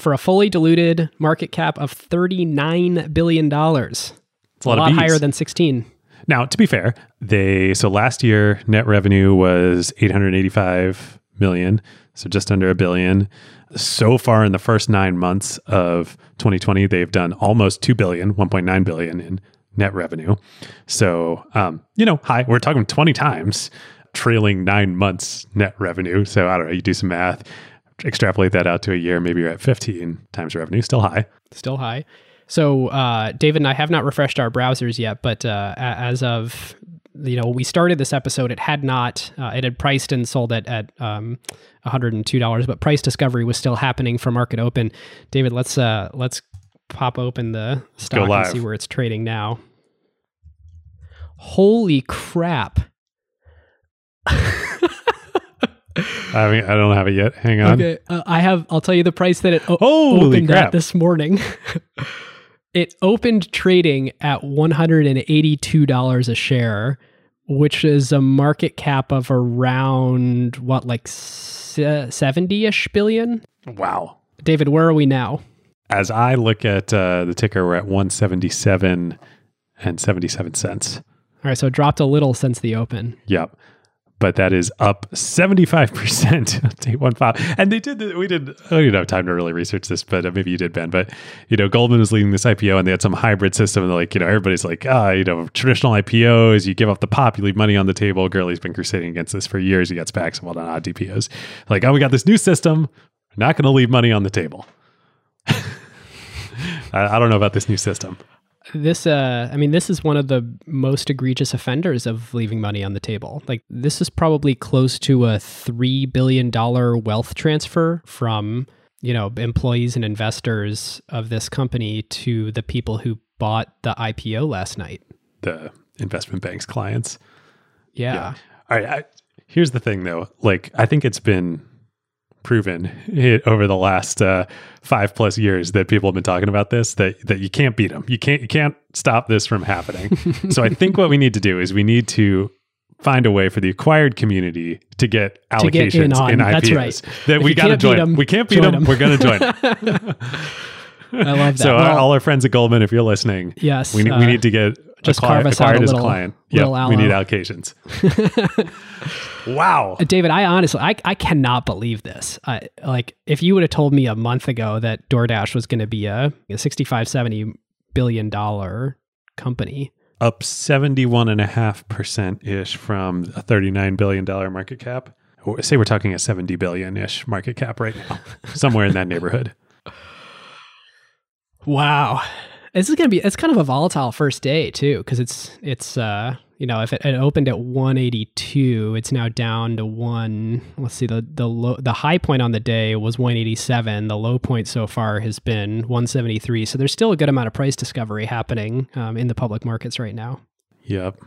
For a fully diluted market cap of 39 billion dollars. It's a lot, a lot higher than 16. Now, to be fair, they so last year net revenue was 885 million, so just under a billion. So far in the first 9 months of 2020, they've done almost 2 billion, 1.9 billion in net revenue. So, um, you know, high, we're talking 20 times trailing 9 months net revenue. So, I don't know, you do some math, extrapolate that out to a year, maybe you're at 15 times revenue, still high. Still high. So, uh, David and I have not refreshed our browsers yet, but uh, as of you know, we started this episode. It had not. Uh, it had priced and sold at at um, $102, but price discovery was still happening for market open. David, let's uh, let's pop open the stock and see where it's trading now. Holy crap! I mean, I don't have it yet. Hang on. Okay, uh, I have. I'll tell you the price that it o- Holy opened crap. at this morning. it opened trading at one hundred and eighty-two dollars a share, which is a market cap of around what, like seventy-ish billion. Wow. David, where are we now? As I look at uh, the ticker, we're at 177 and 77 cents. All right, so it dropped a little since the open. Yep. But that is up 75% day one five. And they did, we did, I don't have time to really research this, but uh, maybe you did, Ben. But, you know, Goldman was leading this IPO and they had some hybrid system. And like, you know, everybody's like, ah, you know, traditional IPOs, you give up the pop, you leave money on the table. Gurley's been crusading against this for years. He got SPACs and whatnot, odd DPOs. Like, oh, we got this new system. Not going to leave money on the table. I, I don't know about this new system this uh i mean this is one of the most egregious offenders of leaving money on the table. Like this is probably close to a 3 billion dollar wealth transfer from you know employees and investors of this company to the people who bought the ipo last night. The investment bank's clients? Yeah, yeah. all right I, here's the thing though. Like i think it's been proven it, over the last uh, five plus years that people have been talking about this that that you can't beat them. You can't you can't stop this from happening. so I think what we need to do is we need to find a way for the acquired community to get allocations to get in, in IPOs. That's right. That if we got to join. Them, we can't beat them. them. We're going to join. I love that. So well, all our friends at Goldman, if you're listening, yes, we, uh, we need to get just acquired, carve us out a little, client. Yep, we need allocations. wow, uh, David, I honestly, I, I cannot believe this. I, like, if you would have told me a month ago that DoorDash was going to be a, a 65, 70 billion dollar company, up 71.5% ish from a $39 billion market cap. Say we're talking a 70 billion ish market cap right now, somewhere in that neighborhood. Wow. This is gonna be it's kind of a volatile first day too, because it's it's uh you know if it, it, opened at 182, it's now down to one. Let's see the the low the high point on the day was 187. The low point so far has been 173. So there's still a good amount of price discovery happening um, in the public markets right now. Yep.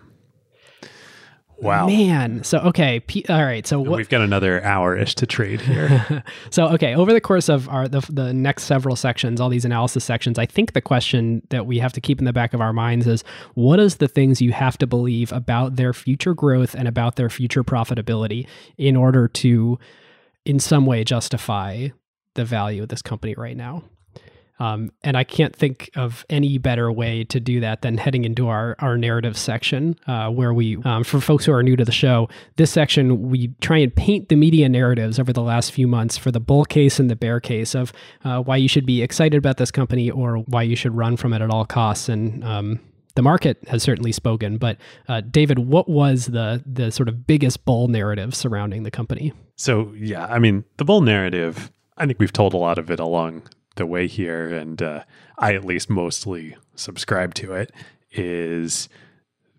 Wow. Man. So, okay. P- all right. So, what, we've got another hour ish to trade here. so, okay. Over the course of our the, the next several sections, all these analysis sections, I think the question that we have to keep in the back of our minds is what is the things you have to believe about their future growth and about their future profitability in order to, in some way, justify the value of this company right now? Um, and I can't think of any better way to do that than heading into our, our narrative section, uh, where we, um, for folks who are new to the show, this section, we try and paint the media narratives over the last few months for the bull case and the bear case of uh, why you should be excited about this company or why you should run from it at all costs. And um, the market has certainly spoken. But uh, David, what was the the sort of biggest bull narrative surrounding the company? So yeah, I mean, the bull narrative. I think we've told a lot of it along the way here, and uh, I at least mostly subscribe to it, is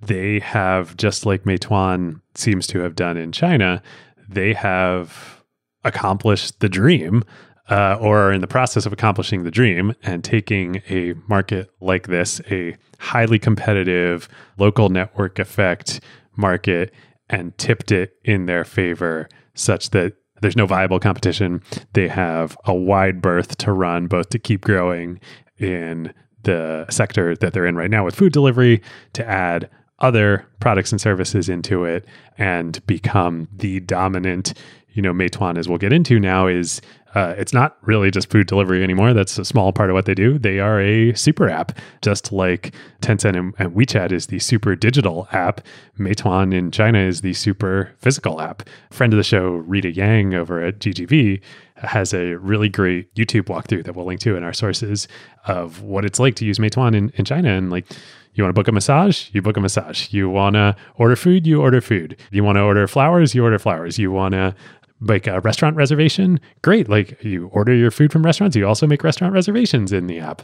they have, just like Meituan seems to have done in China, they have accomplished the dream uh, or are in the process of accomplishing the dream and taking a market like this, a highly competitive local network effect market, and tipped it in their favor such that there's no viable competition. They have a wide berth to run, both to keep growing in the sector that they're in right now with food delivery, to add other products and services into it and become the dominant you know meituan as we'll get into now is uh, it's not really just food delivery anymore. That's a small part of what they do. They are a super app, just like Tencent and, and WeChat is the super digital app. Meituan in China is the super physical app. Friend of the show, Rita Yang over at GGV, has a really great YouTube walkthrough that we'll link to in our sources of what it's like to use Meituan in, in China. And like, you want to book a massage? You book a massage. You want to order food? You order food. You want to order flowers? You order flowers. You want to like a restaurant reservation, great. Like you order your food from restaurants, you also make restaurant reservations in the app.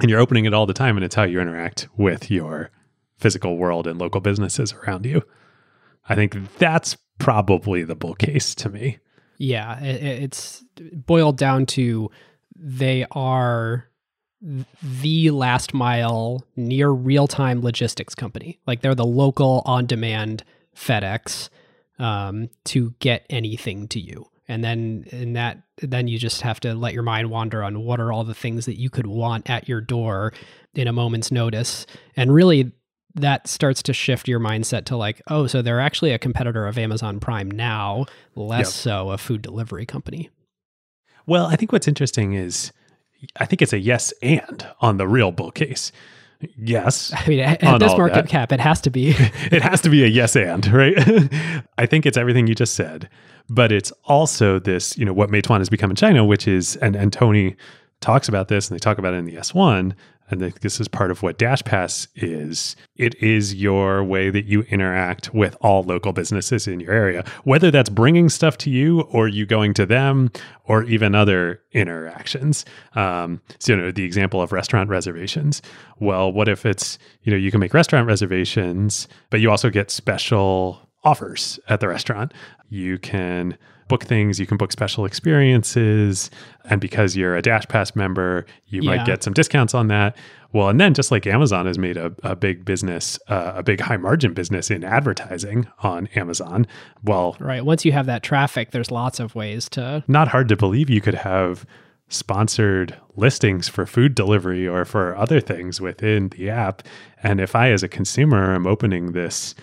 And you're opening it all the time, and it's how you interact with your physical world and local businesses around you. I think that's probably the bull case to me. Yeah, it's boiled down to they are the last mile near real time logistics company. Like they're the local on demand FedEx um, to get anything to you. And then in that then you just have to let your mind wander on what are all the things that you could want at your door in a moment's notice. And really that starts to shift your mindset to like, oh, so they're actually a competitor of Amazon Prime now, less yep. so a food delivery company. Well, I think what's interesting is I think it's a yes and on the real bull case Yes. I mean, at, this market cap, it has to be. it has to be a yes and, right? I think it's everything you just said, but it's also this, you know, what Meituan has become in China, which is, and, and Tony talks about this and they talk about it in the S1. And this is part of what Dash Pass is. It is your way that you interact with all local businesses in your area, whether that's bringing stuff to you or you going to them or even other interactions. Um, so, you know, the example of restaurant reservations. Well, what if it's, you know, you can make restaurant reservations, but you also get special offers at the restaurant. You can book things, you can book special experiences. And because you're a Dash Pass member, you Yeah. might get some discounts on that. Well, and then just like Amazon has made a, a big business, uh, a big high margin business in advertising on Amazon. Well, right. Once you have that traffic, there's lots of ways to. not hard to believe you could have sponsored listings for food delivery or for other things within the app. And if I, as a consumer, am opening this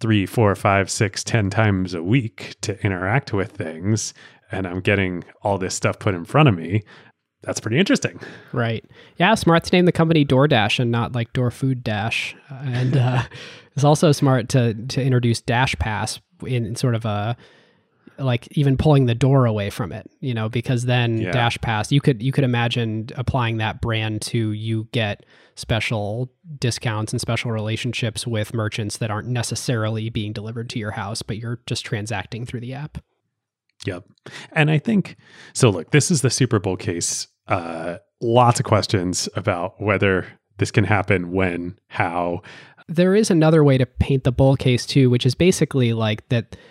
three, four, five, six, ten times a week to interact with things, and I'm getting all this stuff put in front of me, that's pretty interesting. Right. Yeah, smart to name the company DoorDash and not like Door Food Dash. And uh, it's also smart to to introduce Dash Pass in sort of a like even pulling the door away from it, you know, because then Yeah. Dash Pass, you could you could imagine applying that brand to you get special discounts and special relationships with merchants that aren't necessarily being delivered to your house, but you're just transacting through the app. Yep. And I think so. Look, this is the Super Bowl case. Uh, lots of questions about whether this can happen, when, how. there is another way to paint the bull case too, which is basically like that th-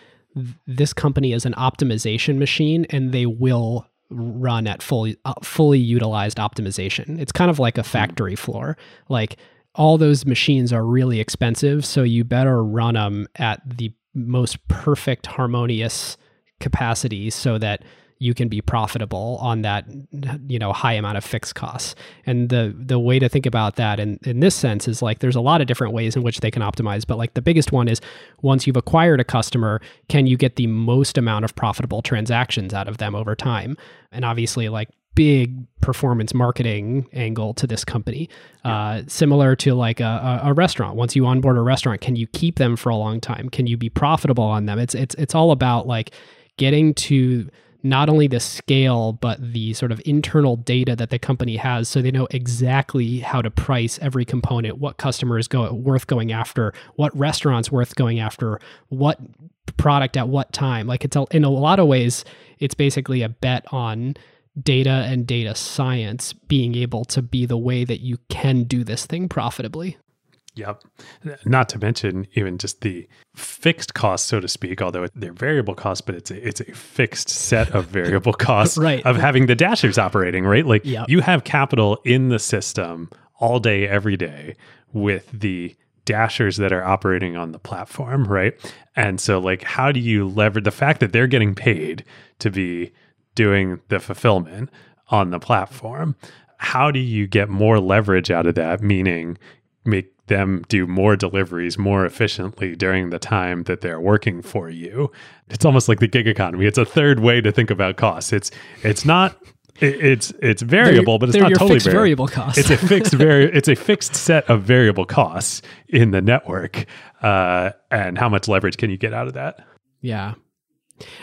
this company is an optimization machine and they will run at fully uh, fully utilized optimization. It's kind of like a factory floor. Like all those machines are really expensive, so you better run them at the most perfect harmonious capacity so that you can be profitable on that you know high amount of fixed costs. And the the way to think about that in in this sense is like there's a lot of different ways in which they can optimize but like the biggest one is once you've acquired a customer can you get the most amount of profitable transactions out of them over time? And obviously like big performance marketing angle to this company. Uh, similar to like a, a, a restaurant. Once you onboard a restaurant can you keep them for a long time? Can you be profitable on them? It's it's it's all about like getting to not only the scale but the sort of internal data that the company has so they know exactly how to price every component what customer is go, worth going after what restaurants worth going after what product at what time. Like it's a, in a lot of ways it's basically a bet on data and data science being able to be the way that you can do this thing profitably Yep. Not to mention even just the fixed costs, so to speak, although they're variable costs, but it's a, it's a fixed set of variable costs Right. of having the dashers operating, right? Like Yep. you have capital in the system all day, every day with the dashers that are operating on the platform, right? And so like how do you leverage the fact that they're getting paid to be doing the fulfillment on the platform? How do you get more leverage out of that? Meaning make them do more deliveries more efficiently during the time that they're working for you. It's almost like the gig economy. It's a third way to think about costs. It's it's not it's it's variable, but it's not totally fixed variable costs. It's a fixed vari- It's a fixed set of variable costs in the network, uh, and how much leverage can you get out of that? Yeah.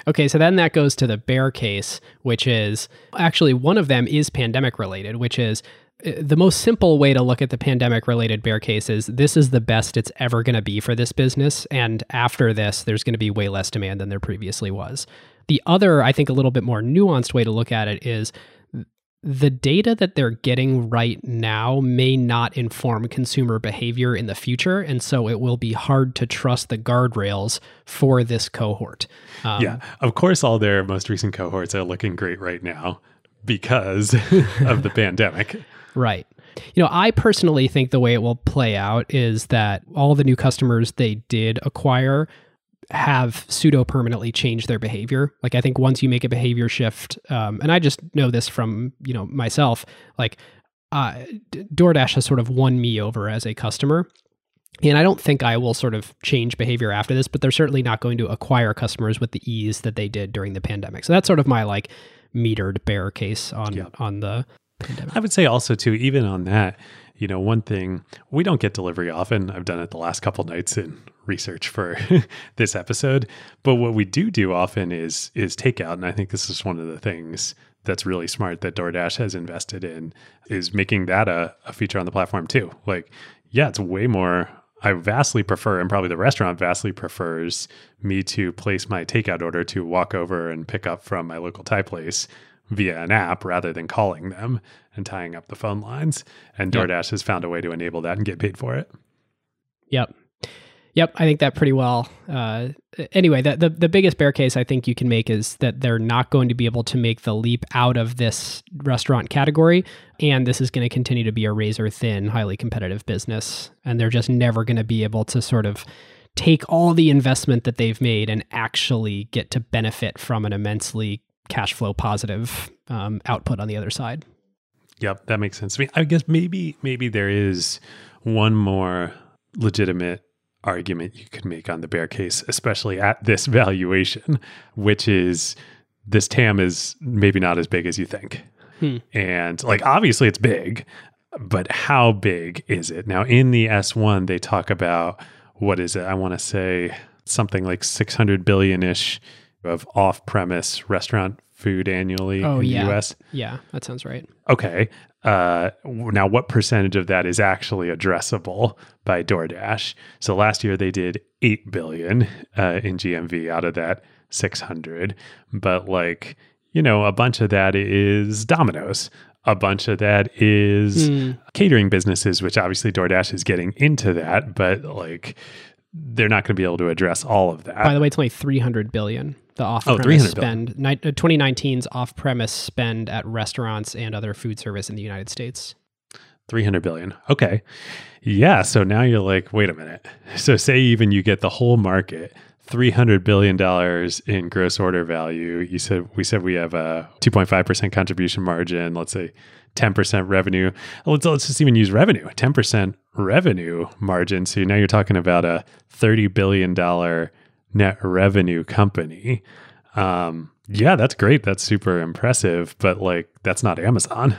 Okay, so then that goes to the bear case, which is actually one of them is pandemic related, which is the most simple way to look at the pandemic related bear case is this is the best it's ever going to be for this business. And after this, there's going to be way less demand than there previously was. The other, I think, a little bit more nuanced way to look at it is the data that they're getting right now may not inform consumer behavior in the future. And so it will be hard to trust the guardrails for this cohort. Um, yeah, of course, all their most recent cohorts are looking great right now because of the pandemic. Right. You know, I personally think the way it will play out is that all the new customers they did acquire have pseudo permanently changed their behavior. Like I think once you make a behavior shift, um, and I just know this from you know myself, like uh, DoorDash has sort of won me over as a customer. And I don't think I will sort of change behavior after this, but they're certainly not going to acquire customers with the ease that they did during the pandemic. So that's sort of my like metered bear case on Yeah. on the pandemic. I would say also too, even on that, you know, one thing we don't get delivery often. I've done it the last couple nights in research for this episode, but what we do do often is is takeout, and I think this is one of the things that's really smart that DoorDash has invested in is making that a, a feature on the platform too. Like, yeah, it's way more I vastly prefer, and probably the restaurant vastly prefers me to place my takeout order to walk over and pick up from my local Thai place via an app rather than calling them and tying up the phone lines. And DoorDash yep. has found a way to enable that and get paid for it. Yep. Yep, I think that pretty well. Uh, anyway, the, the, the biggest bear case I think you can make is that they're not going to be able to make the leap out of this restaurant category, and this is going to continue to be a razor thin, highly competitive business, and they're just never going to be able to sort of take all the investment that they've made and actually get to benefit from an immensely cash flow positive um, output on the other side. Yep, that makes sense to me. I guess maybe maybe there is one more legitimate argument you could make on the bear case, especially at this valuation, which is this TAM is maybe not as big as you think. Hmm. And like obviously it's big, but how big is it? Now in the S1 they talk about what is it? I want to say something like 600 billion ish of off-premise restaurant food annually oh, in yeah. the US. Yeah, that sounds right. Okay. Uh, now, what percentage of that is actually addressable by DoorDash? So last year they did eight billion uh, in GMV out of that six hundred, but like you know, a bunch of that is Domino's. A bunch of that is mm. catering businesses, which obviously DoorDash is getting into that, but like they're not going to be able to address all of that. By the way, it's only 300 billion the off-premise oh, spend. Ni- 2019's uh, off-premise spend at restaurants and other food service in the United States. 300 billion. Okay. Yeah, so now you're like, wait a minute. So say even you get the whole market, 300 billion dollars in gross order value. You said we said we have a 2.5% contribution margin, let's say 10% revenue. Let's let's just even use revenue. 10% revenue margin. So now you're talking about a 30 billion dollar net revenue company. Um, yeah, that's great. That's super impressive, but like that's not Amazon.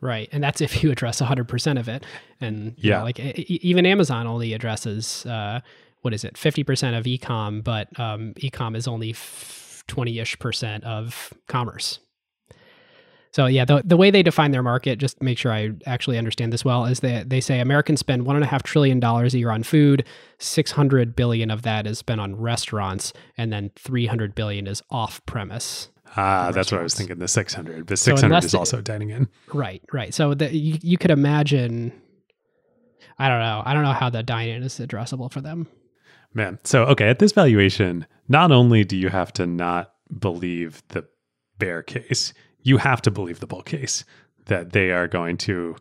Right. And that's if you address 100% of it. And yeah, know, like even Amazon only addresses, uh, what is it, 50% of ecom, but um, ecom is only 20 ish percent of commerce. So yeah, the, the way they define their market, just make sure I actually understand this well, is that they say Americans spend one and a half trillion dollars a year on food, six hundred billion of that is spent on restaurants, and then three hundred billion is off premise. Ah, that's what I was thinking. The six hundred, but six hundred so is also dining in. Right, right. So the, you you could imagine. I don't know. I don't know how the dine-in is addressable for them. Man, so okay, at this valuation, not only do you have to not believe the bear case, you have to believe the bull case that they are going to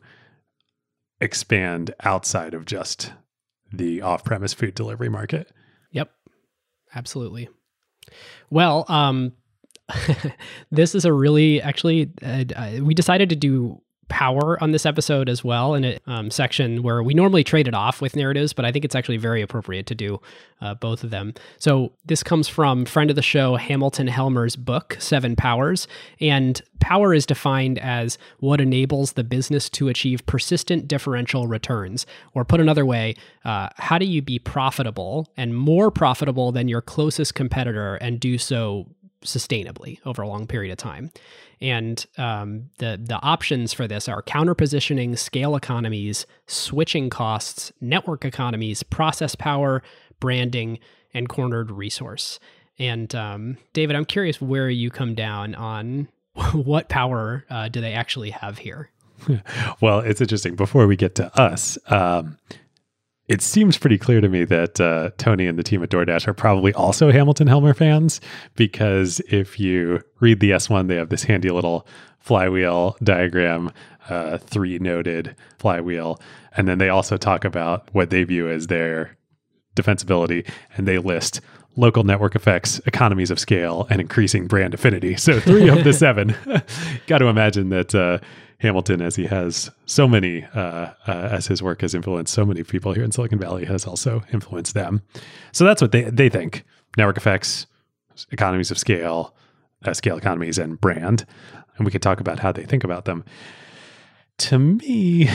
expand outside of just the off-premise food delivery market. Yep. Absolutely. Well, um this is a really actually uh, uh, we decided to do power on this episode as well in a um, section where we normally trade it off with narratives, but I think it's actually very appropriate to do uh, both of them. So this comes from friend of the show Hamilton Helmer's book Seven Powers, and power is defined as what enables the business to achieve persistent differential returns, or put another way, uh, how do you be profitable and more profitable than your closest competitor and do so sustainably over a long period of time. And um, the the options for this are counter positioning, scale economies, switching costs, network economies, process power, branding, and cornered resource. And um, David, I'm curious where you come down on what power uh, do they actually have here. well, it's interesting. Before we get to us, um, it seems pretty clear to me that uh, Tony and the team at DoorDash are probably also Hamilton Helmer fans because if you read the S1, they have this handy little flywheel diagram, uh, three noted flywheel. And then they also talk about what they view as their defensibility and they list local network effects, economies of scale, and increasing brand affinity. So three of the seven. Got to imagine that uh, Hamilton, as he has so many, uh, uh, as his work has influenced so many people here in Silicon Valley, has also influenced them. So that's what they they think: network effects, economies of scale, uh, scale economies, and brand. And we could talk about how they think about them. to me,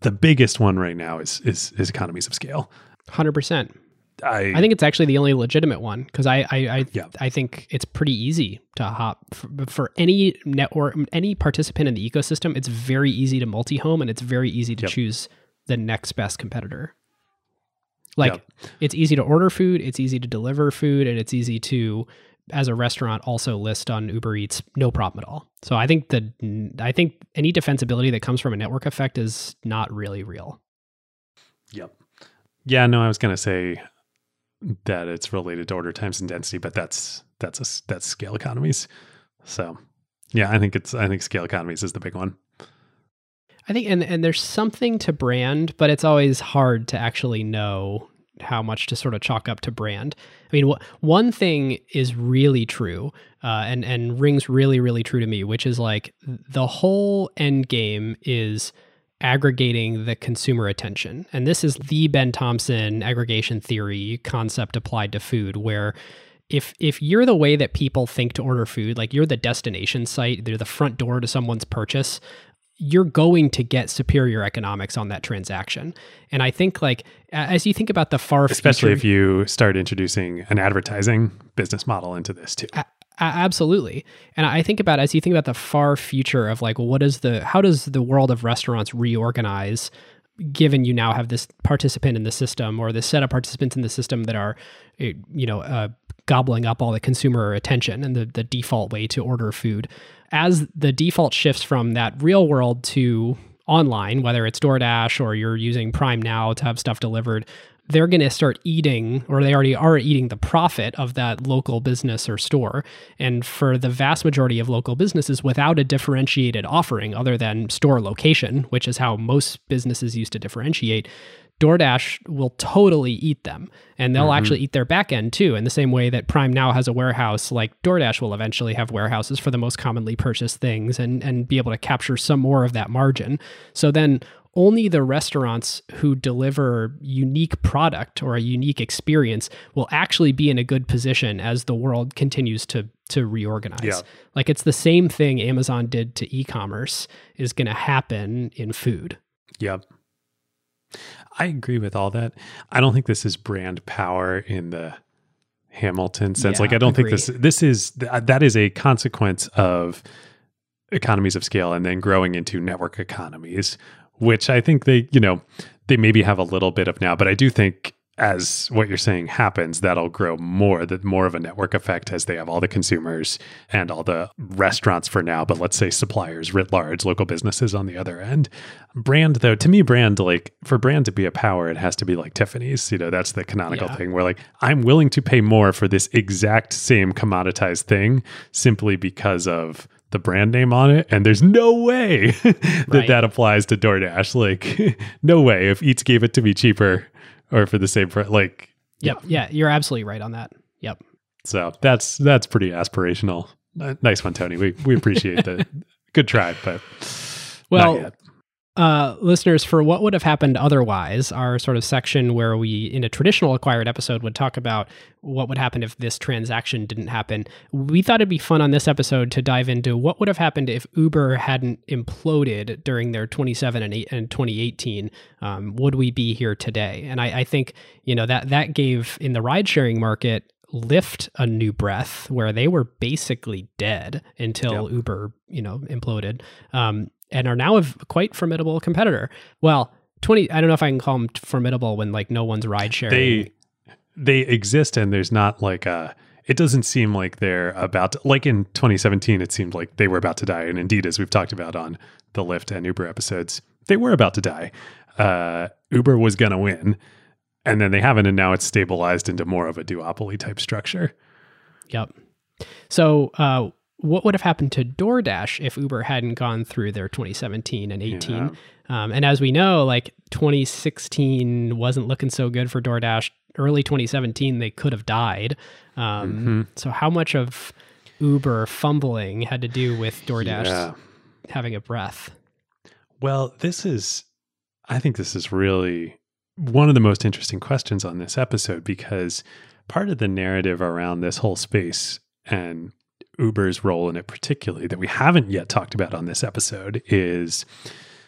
the biggest one right now is is, is economies of scale. Hundred percent. I, I think it's actually the only legitimate one because I I I, Yeah. I think it's pretty easy to hop for, for any network any participant in the ecosystem. It's very easy to multi-home and it's very easy to Yep. choose the next best competitor. Like Yep. it's easy to order food, it's easy to deliver food, and it's easy to as a restaurant also list on Uber Eats no problem at all. So I think that I think any defensibility that comes from a network effect is not really real. Yep. Yeah, no, I was gonna say that it's related to order times and density, but that's that's a that's scale economies. So yeah, I think it's I think scale economies is the big one. I think, and and there's something to brand, but it's always hard to actually know how much to sort of chalk up to brand. I mean, wh- one thing is really true, uh, and and rings really really true to me, which is like the whole end game is aggregating the consumer attention, and this is the Ben Thompson aggregation theory concept applied to food, where if if you're the way that people think to order food, like you're the destination site, they're the front door to someone's purchase, you're going to get superior economics on that transaction. And I think like as you think about the far Especially future, if you start introducing an advertising business model into this too. Absolutely. And I think about as you think about the far future of like what is the how does the world of restaurants reorganize given you now have this participant in the system or this set of participants in the system that are eh, you know uh, gobbling up all the consumer attention and the, the default way to order food as the default shifts from that real world to online whether it's DoorDash or you're using Prime Now to have stuff delivered they're going to start eating or they already are eating the profit of that local business or store. And for the vast majority of local businesses without a differentiated offering other than store location which is how most businesses used to differentiate DoorDash will totally eat them. And they'll mm-hmm. actually eat their back end too in the same way that Prime now has a warehouse like DoorDash will eventually have warehouses for the most commonly purchased things and and be able to capture some more of that margin. So then only the restaurants who deliver unique product or a unique experience will actually be in a good position as the world continues to to reorganize. Yeah. Like it's the same thing Amazon did to e-commerce is going to happen in food. Yep. I agree with all that. I don't think this is brand power in the Hamilton sense. Yeah, like I don't agree. think this this is uh, that is a consequence of economies of scale and then growing into network economies, which I think they, you know, they maybe have a little bit of now, but I do think as what you're saying happens, that'll grow more, that more of a network effect as they have all the consumers and all the restaurants for now, but let's say suppliers writ large, local businesses on the other end. Brand though, to me, brand like for brand to be a power, it has to be like Tiffany's. You know, that's the canonical Yeah. thing where like I'm willing to pay more for this exact same commoditized thing simply because of the brand name on it. And there's no way that Right. that applies to DoorDash. Like, no way. If Eats gave it to me cheaper or for the same price, like, Yep. Yeah, you're absolutely right on that. Yep. so that's that's pretty aspirational. Nice one, Tony. We we appreciate the good try, but Well. Uh, listeners, for what would have happened otherwise, our sort of section where we, in a traditional acquired episode, would talk about what would happen if this transaction didn't happen. We thought it'd be fun on this episode to dive into what would have happened if Uber hadn't imploded during their 27 and, 8, and 2018. Um, would we be here today? And I, I think you know that that gave in the ride sharing market Lyft a new breath where they were basically dead until Yep. Uber, you know, imploded, um, and are now a quite formidable competitor. Well, twenty. I don't know if I can call them formidable when like no one's ride sharing. they they exist and there's not like a it doesn't seem like they're about to, like in 2017 it seemed like they were about to die and indeed as we've talked about on the lyft and uber episodes they were about to die uh uber was gonna win and then they haven't and now it's stabilized into more of a duopoly type structure Yep. So, uh, what would have happened to DoorDash if Uber hadn't gone through their 2017 and 18? Yeah. Um, and as we know, like 2016 wasn't looking so good for DoorDash. Early 2017, they could have died. Um, Mhm. So, how much of Uber fumbling had to do with DoorDash Yeah. having a breath? Well, this is, I think this is really one of the most interesting questions on this episode because part of the narrative around this whole space and Uber's role in it, particularly that we haven't yet talked about on this episode, is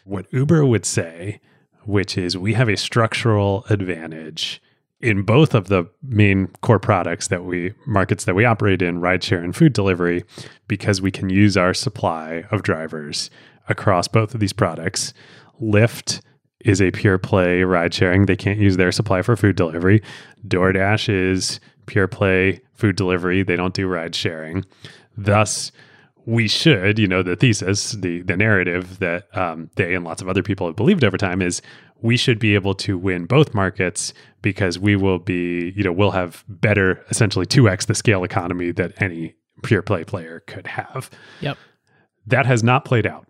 what Uber would say, which is we have a structural advantage in both of the main core products that we markets that we operate in, rideshare and food delivery, because we can use our supply of drivers across both of these products. Lyft is a pure play ride sharing. They can't use their supply for food delivery. DoorDash is pure play food delivery. They don't do ride sharing. Thus, we should, you know, the thesis, the the narrative that um, they and lots of other people have believed over time is we should be able to win both markets because we will be, you know, we'll have better, essentially two x the scale economy that any pure play player could have. Yep. That has not played out.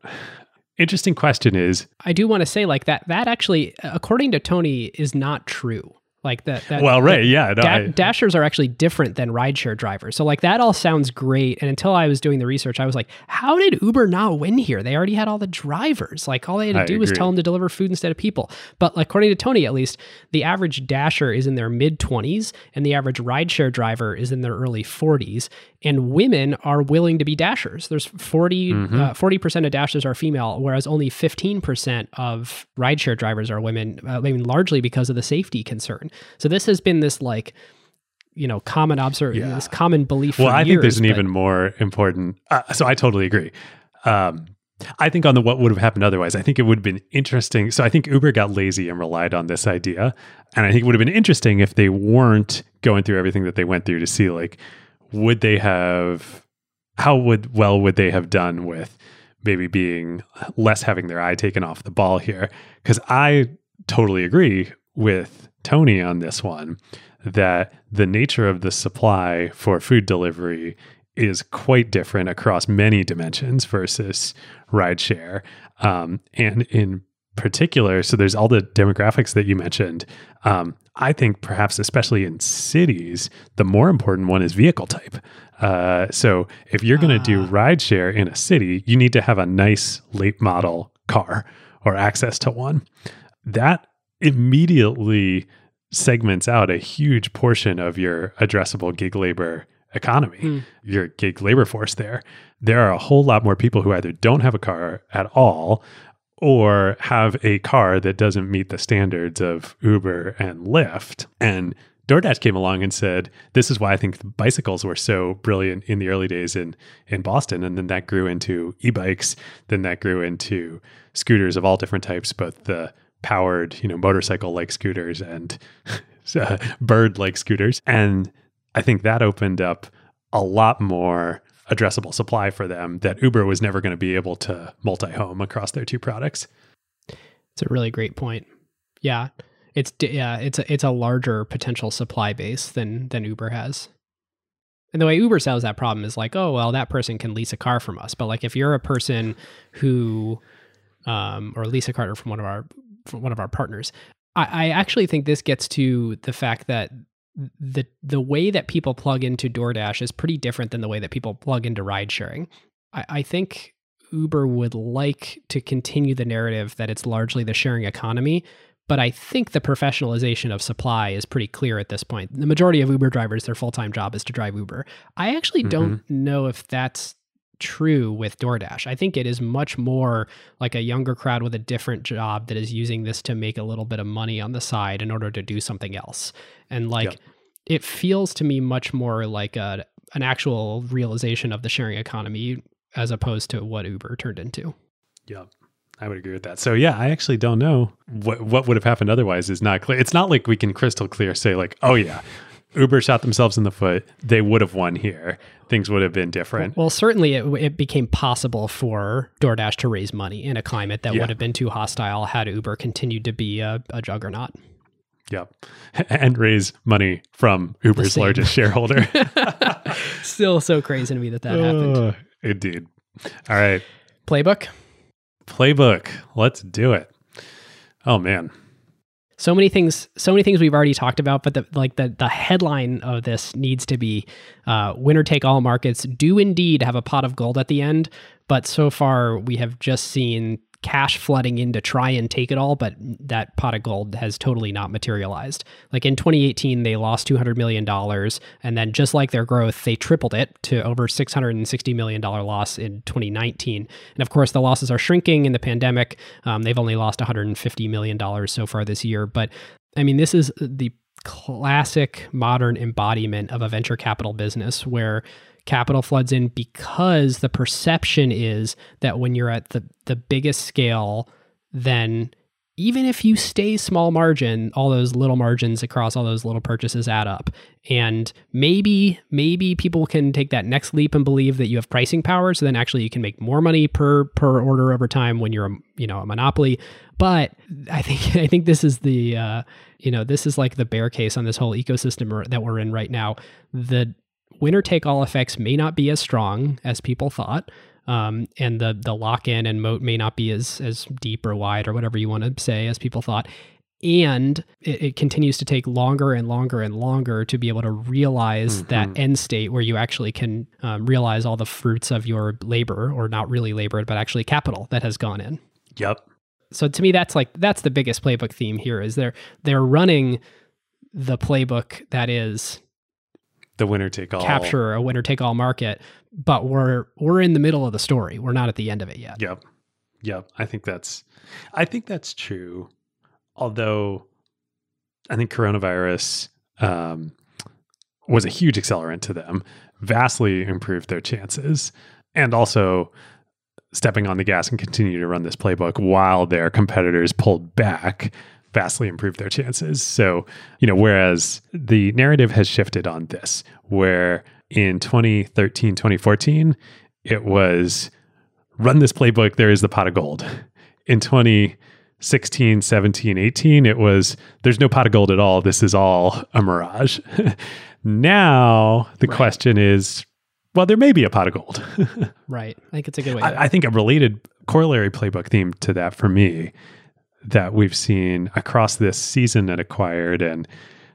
Interesting question is I do want to say like that that actually according to Tony is not true. Like that. that well, right, that yeah. No, da- I- dashers are actually different than rideshare drivers. So like that all sounds great. And until I was doing the research, I was like, how did Uber not win here? They already had all the drivers. Like all they had to I do was tell them to deliver food instead of people. But like, according to Tony, at least, the average dasher is in their mid 20s and the average rideshare driver is in their early 40s. And women are willing to be dashers. There's 40 Mm-hmm. uh, 40% of dashers are female, whereas only 15% of rideshare drivers are women. Uh, I mean, largely because of the safety concern. So this has been this like, you know, common observation, Yeah. this common belief. well, I think there's years, an even more important. Uh, so I totally agree. Um, I think on the what would have happened otherwise, I think it would have been interesting. So I think Uber got lazy and relied on this idea, and I think it would have been interesting if they weren't going through everything that they went through to see like, would they have, how would well would they have done with maybe being less having their eye taken off the ball here? Because I totally agree with Tony on this one that the nature of the supply for food delivery is quite different across many dimensions versus rideshare. Um, and in particular, so there's all the demographics that you mentioned. Um, I think perhaps, especially in cities, the more important one is vehicle type. Uh, so if you're going to do Ah. rideshare in a city, you need to have a nice late model car or access to one. That immediately segments out a huge portion of your addressable gig labor economy, Hmm. your gig labor force there. There are a whole lot more people who either don't have a car at all or have a car that doesn't meet the standards of Uber and Lyft. And DoorDash came along and said, "This is why I think the bicycles were so brilliant in the early days in in Boston." And then that grew into e-bikes. Then that grew into scooters of all different types, both the powered, you know, motorcycle-like scooters and uh, bird-like scooters. And I think that opened up a lot more addressable supply for them that Uber was never going to be able to multi-home across their two products. It's a really great point. Yeah, it's yeah, it's a, it's a larger potential supply base than than Uber has. And the way Uber solves that problem is like, oh well, that person can lease a car from us. But like, if you're a person who, um, or lease a car from one of our from one of our partners, I, I actually think this gets to the fact that the the way that people plug into DoorDash is pretty different than the way that people plug into ride sharing. I, I think Uber would like to continue the narrative that it's largely the sharing economy, but I think the professionalization of supply is pretty clear at this point. The majority of Uber drivers, their full time job is to drive Uber. I actually don't mm-hmm. know if that's true with DoorDash. I think it is much more like a younger crowd with a different job that is using this to make a little bit of money on the side in order to do something else. And like Yep. it feels to me much more like a an actual realization of the sharing economy as opposed to what Uber turned into. Yep. I would agree with that. So yeah, I actually don't know what what would have happened otherwise is not clear. It's not like we can crystal clear say like, oh yeah, Uber shot themselves in the foot. They would have won here. Things would have been different. Well, certainly it, it became possible for DoorDash to raise money in a climate that Yeah. would have been too hostile had Uber continued to be a, a juggernaut. Yep. And raise money from Uber's largest shareholder. Still so crazy to me that that happened. Uh, indeed. All right. Playbook. Playbook. Let's do it. Oh man. So many things so many things we've already talked about but the like the the headline of this needs to be uh, winner take all markets. Do indeed have a pot of gold at the end but so far we have just seen cash flooding in to try and take it all, but that pot of gold has totally not materialized. Like in 2018, they lost $200 million. And then just like their growth, they tripled it to over $660 million loss in 2019. And of course, the losses are shrinking in the pandemic. Um, they've only lost $150 million so far this year. But I mean, this is the classic modern embodiment of a venture capital business where capital floods in because the perception is that when you're at the, the biggest scale, then even if you stay small margin, all those little margins across all those little purchases add up. And maybe, maybe people can take that next leap and believe that you have pricing power. So then actually you can make more money per per order over time when you're a you know a monopoly. But I think I think this is the uh, you know this is like the bear case on this whole ecosystem that we're in right now. The winner take all effects may not be as strong as people thought. Um, and the the lock in and moat may not be as as deep or wide or whatever you want to say as people thought. And it, it continues to take longer and longer and longer to be able to realize mm-hmm. that end state where you actually can um, realize all the fruits of your labor, or not really labor, but actually capital that has gone in. Yep. So to me, that's like that's the biggest playbook theme here. Is they're they're running the playbook that is the winner take all. capture a winner take all market but we're we're in the middle of the story. We're not at the end of it yet. Yep. Yep. I think that's i think that's true. Although i think coronavirus um, was a huge accelerant to them vastly improved their chances and also stepping on the gas and continue to run this playbook while their competitors pulled back vastly improved their chances. So, you know, whereas the narrative has shifted on this, where in 2013, 2014, it was run this playbook, there is the pot of gold. In 2016, 17, 18, it was there's no pot of gold at all. This is all a mirage. now the right. question is, well, there may be a pot of gold. right. I think it's a good way. I, I think a related corollary playbook theme to that for me that we've seen across this season at Acquired and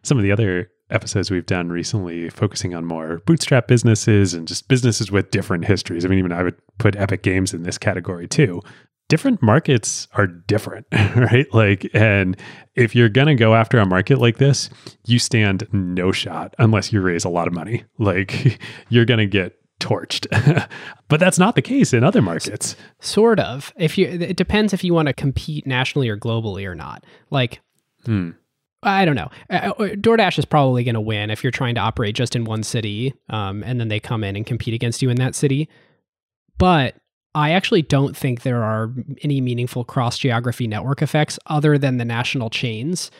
some of the other episodes we've done recently focusing on more bootstrap businesses and just businesses with different histories. I mean, even I would put Epic Games in this category too. Different markets are different, right? Like, and if you're going to go after a market like this, you stand no shot unless you raise a lot of money. Like, you're going to get torched. but that's not the case in other markets. Sort of. If you it depends if you want to compete nationally or globally or not. Like hmm. I don't know. Uh, uh DoorDash is probably going to win if you're trying to operate just in one city um, and then they come in and compete against you in that city. But I actually don't think there are any meaningful cross geography network effects other than the national chains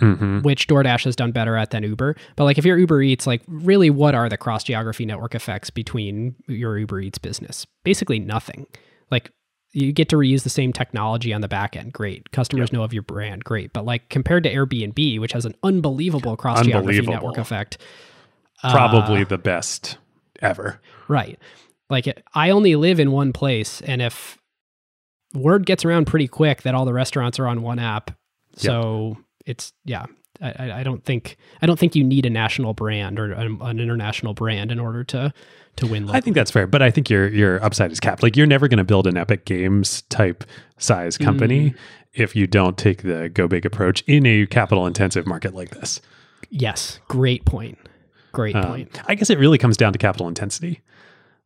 mm-hmm. which DoorDash has done better at than Uber. But like if you're Uber Eats, like really what are the cross geography network effects between your Uber Eats business? Basically nothing. Like you get to reuse the same technology on the back end. Great. Customers yep. know of your brand. Great. But like compared to Airbnb, which has an unbelievable cross geography network effect. Probably uh, the best ever. Right. Like I only live in one place and if word gets around pretty quick that all the restaurants are on one app. So yep it's yeah. I, I don't think I don't think you need a national brand or an, an international brand in order to to win. Locally. I think that's fair, but I think your your upside is capped. Like you're never going to build an Epic Games type size company mm. if you don't take the go big approach in a capital intensive market like this. Yes, great point. Great um, point. I guess it really comes down to capital intensity.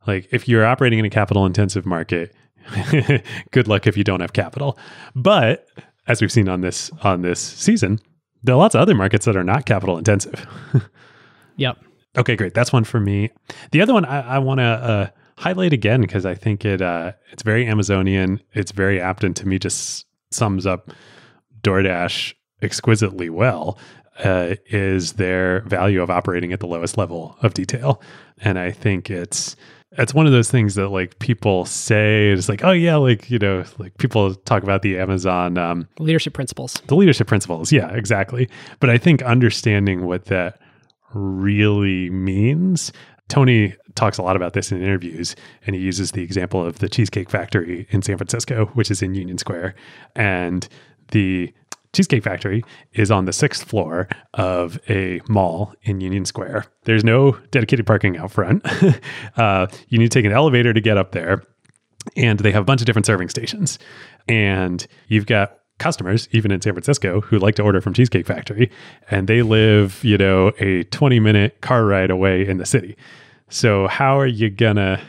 Like if you're operating in a capital intensive market, good luck if you don't have capital. But as we've seen on this on this season, there are lots of other markets that are not capital intensive. yep. Okay, great. That's one for me. The other one I, I want to uh, highlight again because I think it uh, it's very Amazonian. It's very apt, and to me, just sums up DoorDash exquisitely well. Uh, is their value of operating at the lowest level of detail, and I think it's it's one of those things that like people say it's like oh yeah like you know like people talk about the amazon um, leadership principles. the leadership principles. Yeah exactly. But i think understanding what that really means tony talks a lot about this in interviews and he uses the example of the cheesecake factory in san francisco which is in union square and the Cheesecake Factory is on the sixth floor of a mall in Union Square. There's no dedicated parking out front. uh, you need to take an elevator to get up there. and they have a bunch of different serving stations. And you've got customers, even in San Francisco, who like to order from Cheesecake Factory, and they live, you know, a 20 minute car ride away in the city. So how are you gonna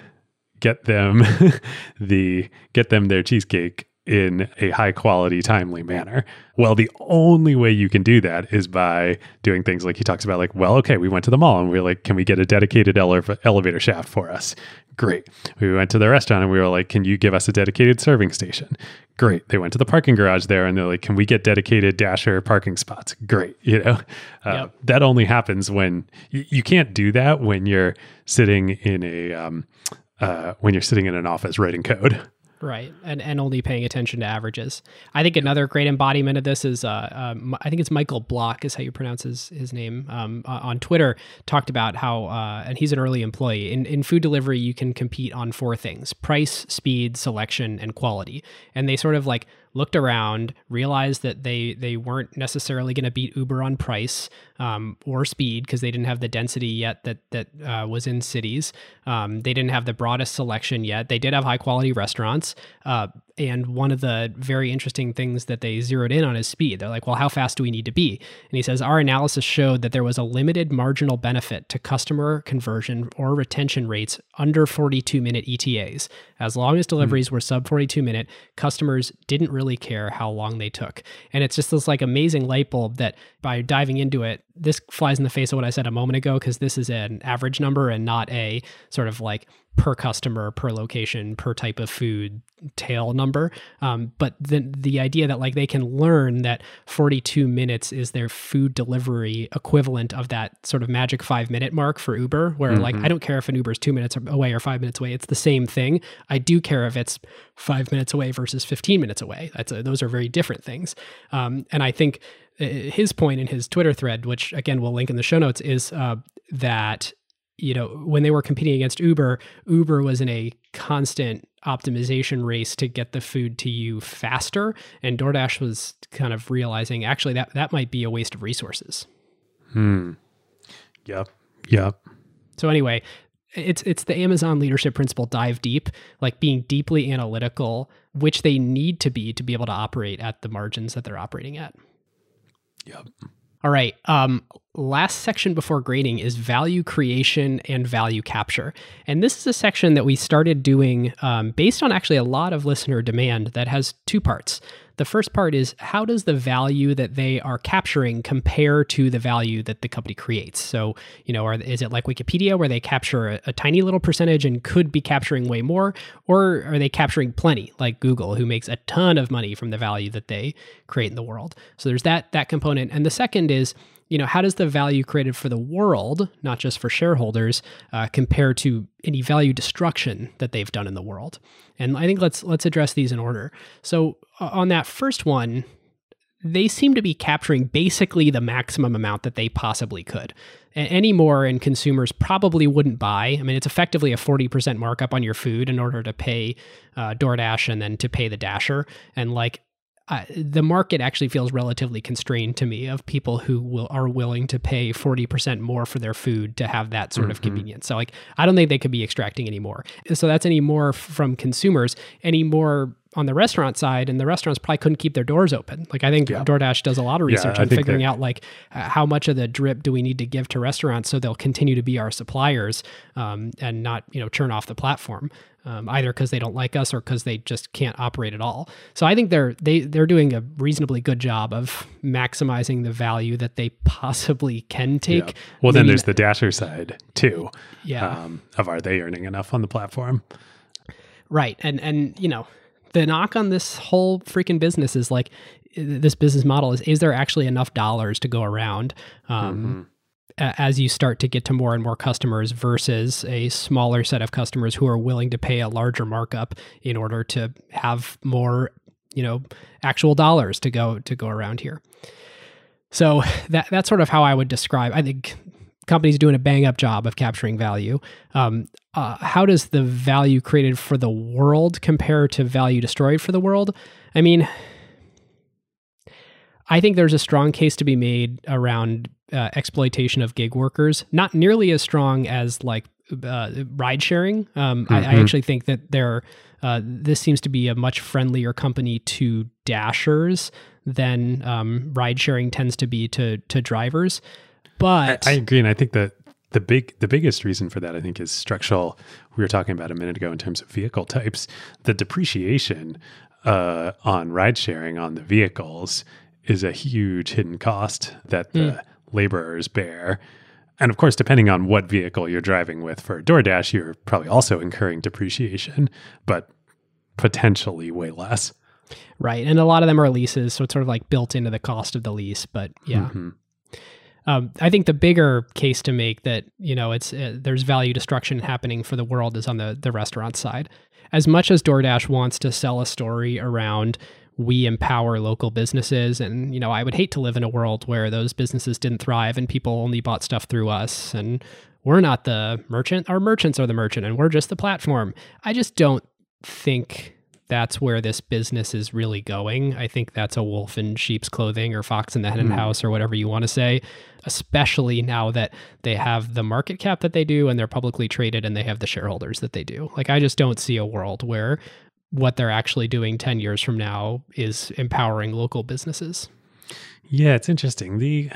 get them the get them their cheesecake in a high quality, timely manner. Well, the only way you can do that is by doing things like he talks about, like, well, okay, we went to the mall and we are like, can we get a dedicated ele- elevator shaft for us? Great. We went to the restaurant and we were like, can you give us a dedicated serving station? Great. They went to the parking garage there and they're like, can we get dedicated dasher parking spots? Great. You know, uh, yep. that only happens when you, you, can't do that when you're sitting in a, um, uh, when you're sitting in an office writing code. Right, and and only paying attention to averages. I think another great embodiment of this is, uh, um, I think it's Michael Block is how you pronounce his his name um, uh, on Twitter. Talked about how, uh, and he's an early employee in in food delivery. You can compete on four things: price, speed, selection, and quality. And they sort of like looked around, realized that they they weren't necessarily going to beat Uber on price um, or speed because they didn't have the density yet that that uh, was in cities. Um, they didn't have the broadest selection yet. They did have high quality restaurants, uh, and one of the very interesting things that they zeroed in on is speed. They're like, well, how fast do we need to be? And he says, our analysis showed that there was a limited marginal benefit to customer conversion or retention rates under 42 minute ETAs. As long as deliveries mm-hmm. were sub 42 minute, customers didn't really care how long they took. And it's just this like amazing light bulb that by diving into it, this flies in the face of what I said a moment ago, because this is an average number and not a sort of like per customer, per location, per type of food tail number. Um, but the the idea that like they can learn that 42 minutes is their food delivery equivalent of that sort of magic five minute mark for Uber, where mm-hmm. like I don't care if an Uber is two minutes away or five minutes away, it's the same thing. I do care if it's five minutes away versus 15 minutes away. That's a, those are very different things. Um, and I think uh, his point in his Twitter thread, which again we'll link in the show notes, is uh, that you know, when they were competing against Uber, Uber was in a constant optimization race to get the food to you faster. And DoorDash was kind of realizing actually that that might be a waste of resources. Hmm. Yep. Yep. So anyway, it's it's the Amazon leadership principle dive deep, like being deeply analytical, which they need to be to be able to operate at the margins that they're operating at. Yep. All right. Um, last section before grading is value creation and value capture. And this is a section that we started doing um, based on actually a lot of listener demand that has two parts. The first part is how does the value that they are capturing compare to the value that the company creates? So, you know, are, is it like Wikipedia where they capture a, a tiny little percentage and could be capturing way more? Or are they capturing plenty like Google, who makes a ton of money from the value that they create in the world? So there's that that component. And the second is, you know, how does the value created for the world, not just for shareholders, uh, compare to any value destruction that they've done in the world? And I think let's let's address these in order. So uh, on that first one, they seem to be capturing basically the maximum amount that they possibly could. Any more, and consumers probably wouldn't buy. I mean, it's effectively a 40% markup on your food in order to pay uh, DoorDash and then to pay the Dasher. And like, uh, the market actually feels relatively constrained to me of people who will are willing to pay 40% more for their food to have that sort mm-hmm. of convenience. So like I don't think they could be extracting any more. So that's any more from consumers, any more on the restaurant side and the restaurants probably couldn't keep their doors open. Like I think yeah. DoorDash does a lot of research yeah, on figuring out like how much of the drip do we need to give to restaurants so they'll continue to be our suppliers um, and not you know churn off the platform um, either because they don't like us or because they just can't operate at all. So I think they're they they're doing a reasonably good job of maximizing the value that they possibly can take. Yeah. Well, Maybe then there's the Dasher side too. Yeah. Um, of are they earning enough on the platform? Right, and and you know the knock on this whole freaking business is like this business model is is there actually enough dollars to go around um, mm-hmm. as you start to get to more and more customers versus a smaller set of customers who are willing to pay a larger markup in order to have more you know actual dollars to go to go around here so that that's sort of how I would describe. I think companies doing a bang up job of capturing value. Um, uh, how does the value created for the world compare to value destroyed for the world? I mean, I think there's a strong case to be made around uh, exploitation of gig workers. Not nearly as strong as like uh, ride sharing. Um, mm-hmm. I, I, mm-hmm. actually think that there uh, this seems to be a much friendlier company to dashers than um, ride sharing tends to be to to drivers. But I, I agree, and I think that the big the biggest reason for that I think is structural. We were talking about a minute ago in terms of vehicle types. The depreciation uh, on ride sharing on the vehicles is a huge hidden cost that the mm. laborers bear. And of course, depending on what vehicle you're driving with for DoorDash, you're probably also incurring depreciation, but potentially way less. Right. And a lot of them are leases. So it's sort of like built into the cost of the lease. But yeah. Mm-hmm. Um, I think the bigger case to make that you know it's uh, there's value destruction happening for the world is on the the restaurant side. As much as DoorDash wants to sell a story around we empower local businesses and you know I would hate to live in a world where those businesses didn't thrive and people only bought stuff through us and we're not the merchant our merchants are the merchant and we're just the platform. I just don't think that's where this business is really going. I think that's a wolf in sheep's clothing or fox in the hen mm. house or whatever you want to say, especially now that they have the market cap that they do and they're publicly traded and they have the shareholders that they do. Like, I just don't see a world where what they're actually doing 10 years from now is empowering local businesses. Yeah, it's interesting. The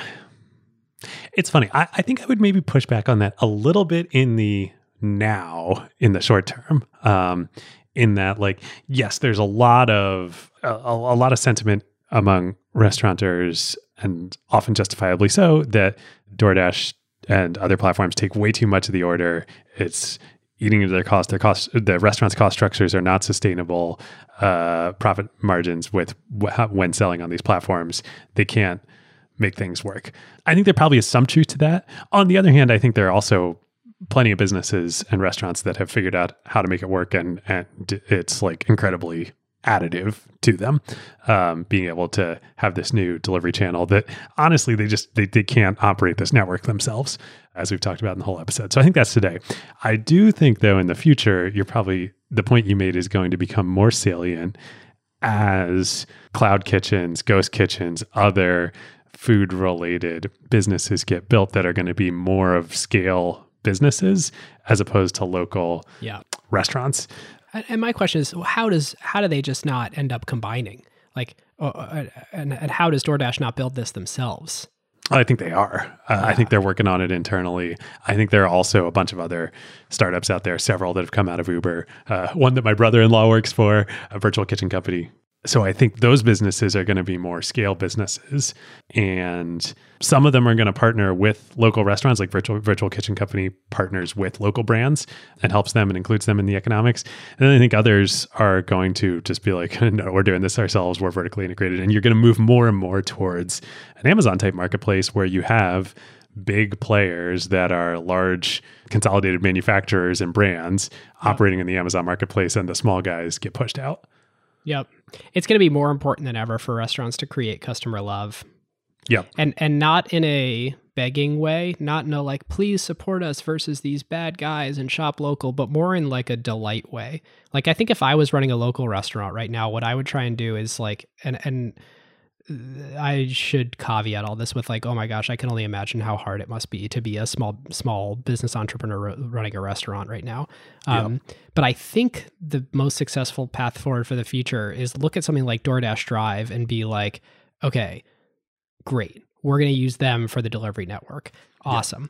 it's funny. I, I think I would maybe push back on that a little bit in the now in the short term. Um, in that like yes there's a lot of a, a lot of sentiment among restaurateurs and often justifiably so that DoorDash and other platforms take way too much of the order. It's eating into their cost. Their cost, the restaurant's cost structures are not sustainable. Uh, profit margins with when selling on these platforms, they can't make things work. I think there probably is some truth to that. On the other hand, I think there are also plenty of businesses and restaurants that have figured out how to make it work and and it's like incredibly additive to them um, being able to have this new delivery channel that honestly they just they, they can't operate this network themselves as we've talked about in the whole episode. So i think that's today. I do think though in the future you're probably the point you made is going to become more salient as cloud kitchens ghost kitchens other food related businesses get built that are going to be more of scale businesses as opposed to local yeah. restaurants. And my question is, how does how do they just not end up combining? Like, uh, uh, and, and how does DoorDash not build this themselves? I think they are. Uh, yeah. I think they're working on it internally. I think there are also a bunch of other startups out there, several that have come out of Uber. Uh, one that my brother in law works for, a virtual kitchen company so I think those businesses are going to be more scale businesses, and some of them are going to partner with local restaurants, like virtual virtual kitchen company partners with local brands and helps them and includes them in the economics. And then I think others are going to just be like, no, we're doing this ourselves. We're vertically integrated, and you're going to move more and more towards an Amazon type marketplace where you have big players that are large consolidated manufacturers and brands operating in the Amazon marketplace, and the small guys get pushed out. Yep. It's going to be more important than ever for restaurants to create customer love. Yep. And and not in a begging way, not in a like please support us versus these bad guys and shop local, but more in like a delight way. Like I think if I was running a local restaurant right now, what I would try and do is like and and I should caveat all this with like, oh my gosh, I can only imagine how hard it must be to be a small small business entrepreneur running a restaurant right now. Um, But I think the most successful path forward for the future is look at something like DoorDash Drive and be like, okay, great, we're going to use them for the delivery network. Awesome.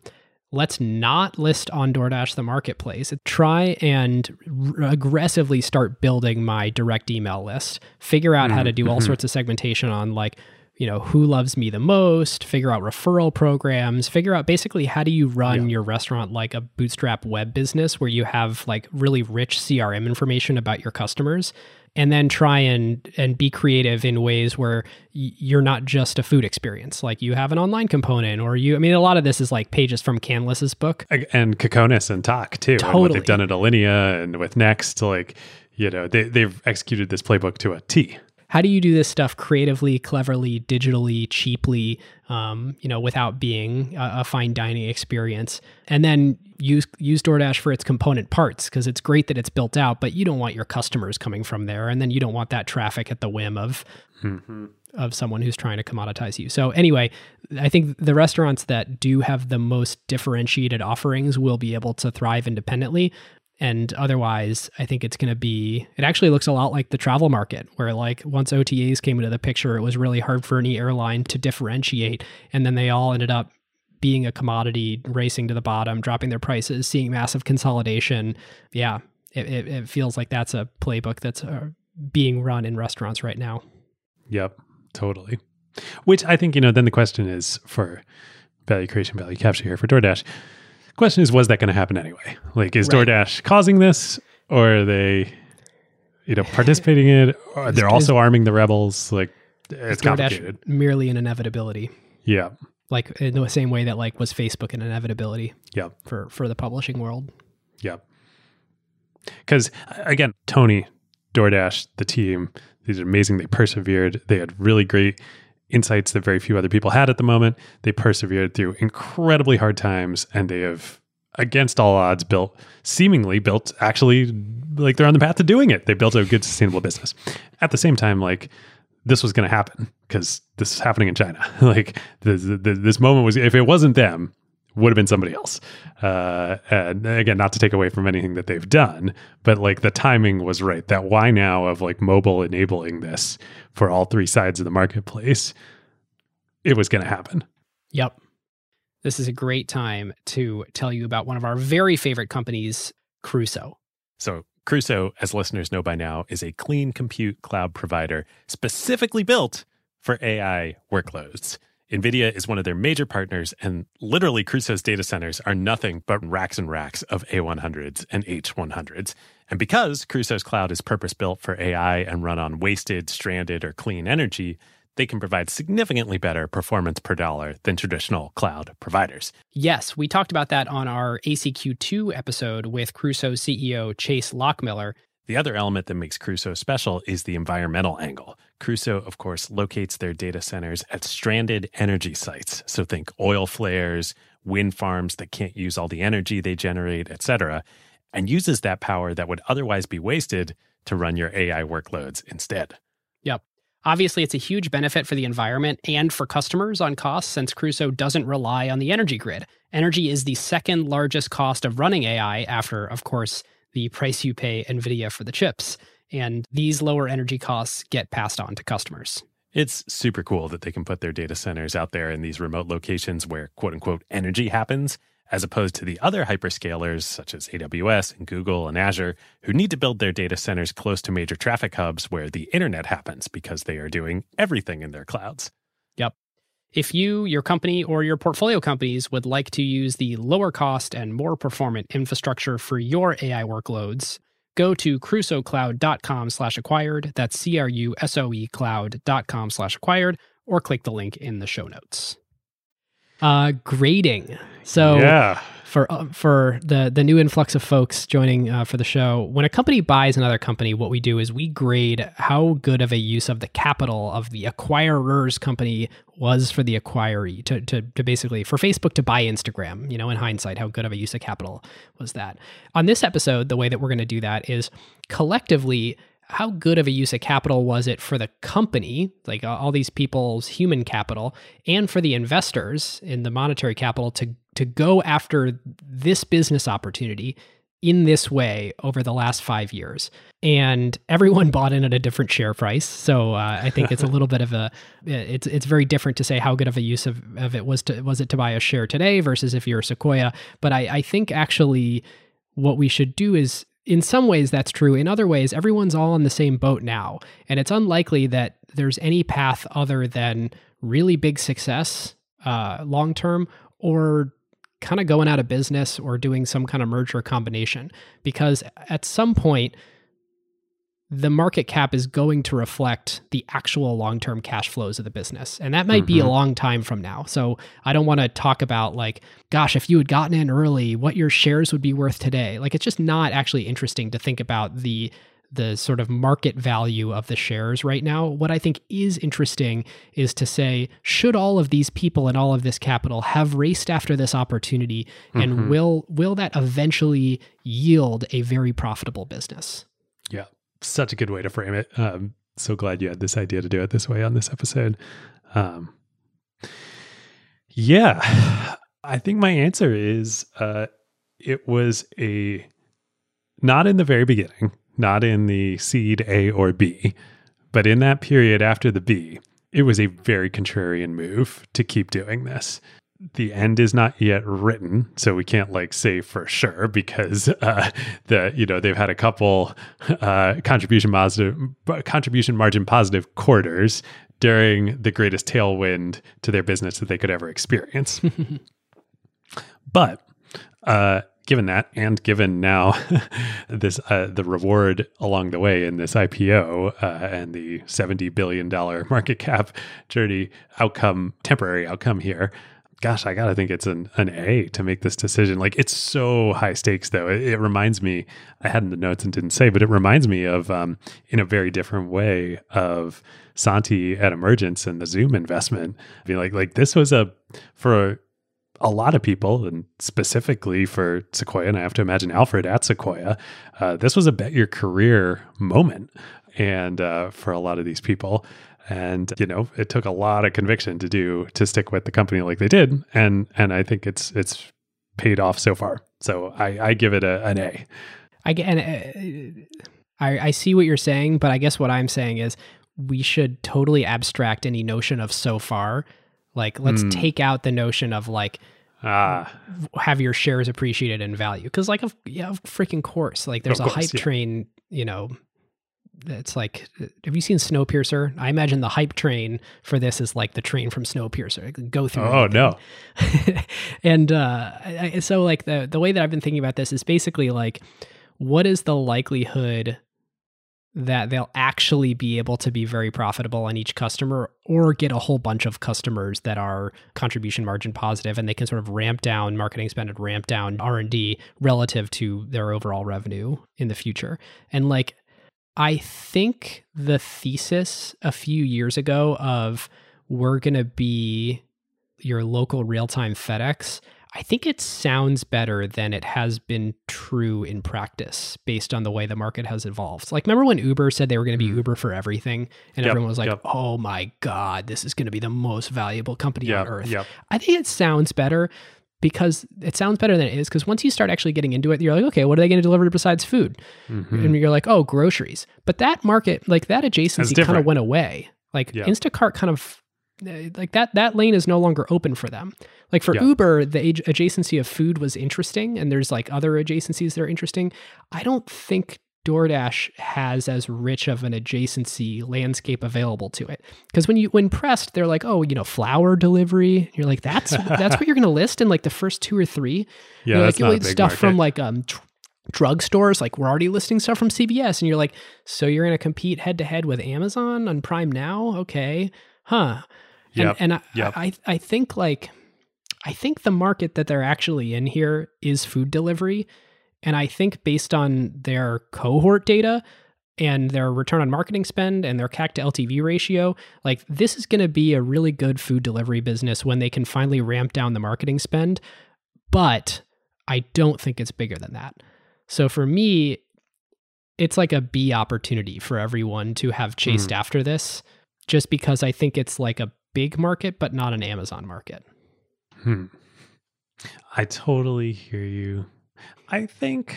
Let's not list on DoorDash the marketplace. Try and r- aggressively start building my direct email list. Figure out mm-hmm. how to do all mm-hmm. sorts of segmentation on like, you know, who loves me the most, figure out referral programs, figure out basically how do you run yeah. your restaurant like a bootstrap web business where you have like really rich CRM information about your customers and then try and and be creative in ways where y- you're not just a food experience. Like you have an online component or you i mean a lot of this is like pages from Canlis's book. And Kokonas and Tock too totally. and what they've done at Alinea and with next like you know they, they've executed this playbook to a t how do you do this stuff creatively, cleverly, digitally, cheaply, um, you know, without being a, a, fine dining experience? And then use use DoorDash for its component parts because it's great that it's built out, but you don't want your customers coming from there, and then you don't want that traffic at the whim of. Mm-hmm. of someone who's trying to commoditize you. So anyway, I think the restaurants that do have the most differentiated offerings will be able to thrive independently. And otherwise, I think it's going to be, it actually looks a lot like the travel market, where like once OTAs came into the picture, it was really hard for any airline to differentiate. And then they all ended up being a commodity, racing to the bottom, dropping their prices, seeing massive consolidation. Yeah, it, it, it feels like that's a playbook that's uh, being run in restaurants right now. Yep, totally. Which I think, you know, then the question is for value creation, value capture here for DoorDash question is, was that going to happen anyway? Like, is right. DoorDash causing this, or are they, you know, participating in it? Or they're also arming the rebels. Like, it's complicated. merely an inevitability. Yeah. Like in the same way that like was Facebook an inevitability. Yeah. For for the publishing world. Yeah. Because again, Tony, DoorDash, the team, these are amazing. They persevered. They had really great insights that very few other people had at the moment. They persevered through incredibly hard times and they have against all odds built seemingly built actually like they're on the path to doing it. They built a good sustainable business. At the same time like this was going to happen because this is happening in China. like this, this moment was if it wasn't them, would have been somebody else. Uh, and again, not to take away from anything that they've done, but like the timing was right. That why now of like mobile enabling this for all three sides of the marketplace, it was going to happen. Yep. This is a great time to tell you about one of our very favorite companies, Crusoe. So, Crusoe, as listeners know by now, is a clean compute cloud provider specifically built for AI workloads. NVIDIA is one of their major partners, and literally Crusoe's data centers are nothing but racks and racks of A100s and H100s. And because Crusoe's cloud is purpose built for AI and run on wasted, stranded, or clean energy, they can provide significantly better performance per dollar than traditional cloud providers. Yes, we talked about that on our ACQ2 episode with Crusoe CEO Chase Lochmiller. The other element that makes Crusoe special is the environmental angle. Crusoe, of course, locates their data centers at stranded energy sites. So think oil flares, wind farms that can't use all the energy they generate, etc., and uses that power that would otherwise be wasted to run your AI workloads instead. Yep. Obviously, it's a huge benefit for the environment and for customers on costs since Crusoe doesn't rely on the energy grid. Energy is the second largest cost of running AI after, of course, the price you pay NVIDIA for the chips. And these lower energy costs get passed on to customers. It's super cool that they can put their data centers out there in these remote locations where quote unquote energy happens, as opposed to the other hyperscalers such as AWS and Google and Azure, who need to build their data centers close to major traffic hubs where the internet happens because they are doing everything in their clouds. Yep. If you, your company, or your portfolio companies would like to use the lower cost and more performant infrastructure for your AI workloads, go to crusoecloud.com slash acquired. That's C-R-U-S-O-E cloud.com slash acquired, or click the link in the show notes. Uh, grading. So yeah for uh, for the the new influx of folks joining uh, for the show. When a company buys another company, what we do is we grade how good of a use of the capital of the acquirer's company was for the acquiree to, to, to basically for Facebook to buy Instagram. You know, in hindsight, how good of a use of capital was that? On this episode, the way that we're going to do that is collectively how good of a use of capital was it for the company, like all these people's human capital, and for the investors in the monetary capital to to go after this business opportunity in this way over the last five years. And everyone bought in at a different share price. So uh, I think it's a little bit of a it's it's very different to say how good of a use of, of it was to was it to buy a share today versus if you're Sequoia. But I, I think actually what we should do is in some ways that's true. In other ways, everyone's all on the same boat now. And it's unlikely that there's any path other than really big success uh, long term or kind of going out of business or doing some kind of merger combination. Because at some point, the market cap is going to reflect the actual long term cash flows of the business. And that might mm-hmm. be a mm-hmm. long time from now. So I don't want to talk about, like, gosh, if you had gotten in early, what your shares would be worth today. Like, it's just not actually interesting to think about the the sort of market value of the shares right now. What I think is interesting is to say, should all of these people and all of this capital have raced after this opportunity, and mm-hmm. will will that eventually yield a very profitable business? Yeah such a good way to frame it. Um, so glad you had this idea to do it this way on this episode. Um, yeah, I think my answer is uh, it was a not in the very beginning, not in the seed A or B, but in that period after the B, it was a very contrarian move to keep doing this. The end is not yet written, so we can't like say for sure because uh, the you know they've had a couple uh, contribution positive contribution margin positive quarters during the greatest tailwind to their business that they could ever experience. but uh, given that, and given now this uh, the reward along the way in this IPO uh, and the seventy billion dollar market cap journey outcome, temporary outcome here. Gosh, I gotta think it's an an A to make this decision. Like it's so high stakes, though. It, it reminds me. I had in the notes and didn't say, but it reminds me of, um, in a very different way, of Santi at Emergence and the Zoom investment. I mean, like like this was a for a lot of people, and specifically for Sequoia, and I have to imagine Alfred at Sequoia, uh, this was a bet your career moment, and uh, for a lot of these people, and you know, it took a lot of conviction to do to stick with the company like they did, and and I think it's it's paid off so far. So I, I give it a, an A. I and, uh, I, I see what you're saying, but I guess what I'm saying is we should totally abstract any notion of so far like, let's mm. take out the notion of like, ah. have your shares appreciated in value. Because, like, of, yeah, of freaking course, like, there's of a course, hype yeah. train, you know, it's like, have you seen Snowpiercer? I imagine the hype train for this is like the train from Snowpiercer. Go through. Oh no! and uh, I, so, like the the way that I've been thinking about this is basically like, what is the likelihood that they'll actually be able to be very profitable on each customer or get a whole bunch of customers that are contribution margin positive and they can sort of ramp down marketing spend and ramp down R&D relative to their overall revenue in the future. And like I think the thesis a few years ago of we're going to be your local real-time FedEx I think it sounds better than it has been true in practice based on the way the market has evolved. Like, remember when Uber said they were going to be mm. Uber for everything? And yep, everyone was like, yep. oh my God, this is going to be the most valuable company yep, on earth. I think it sounds better because it sounds better than it is. Because once you start actually getting into it, you're like, okay, what are they going to deliver besides food? Mm-hmm. And you're like, oh, groceries. But that market, like that adjacency kind of went away. Like Instacart kind of like that that lane is no longer open for them. Like for yeah. Uber, the adjacency of food was interesting, and there's like other adjacencies that are interesting. I don't think DoorDash has as rich of an adjacency landscape available to it. Because when you when pressed, they're like, oh, you know, flower delivery. You're like, that's that's what you're going to list in like the first two or three. Yeah, you're that's like, not stuff market. from like um. Tr- drugstores like we're already listing stuff from CVS and you're like so you're going to compete head to head with Amazon on Prime now okay huh Yep. And, and I, yep. I, I think like, I think the market that they're actually in here is food delivery. And I think based on their cohort data and their return on marketing spend and their CAC to LTV ratio, like this is going to be a really good food delivery business when they can finally ramp down the marketing spend. But I don't think it's bigger than that. So for me, it's like a B opportunity for everyone to have chased mm. after this, just because I think it's like a big market, but not an Amazon market. Hmm. I totally hear you. I think,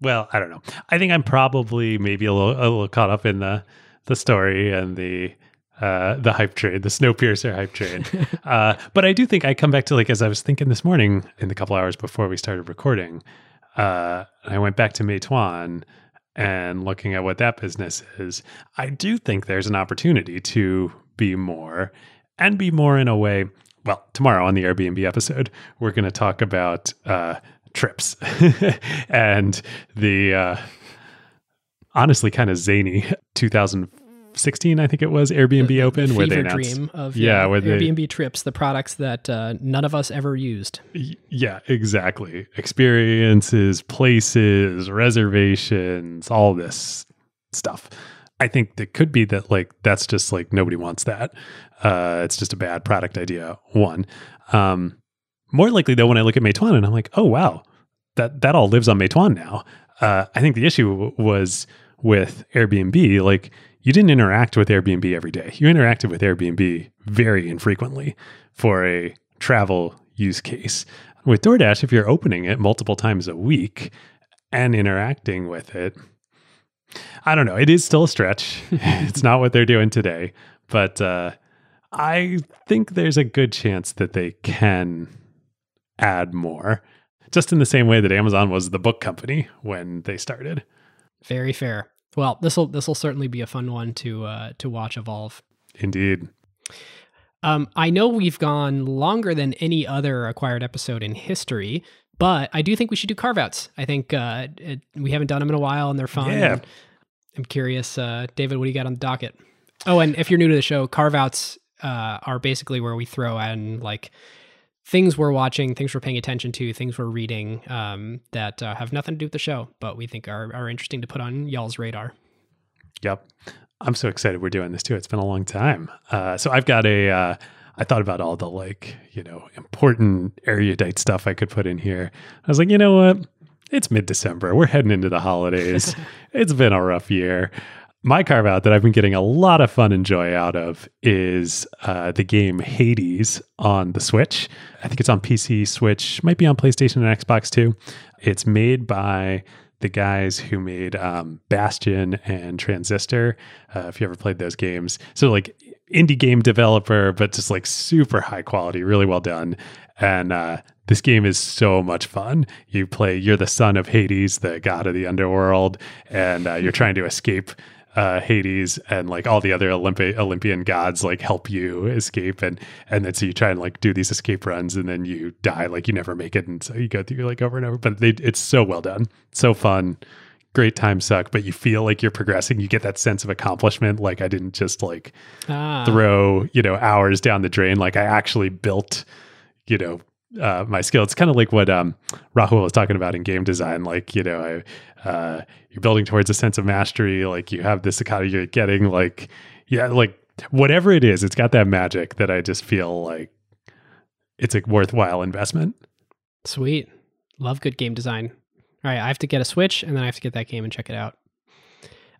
well, I don't know. I think I'm probably maybe a little, a little caught up in the the story and the uh, the hype train, the Snowpiercer hype train. uh, but I do think I come back to like as I was thinking this morning in the couple hours before we started recording. Uh, I went back to Meituan and looking at what that business is. I do think there's an opportunity to be more and be more in a way. Well, tomorrow on the Airbnb episode, we're going to talk about uh, trips and the uh, honestly kind of zany 2016, I think it was Airbnb the, Open, the where they announced, dream of yeah, yeah where Airbnb they, trips, the products that uh, none of us ever used. Yeah, exactly. Experiences, places, reservations, all this stuff. I think it could be that like that's just like nobody wants that. Uh, it's just a bad product idea. One, um, more likely though, when I look at Meituan and I'm like, oh wow, that that all lives on Meituan now. Uh, I think the issue w- was with Airbnb. Like you didn't interact with Airbnb every day. You interacted with Airbnb very infrequently for a travel use case. With DoorDash, if you're opening it multiple times a week and interacting with it, I don't know. It is still a stretch. it's not what they're doing today, but uh, I think there's a good chance that they can add more, just in the same way that Amazon was the book company when they started. Very fair. Well, this will this will certainly be a fun one to uh, to watch evolve. Indeed. Um, I know we've gone longer than any other acquired episode in history, but I do think we should do carve outs. I think uh, it, we haven't done them in a while, and they're fun. Yeah. and I'm curious, uh, David, what do you got on the docket? Oh, and if you're new to the show, carve outs uh, are basically where we throw in like things we're watching, things we're paying attention to, things we're reading um, that uh, have nothing to do with the show, but we think are, are interesting to put on y'all's radar. Yep. I'm so excited we're doing this too. It's been a long time. Uh, so I've got a, uh, I thought about all the like, you know, important erudite stuff I could put in here. I was like, you know what? It's mid December. We're heading into the holidays. it's been a rough year. My carve out that I've been getting a lot of fun and joy out of is uh, the game Hades on the Switch. I think it's on PC, Switch, might be on PlayStation and Xbox too. It's made by the guys who made um, Bastion and Transistor. Uh, if you ever played those games, so like indie game developer, but just like super high quality, really well done. And uh, this game is so much fun. You play, you're the son of Hades, the god of the underworld, and uh, you're trying to escape uh, Hades and like all the other Olympi- Olympian gods like help you escape. And and then so you try and like do these escape runs and then you die like you never make it. And so you go through like over and over. But they, it's so well done. So fun great time suck but you feel like you're progressing you get that sense of accomplishment like I didn't just like Ah, throw you know hours down the drain like I actually built you know uh, my skill. It's kind of like what um, Rahul was talking about in game design. Like, you know, I, uh, you're building towards a sense of mastery. Like you have this economy, you're getting like, yeah, like whatever it is, it's got that magic that I just feel like it's a worthwhile investment. Sweet. Love good game design. All right, I have to get a Switch and then I have to get that game and check it out.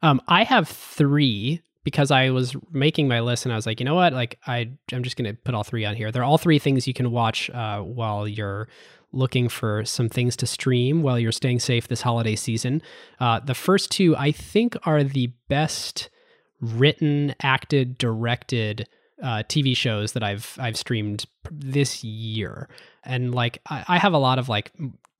Um, I have three because I was making my list and I was like, you know what? Like, I I'm just gonna put all three on here. They're all three things you can watch uh, while you're looking for some things to stream while you're staying safe this holiday season. Uh, the first two, I think, are the best written, acted, directed uh, TV shows that I've I've streamed this year, and like I, I have a lot of like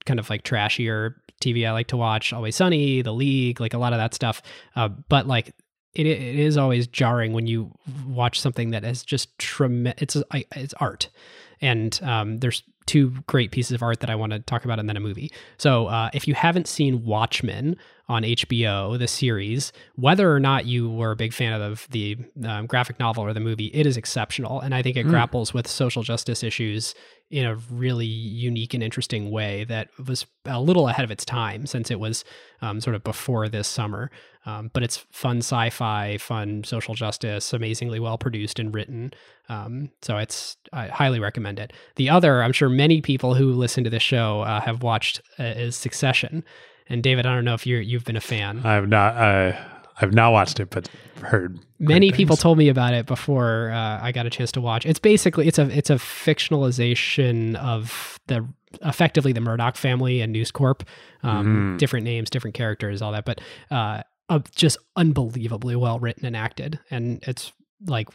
kind of like trashier TV I like to watch. Always Sunny, The League, like a lot of that stuff. Uh, but like it it is always jarring when you watch something that is just tremendous. It's it's art, and um, there's two great pieces of art that I want to talk about, and then a movie. So uh, if you haven't seen Watchmen on HBO, the series, whether or not you were a big fan of the um, graphic novel or the movie, it is exceptional, and I think it Mm. grapples with social justice issues in a really unique and interesting way that was a little ahead of its time since it was um, sort of before this summer. Um, but it's fun sci-fi, fun social justice, amazingly well produced and written. Um, so it's I highly recommend it. The other, I'm sure many people who listen to this show uh, have watched uh, is Succession. And David, I don't know if you you've been a fan. I've not, uh, I've not watched it, but heard Many people told me about it before uh, I got a chance to watch. It's basically it's a it's a fictionalization of the effectively the Murdoch family and News Corp, um, Mhm. different names, different characters, all that, but uh, uh, just unbelievably well written and acted, and it's like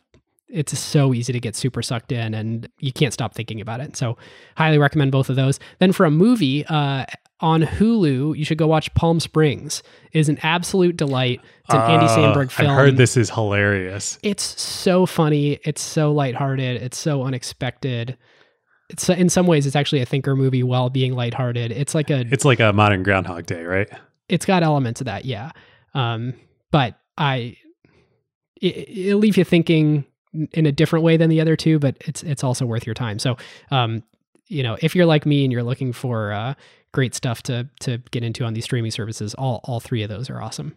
it's so easy to get super sucked in, and you can't stop thinking about it. So, highly recommend both of those. Then for a movie. Uh, on Hulu, you should go watch Palm Springs. It is an absolute delight. It's an Andy Uh, Samberg film. I've heard this is hilarious. It's so funny. It's so lighthearted. It's so unexpected. It's in some ways it's actually a thinker movie while being lighthearted. It's like a It's like a modern Groundhog Day, right? it's got elements of that, yeah. Um, but I it, it'll leave you thinking in a different way than the other two, but it's it's also worth your time. So, um, you know, if you're like me and you're looking for uh, great stuff to to get into on these streaming services, all all three of those are awesome.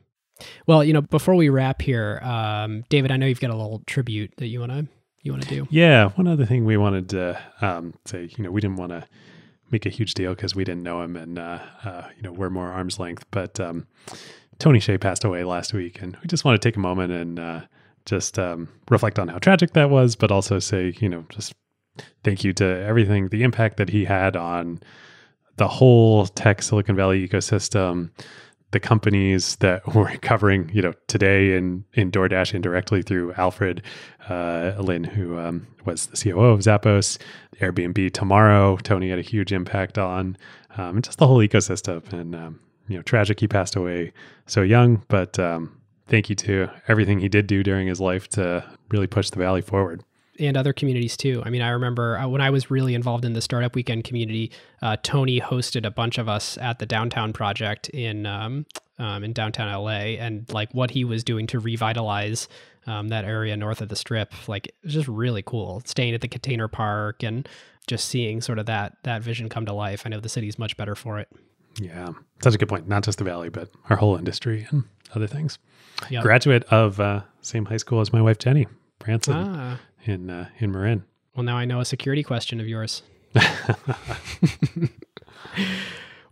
Well, you know, before we wrap here, um, David, I know you've got a little tribute that you wanna you wanna do. Yeah. One other thing we wanted to um, say, you know, we didn't want to make a huge deal because we didn't know him and, uh, uh, you know, we're more arm's length. But um, Tony Hsieh passed away last week, and we just want to take a moment and uh, just um, reflect on how tragic that was, but also say, you know, just thank you to everything, the impact that he had on the whole tech Silicon Valley ecosystem, the companies that we're covering, you know, today in in DoorDash indirectly through Alfred uh, Lin, who um, was the COO of Zappos, Airbnb tomorrow. Tony had a huge impact on, um, just the whole ecosystem. And um, you know, tragic he passed away so young, but um, thank you to everything he did do during his life to really push the valley forward and other communities too. I mean, I remember uh, when I was really involved in the startup weekend community, uh, Tony hosted a bunch of us at the downtown project in um, um, in downtown LA, and like what he was doing to revitalize um, that area north of the Strip, like it was just really cool. Staying at the container park and just seeing sort of that that vision come to life. I know the city's much better for it. Yeah, such a good point. Not just the valley, but our whole industry and other things. Yep. Graduate of uh, same high school as my wife Jenny Branson. Ah, in uh, in Marin. Well, now I know a security question of yours.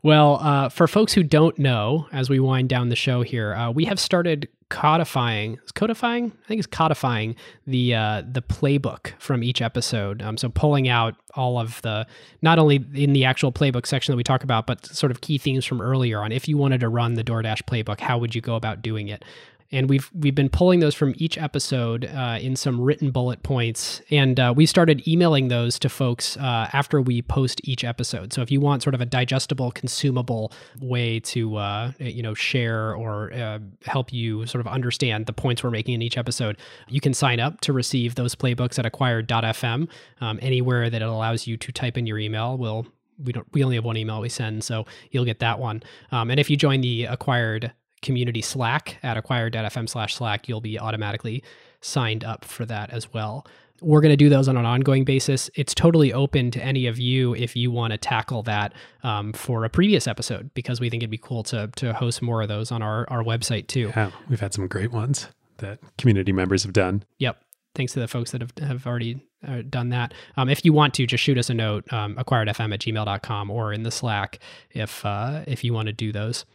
well, uh, for folks who don't know, as we wind down the show here, uh, we have started codifying. Codifying? I think it's codifying the uh, the playbook from each episode. Um, so pulling out all of the not only in the actual playbook section that we talk about, but sort of key themes from earlier on. If you wanted to run the DoorDash playbook, how would you go about doing it? And we've we've been pulling those from each episode uh, in some written bullet points, and uh, we started emailing those to folks uh, after we post each episode. So if you want sort of a digestible, consumable way to uh, you know share or uh, help you sort of understand the points we're making in each episode, you can sign up to receive those playbooks at acquired.fm. Um, anywhere that it allows you to type in your email will we don't we only have one email we send so you'll get that one um, and if you join the acquired community Slack at acquired.fm slash Slack, you'll be automatically signed up for that as well. We're going to do those on an ongoing basis. It's totally open to any of you if you want to tackle that um, for a previous episode because we think it'd be cool to to host more of those on our, our website too. Yeah, we've had some great ones that community members have done. Yep. Thanks to the folks that have, have already uh, done that. Um, if you want to, just shoot us a note, um, acquiredfm at gmail.com or in the Slack if, uh, if you want to do those.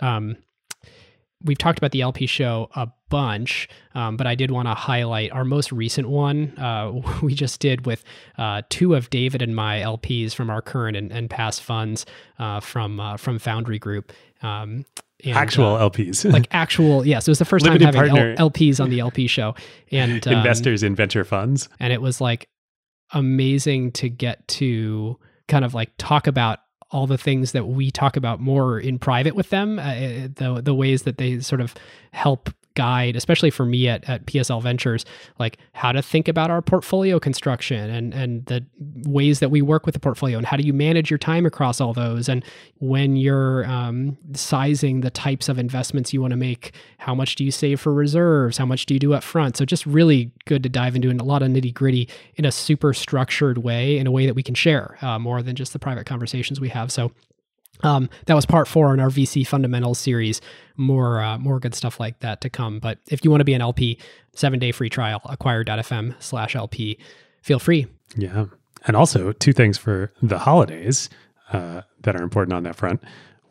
Um, we've talked about the LP show a bunch, um, but I did want to highlight our most recent one. Uh, we just did with uh, two of David and my LPs from our current and, and past funds uh, from uh, from Foundry Group. Um, and, actual uh, LPs, like actual, yes, it was the first time having L- LPs on the LP show, and um, investors in venture funds, and it was like amazing to get to kind of like talk about all the things that we talk about more in private with them, uh, the the ways that they sort of help guide, especially for me at, at PSL Ventures, like how to think about our portfolio construction and and the ways that we work with the portfolio and how do you manage your time across all those and when you're um, sizing the types of investments you want to make, how much do you save for reserves, how much do you do up front? So just really good to dive into a lot of nitty gritty in a super structured way, in a way that we can share uh, more than just the private conversations we have. So um, that was part four in our VC fundamentals series. More, uh, more good stuff like that to come. But if you want to be an LP, seven day free trial, acquired.fm slash LP. Feel free. Yeah. And also, two things for the holidays uh, that are important on that front.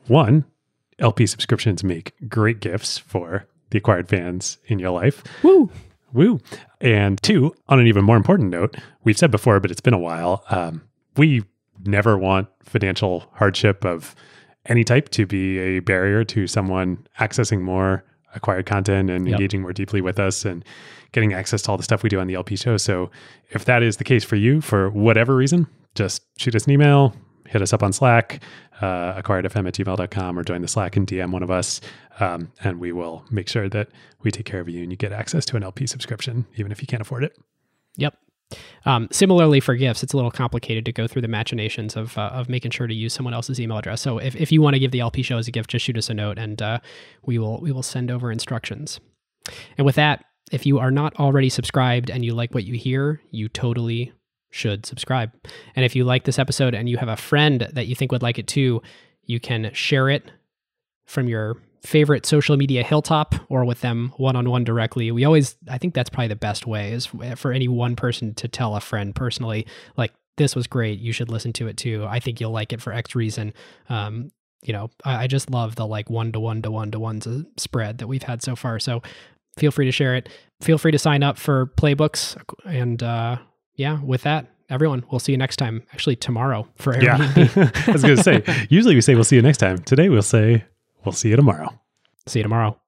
One, LP subscriptions make great gifts for the acquired fans in your life. Woo! Woo. And two, on an even more important note, we've said before, but it's been a while. Um, we never want financial hardship of any type to be a barrier to someone accessing more acquired content and yep. engaging more deeply with us and getting access to all the stuff we do on the LP show. So if that is the case for you for whatever reason, just shoot us an email, hit us up on Slack, uh, acquiredfm at gmail.com, or join the Slack and DM one of us. Um, and we will make sure that we take care of you and you get access to an LP subscription, even if you can't afford it. Yep. Um, similarly, for gifts, it's a little complicated to go through the machinations of uh, of making sure to use someone else's email address. So if, if you want to give the LP show as a gift, just shoot us a note, and uh, we will we will send over instructions. And with that, if you are not already subscribed and you like what you hear, you totally should subscribe. And if you like this episode and you have a friend that you think would like it too, you can share it from your favorite social media hilltop or with them one on one directly. We always, I think that's probably the best way is for any one person to tell a friend personally, like, this was great. You should listen to it too. I think you'll like it for X reason. Um, you know, I, I just love the like one to one to one to ones spread that we've had so far. So feel free to share it. Feel free to sign up for playbooks. And uh, yeah, with that, everyone, we'll see you next time. Actually, tomorrow for Airbnb. Yeah. I was going to say, usually we say we'll see you next time. Today we'll say we'll see you tomorrow. See you tomorrow.